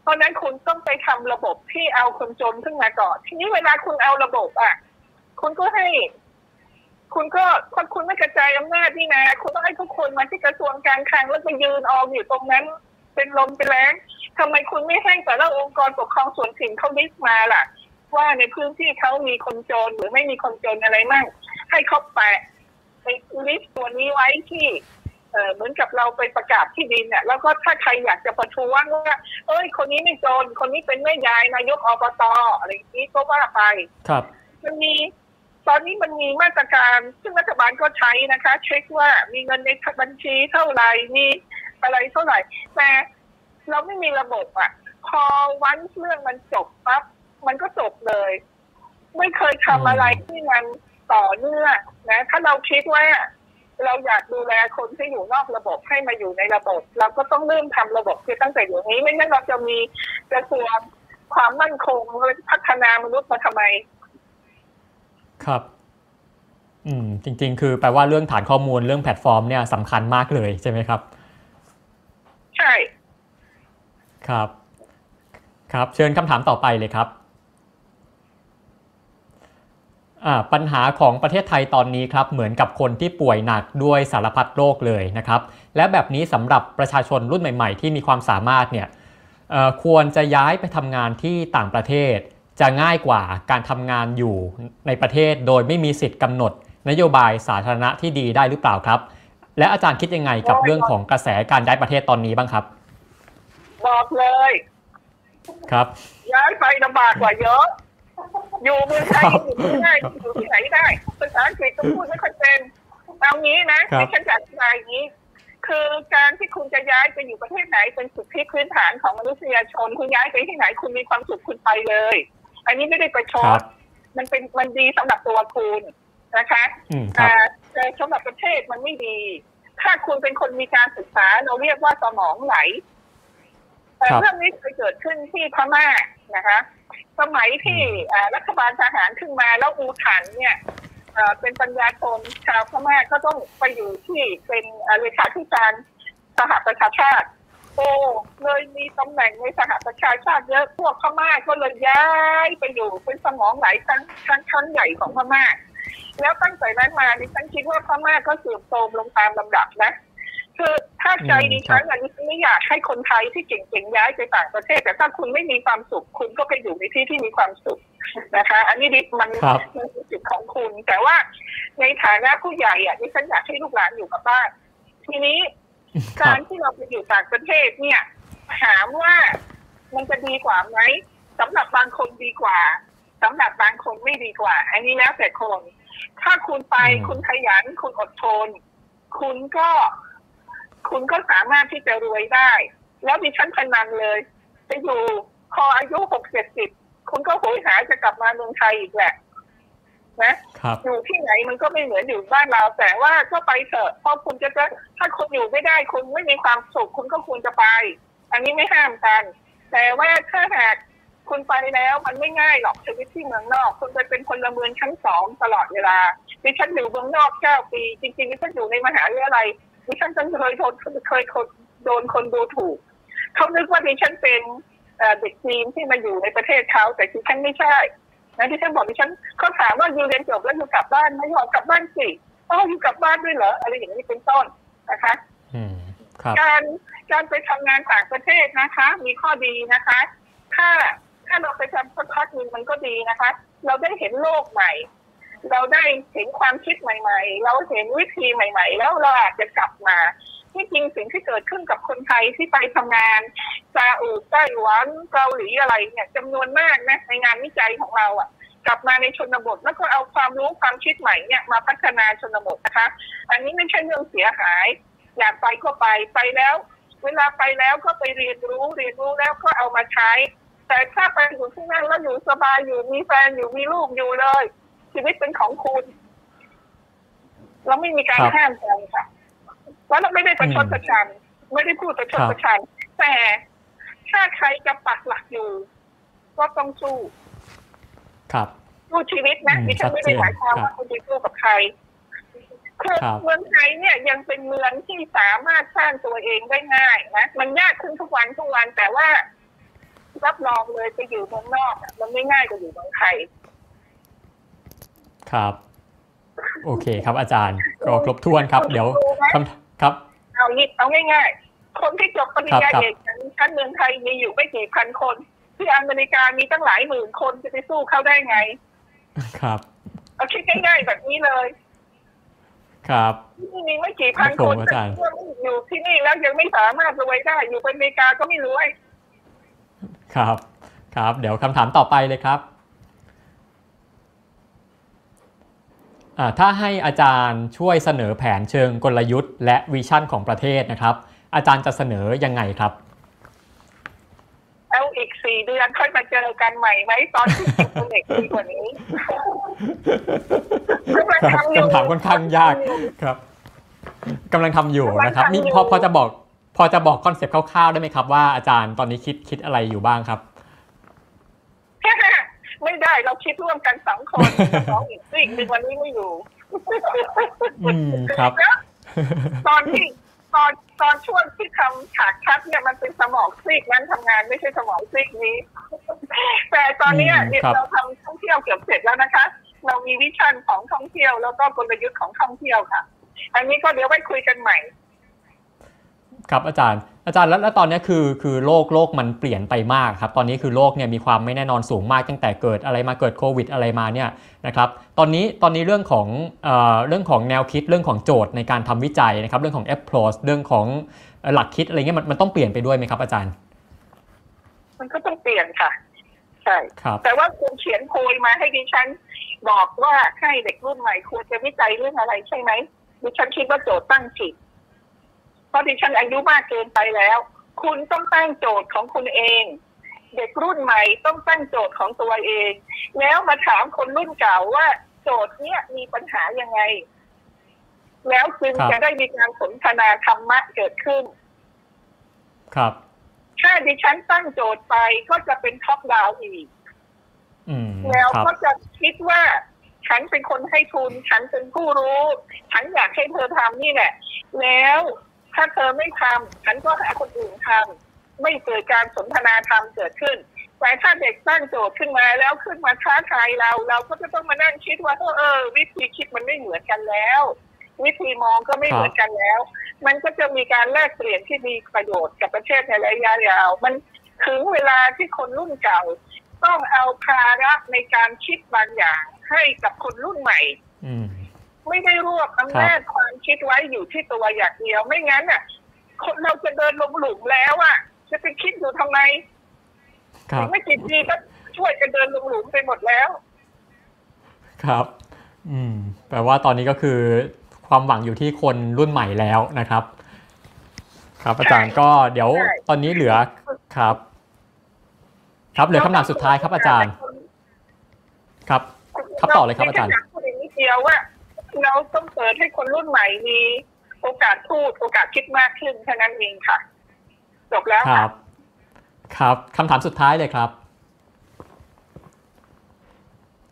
เพราะนั้นคุณต้องไปทำระบบที่เอาคนจนขึ้นมาก่อน ทีนี้เวลาคุณเอาระบบอะ คุณก็ให้ คุณก็ถ้าคุณไม่กระจายอำนาจนี่นะคุณต้องให้ทุกคนมาที่กระทรวงการคลังแล้วไปยืนออมอยู่ตรงนั้น เป็นลมเป็นแรงทำไมคุณไม่ให้แต่ละองค์กรปกครองส่วนถิ่นเขาลิสต์มาล่ะ ว่าในพื้นที่เขามีคนจนหรือไม่มีคนจนอะไรมั่งให้เขาแปะไปลิสต์ตัวนี้ไว้ที่เออเหมือนกับเราไปประกาศที่ดินเนี่ยแล้วก็ถ้าใครอยากจะประท้วงว่าเอ้ย คนนี้ไม่จน คนนี้เป็นแม่ยายนายกอบตอะไรอย่างนี้ก็ว่าไปครับมันมี ตอนนี้มันมีมาตรการซึ่งรัฐบาลก็ใช้นะคะ เช็คว่ามีเงินในบัญชีเท่าไหร่มีอะไรเท่าไหร่ แต่เราไม่มีระบบอะพอวันเรื่องมันจบปั๊บมันก็จบเลย ไม่เคยทำอะไรที่มันต่อเนื่องนะ ถ้าเราคิดว่าเราอยากดูแลคนที่อยู่นอกระบบให้มาอยู่ในระบบ เราก็ต้องเริ่มทำระบบคือตั้งแต่เดี๋ยวนี้ ไม่งั้นเราจะมีกระทรวงความมั่นคงและพัฒนามนุษย์มาทำไม ครับอืมจริง ๆ คือแปลว่าเรื่องฐานข้อมูลเรื่องแพลตฟอร์มเนี่ยสำคัญมากเลยใช่ไหมครับ ใช่ครับ ครับเชิญคำถามต่อไปเลยครับอ่าปัญหาของประเทศไทยตอนนี้ครับเหมือนกับคนที่ป่วยหนักด้วยสารพัดโรคเลยนะครับ และแบบนี้สำหรับประชาชนรุ่นใหม่ ๆ ที่มีความสามารถเนี่ยเอ่อควรจะย้ายไปทำงานที่ต่างประเทศ จะง่ายกว่าการทำงานอยู่ในประเทศโดยไม่มีสิทธิ์กำหนด นโยบายสาธารณะที่ดีได้หรือเปล่าครับ และอาจารย์คิดยังไงกับเรื่องของกระแสการย้ายประเทศตอนนี้บ้างครับ บอกเลย ครับ ย้ายไปลำบากกว่าเยอะ อยู่เมืองไทยครับอยู่ไม่ได้อยู่ที่ไหนได้ภาษาอังกฤษก็พูดไม่ค่อยเป็นเอางี้นะครับที่ฉันจะอธิบายอย่างนี้ คือการที่คุณจะย้ายไปอยู่ประเทศไหนเป็นสิทธิพื้นฐานของมนุษยชน คุณย้ายไปที่ไหนคุณมีความสุขคุณไปเลย อันนี้ไม่ได้ไปชครัดบมันเป็นมันดีสำหรับตัวคุณนะคะอืมครับแต่แต่สำหรับประเทศมันไม่ดี ถ้าคุณเป็นคนมีการศึกษา เราเรียกว่าสมองไหลแต่ครับเรื่องนี้เคยเกิดขึ้นที่พม่านะคะ สมัยที่อ่ารัฐบาลทหารขึ้นมาแล้วอูถันเนี่ยเอ่อเป็นปัญญาชนชาวพม่าก็ต้องไปอยู่ที่เป็นอ่าเลขาธิการสหประชาชาติ โอ้เลยมีตำแหน่งในสหประชาชาติเยอะพวกพม่าก็เลยย้ายไปอยู่เป็นสมองไหลชั้นชั้นชั้นใหญ่ของพม่า แล้วตั้งแต่นั้นมาดิฉันคิดว่าพม่าก็เสื่อมโทรมลงตามลำดับนะคือถ้าใจดิฉันอันนี้ไม่อยากให้คนไทยที่เก่งๆย้ายไปต่างประเทศ แต่ถ้าคุณไม่มีความสุข คุณก็ไปอยู่ในที่ที่มีความสุขนะคะ อันนี้ดิมันครับมันเป็นสิทธิ์ของคุณ แต่ว่าในฐานะผู้ใหญ่อะดิฉันอยากให้ลูกหลานอยู่กับบ้าน ทีนี้ครั กาบรที่เราไปอยู่ต่างประเทศเนี่ย ถามว่ามันจะดีกว่าไหมสำหรับบางคนดีกว่าสำหรับบางคนไม่ดีกว่า อันนี้แล้วแต่คน ถ้าคุณไปอืมคุณขยันคุณอดทน คุณก็ คุณก็สามารถที่จะรวยได้ แล้วดิฉันพนันเลย จะอยู่พออายุหกเจ็ดสิบคุณก็โหยหาจะกลับมาเมืองไทยอีกแหละ นะครับอยู่ที่ไหนมันก็ไม่เหมือนอยู่บ้านเรา แต่ว่าก็ไปเถอะเพราะคุณจะจะถ้าคุณอยู่ไม่ได้คุณไม่มีความสุขคุณก็ควรจะไป อันนี้ไม่ห้ามกัน แต่ว่าถ้าหากคุณไปแล้วมันไม่ง่ายหรอกชีวิตที่เมืองนอก คุณไปเป็นพลเมืองชั้นสองตลอดเวลาดิฉันอยู่เมืองนอกเก้าปี จริงๆดิฉันอยู่ในมหาวิทยาลัยดิฉันเคยโดนเคยโดนคนดูถูกเขานึกว่าดิฉันเป็นเอ่อเด็กจีนที่มาอยู่ในประเทศเขาแต่ดิฉันไม่ใช่ นะดิฉันบอกดิฉันเขาถามว่าอยู่เรียนจบแล้วอยู่กลับบ้านไหม่ยอมกลับบ้านสิอ๋ออยู่กลับบ้านด้วยเหรออะไรอย่างนี้เป็นต้นนะคะอืมครับการการไปทำงานต่างประเทศนะคะ มีข้อดีนะคะ ถ้าถ้าเราไปทำสักพักหนึ่งมันก็ดีนะคะ เราได้เห็นโลกใหม่ เราได้เห็นความคิดใหม่ ๆ เราเห็นวิธีใหม่ ๆ แล้วเราอาจจะกลับมา ที่จริงสิ่งที่เกิดขึ้นกับคนไทยที่ไปทำงานซาอุไต้หวันเกาหลีอะไรเนี่ยจำนวนมากนะในงานวิจัยของเราอะกลับมาในชนบทแล้วก็เอาความรู้ความคิดใหม่เนี่ยมาพัฒนาชนบทนะคะ อันนี้ไม่ใช่เรื่องเสียหาย อยากไปก็ไปไปแล้ว เวลาไปแล้วก็ไปเรียนรู้เรียนรู้แล้วก็เอามาใช้ แต่ถ้าไปอยู่ที่นั่นแล้วอยู่สบายอยู่มีแฟนอยู่มีลูกอยู่เลย ชีวิตเป็นของคุณ เราไม่มีการครับห้ามกันค่ะ แล้วเราไม่ได้ประชดอืมประชันไม่ได้พูดประชดครับประชันแต่ถ้าใครจะปักหลักอยู่ ก็ต้องสู้ ครับสู้ชีวิตนะอืมดิฉันไม่ได้ชัดเจนหมายความครัว่าบคุณจะสู้กับใครคือครับเมืองไทยเนี่ยยังเป็นเมืองที่สามารถสร้างตัวเองได้ง่ายนะมันยากขึ้นทุกวันทุกวันแต่ว่ารับรองเลยไปอยู่เมืองนอกอะมันไม่ง่ายกว่าอยู่เมืองไทย ครับ โอเคครับอาจารย์ก็ครบถ้วนครับ เดี๋ยวคำ ครับ เอางี้เอาง่าย ๆ คนที่จบปริญญาครับเอกชั้นเมืองไทยมีอยู่ไม่กี่พันคน ที่อเมริกามีตั้งหลายหมื่นคนจะไปสู้เขาได้ไง ครับ เอาคิดง่ายๆแบบนี้เลย ครับที่มีไม่กี่พันครับผคมนอาจารย์แต่อยู่ที่นี่แล้วยังไม่สามารถรวยได้ อยู่อเมริกาก็ไม่รวย ครับ ครับ เดี๋ยวคำถามต่อไปเลยครับอ่า ถ้าให้อาจารย์ช่วยเสนอแผนเชิงกลยุทธ์ และวิชั่นของประเทศนะครับ อาจารย์จะเสนอยังไงครับเอาอีกสี่เดือนค่อยมาเจอกันใหม่ไหมตอนที่เป็นเด็กดีกว่านี้ครับคำถามค่อนข้างยากครับกำลังทำอยู่นะครับนี่พอพอจะบอก พอจะบอก concept คร่าวๆได้ไหมครับว่าอาจารย์ตอนนี้คิดคิดอะไรอยู่บ้างครับ ไม่ได้เราคิดร่วมกันสองคนน้องอีกซีกหนึ่งวันนี้ไม่อยู่อืมครับแล้วตอนที่ตอนตอนช่วงที่ทำฉากทัศน์เนี่ยมันเป็นสมองซีกนั้นทำงานไม่ใช่สมองซีกนี้ แต่ตอนเนี้ยอืมเนี่ยครับเราทำท่องเที่ยวเกือบเสร็จแล้วนะคะ เรามี vision ของท่องเที่ยวแล้วก็กลยุทธ์ของท่องเที่ยวค่ะ อันนี้ก็เดี๋ยวไว้คุยกันใหม่ ครับอาจารย์อาจารย์แล้วแล้วตอนนี้คือคือโลกโลกมันเปลี่ยนไปมากครับตอนนี้คือโลกเนี่ยมีความไม่แน่นอนสูงมากตั้งแต่เกิดอะไรมาเกิดโควิดอะไรมาเนี่ยนะครับตอนนี้ตอนนี้เรื่องของเอ่อเรื่องของแนวคิดเรื่องของโจทย์ในการทำวิจัยนะครับเรื่องของ approach เรื่องของเอ่อหลักคิดอะไรเงี้ยมันมันต้องเปลี่ยนไปด้วยไหมครับอาจารย์ มันก็ต้องเปลี่ยนค่ะใช่ครับแต่ว่าคุณเขียนโพยมาให้ดิฉันบอกว่าให้เด็กรุ่นใหม่ควรจะวิจัยเรื่องอะไรใช่ไหมดิฉันคิดว่าโจทย์ตั้งผิดเพ ราะดิฉันอายุมากเกินไปแล้ว คุณต้องตั้งโจทย์ของคุณเอง เด็กรุ่นใหม่ต้องตั้งโจทย์ของตัวเอง แล้วมาถามคนรุ่นเก่าว่า โจทย์เนี้ยมีปัญหายังไง แล้วจึงครับจะได้มีการสนทนาธรรมะเกิดขึ้น ครับ ถ้าดิฉันตั้งโจทย์ไปก็จะเป็นท็อปดาวอีกอืมแล้วครับก็จะคิดว่าฉันเป็นคนให้ทุน ฉันเป็นผู้รู้ ฉันอยากให้เธอทำนี่แหละ แล้ว ถ้าเธอไม่ทำฉันก็หาคนอื่นทำไม่เกิดการสนทนาธรรมเกิดขึ้นแต่ถ้าเด็กตั้งโจทย์ขึ้นมาแล้วขึ้นมาท้าทายเรา เราก็จะต้องมานั่งคิดว่าเออเออ วิธีคิดมันไม่เหมือนกันแล้ว วิธีมองก็ไม่เหมือนกันแล้ว มันก็จะมีการแลกเปลี่ยนที่มีประโยชน์กับประเทศในระยะยาว มันถึงเวลาที่คนรุ่นเก่า ต้องเอาภาระในการคิดบางอย่างให้กับคนรุ่นใหม่อื ไม่ได้รวบอำนาจความคิดไว้อยู่ที่ตัวอย่างเดียว ไม่งั้นอะคนเราจะเดินลงหลุมแล้วอะจะไปคิดอยู่ทำไมครับไม่กี่ปีก็ช่วยกันเดินลงหลุมไปหมดแล้ว ครับ อืม แปลว่าตอนนี้ก็คือความหวังอยู่ที่คนรุ่นใหม่แล้วนะครับ ครับอาจารย์ก็เดี๋ยวใช่ตอนนี้เหลือครับ ครับเหลือคำถามสุดท้ายครับอาจารย์ ครับ ครับต่อเลยครับอาจารย์ดิฉันอยากพูดอีกนิดเดียวว่า เราต้องเปิดให้คนรุ่นใหม่มีโอกาสพูดโอกาสคิดมากขึ้นแค่นั้นเองค่ะ จบแล้วคค่ะรับ ครับคำถามสุดท้ายเลยครับ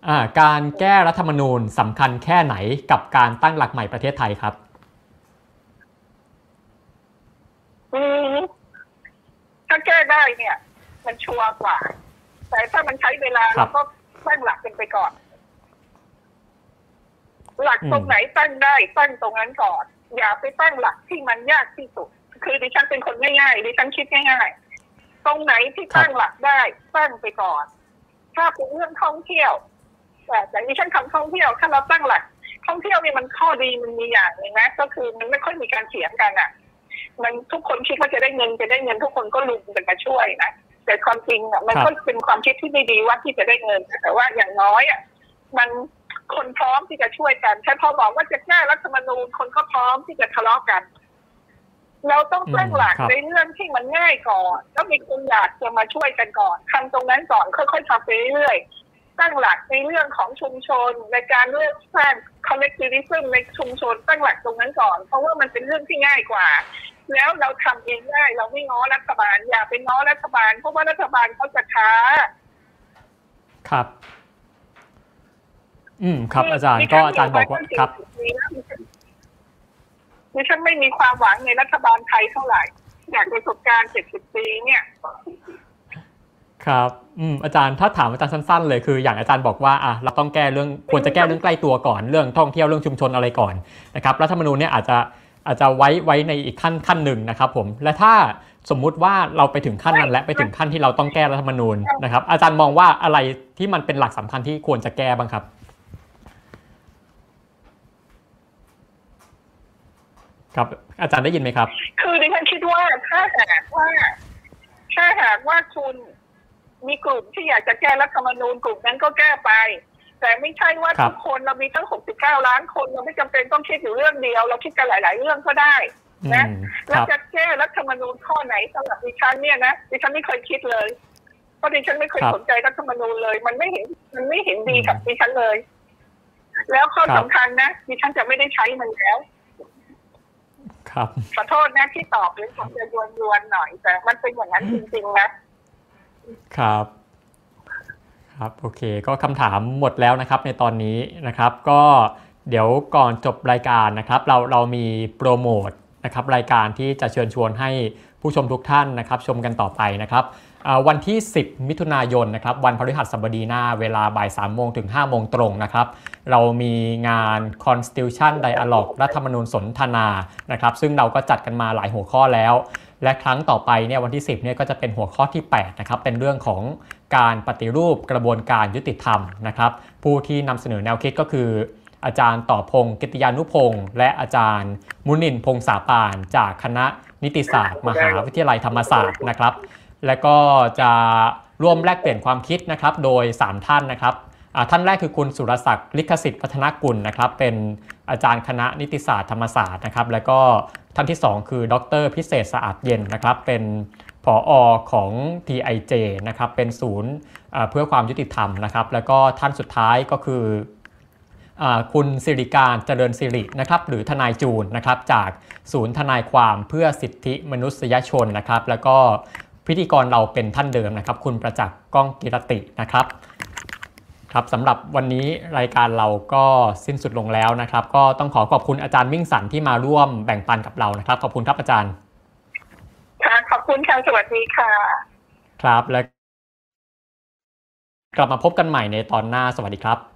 อ่าการแก้รัฐธรรมนูญสำคัญแค่ไหนกับการตั้งหลักใหม่ประเทศไทยครับอืมถ้าแก้ได้เนี่ย มันชัวร์กว่า แต่ถ้ามันใช้เวลาครัเราบก็ตั้งหลักกันไปก่อน หลักตรงไหนตั้งได้ตั้งตรงนั้นก่อน อย่าไปตั้งหลักที่มันยากที่สุด คือดิฉันเป็นคนง่ายๆดิฉันคิดง่าย ๆ ตรงไหนที่ตั้งหลักได้ตั้งไปก่อน ถ้าเป็นเรื่องท่องเที่ยวแต่แต่ดิฉันทำท่องเที่ยวถ้าเราตั้งหลัก ท่องเที่ยวเนี่ยมันข้อดีมันมีอย่างหนึ่งนะก็คือมันไม่ค่อยมีการเถียงกันอะ มันทุกคนคิดว่าจะได้เงินจะได้เงินทุกคนก็ลุมกันมาช่วยนะแต่ความจริงอะมันก็เป็นความคิดที่ไม่ดีว่าที่จะได้เงินแต่ว่าอย่างน้อยอะมัน คนพร้อมที่จะช่วยกันถ้าพอบอกว่าจะแก้รัฐธรรมนูญคนก็พร้อมที่จะทะเลาะกัน เราต้องตั้งหลักอืมครับในเรื่องที่มันง่ายก่อนแล้วมีคนอยากจะมาช่วยกันก่อนทำตรงนั้นก่อนค่อยๆทำไปเรื่อยๆตั้งหลักในเรื่องของชุมชน ในการเลือกสร้าง collectivism ในชุมชนตั้งหลักตรงนั้นก่อน เพราะว่ามันเป็นเรื่องที่ง่ายกว่า แล้วเราทำเองได้เราไม่ง้อรัฐบาล อย่าไปง้อรัฐบาล เพราะว่ารัฐบาลเขาจะช้า ครับ อืมครับ อาจารย์ก็อาจารย์บอกว่าครับดิฉันไม่มีความหวังในรัฐบาลไทยเท่าไหร่อยากประสบการณ์เจ็ดสิบปีเนี่ยครับอืมอาจารย์ถ้าถามอาจารย์สั้นๆ เลยคืออย่างอาจารย์บอกว่าอะเราต้องแก้เรื่องควรจะแก้เรื่องใกล้ตัวก่อนเรื่องท่องเที่ยวเรื่องชุมชนอะไรก่อนนะครับรัฐธรรมนูญเนี่ยอาจจะอาจจะไว้ไว้ในอีกขั้นขั้นหนึ่งนะครับผมและถ้าสมมุติว่าเราไปถึงขั้นนั้นและไปถึงขั้นที่เราต้องแก้รัฐธรรมนูญนะครับอาจารย์มองว่าอะไรที่มันเป็นหลักสำคัญที่ควรจะแก้บ้างครับ ครับ อาจารย์ได้ยินไหมครับ คือดิฉันคิดว่าถ้าหากว่า ถ้าหากว่าคุณมีกลุ่มที่อยากจะแก้รัฐธรรมนูญกลุ่มนั้นก็แก้ไป แต่ไม่ใช่ว่าครับทุกคนเรามีตั้ง 69 ล้านคนเราไม่จำเป็นต้องคิดอยู่เรื่องเดียว เราคิดกันหลาย ๆ เรื่องก็ได้อืนะมคแล้วรับจะแก้รัฐธรรมนูญข้อไหนสำหรับดิฉันเนี่ยนะดิฉันไม่เคยคิดเลยเพราะดิฉันไม่เคยครับสนใจรัฐธรรมนูญเลย มันไม่เห็นมันไม่เห็นดีอืมกับดิฉันเลย แล้วข้อครับสำคัญนะดิฉันจะไม่ได้ใช้มันแล้ว ครับขอโทษนะที่ตอบหรือผมจะยวนยวนๆหน่อย แต่มันเป็นอย่างนั้นจริงๆนะครับ ครับโอเค ก็คำถามหมดแล้วนะครับในตอนนี้นะครับ ก็เดี๋ยวก่อนจบรายการนะครับ เราเรามีโปรโมทนะครับรายการที่จะเชิญชวนให้ผู้ชมทุกท่านนะครับ ชมกันต่อไปนะครับอ่า วันที่ 10 มิถุนายนนะครับวันพฤหัสบดีหน้าเวลาบ่าย3โมงถึง5โมงตรงนะครับเรามีงาน Constitution Dialogue รัฐธรรมนูญสนทนานะครับซึ่งเราก็จัดกันมาหลายหัวข้อแล้ว และครั้งต่อไปเนี่ยวันที่ 10เนี่ยก็จะเป็นหัวข้อที่8นะครับเป็นเรื่องของการปฏิรูปกระบวนการยุติธรรมนะครับผู้ที่นำเสนอแนวคิดก็คืออาจารย์ต่อพงศ์กิตยานุพงศ์และอาจารย์มุนินพงษาปาน จากคณะนิติศาสตร์ มหาวิทยาลัยธรรมศาสตร์นะครับ และก็จะร่วมแลกเปลี่ยนความคิดนะครับโดย 3 ท่านนะครับท่านแรกคือคุณสุรศักดิ์ลิขสิทธิ์พัฒนกุลนะครับเป็นอาจารย์คณะนิติศาสตร์ธรรมศาสตร์นะครับ แล้วก็ท่านที่ 2 คือ ดรพิเศษสะอาดเย็นนะครับ เป็นผออของ TIJ นะครับเป็นศูนย์เพื่อความยุติธรรมนะครับ แล้วก็ท่านสุดท้ายก็คืออคุณสิริการเจริญสิรินะครับหรือทนายจูนนะครับจากศูนย์ทนายความเพื่อสิทธิมนุษยชนนะครับ แล้วก็ พิธีกรเราเป็นท่านเดิมนะครับ คุณประจักษ์ก้องกิรตินะครับครับสำหรับวันนี้รายการเราก็สิ้นสุดลงแล้วนะครับ ก็ต้องขอขอบคุณอาจารย์มิ่งสันที่มาร่วมแบ่งปันกับเรานะครับ ขอบคุณครับอาจารย์ค่ะขอบคุณค่ะสวัสดีค่ะ ครับและกลับมาพบกันใหม่ในตอนหน้าสวัสดีครับ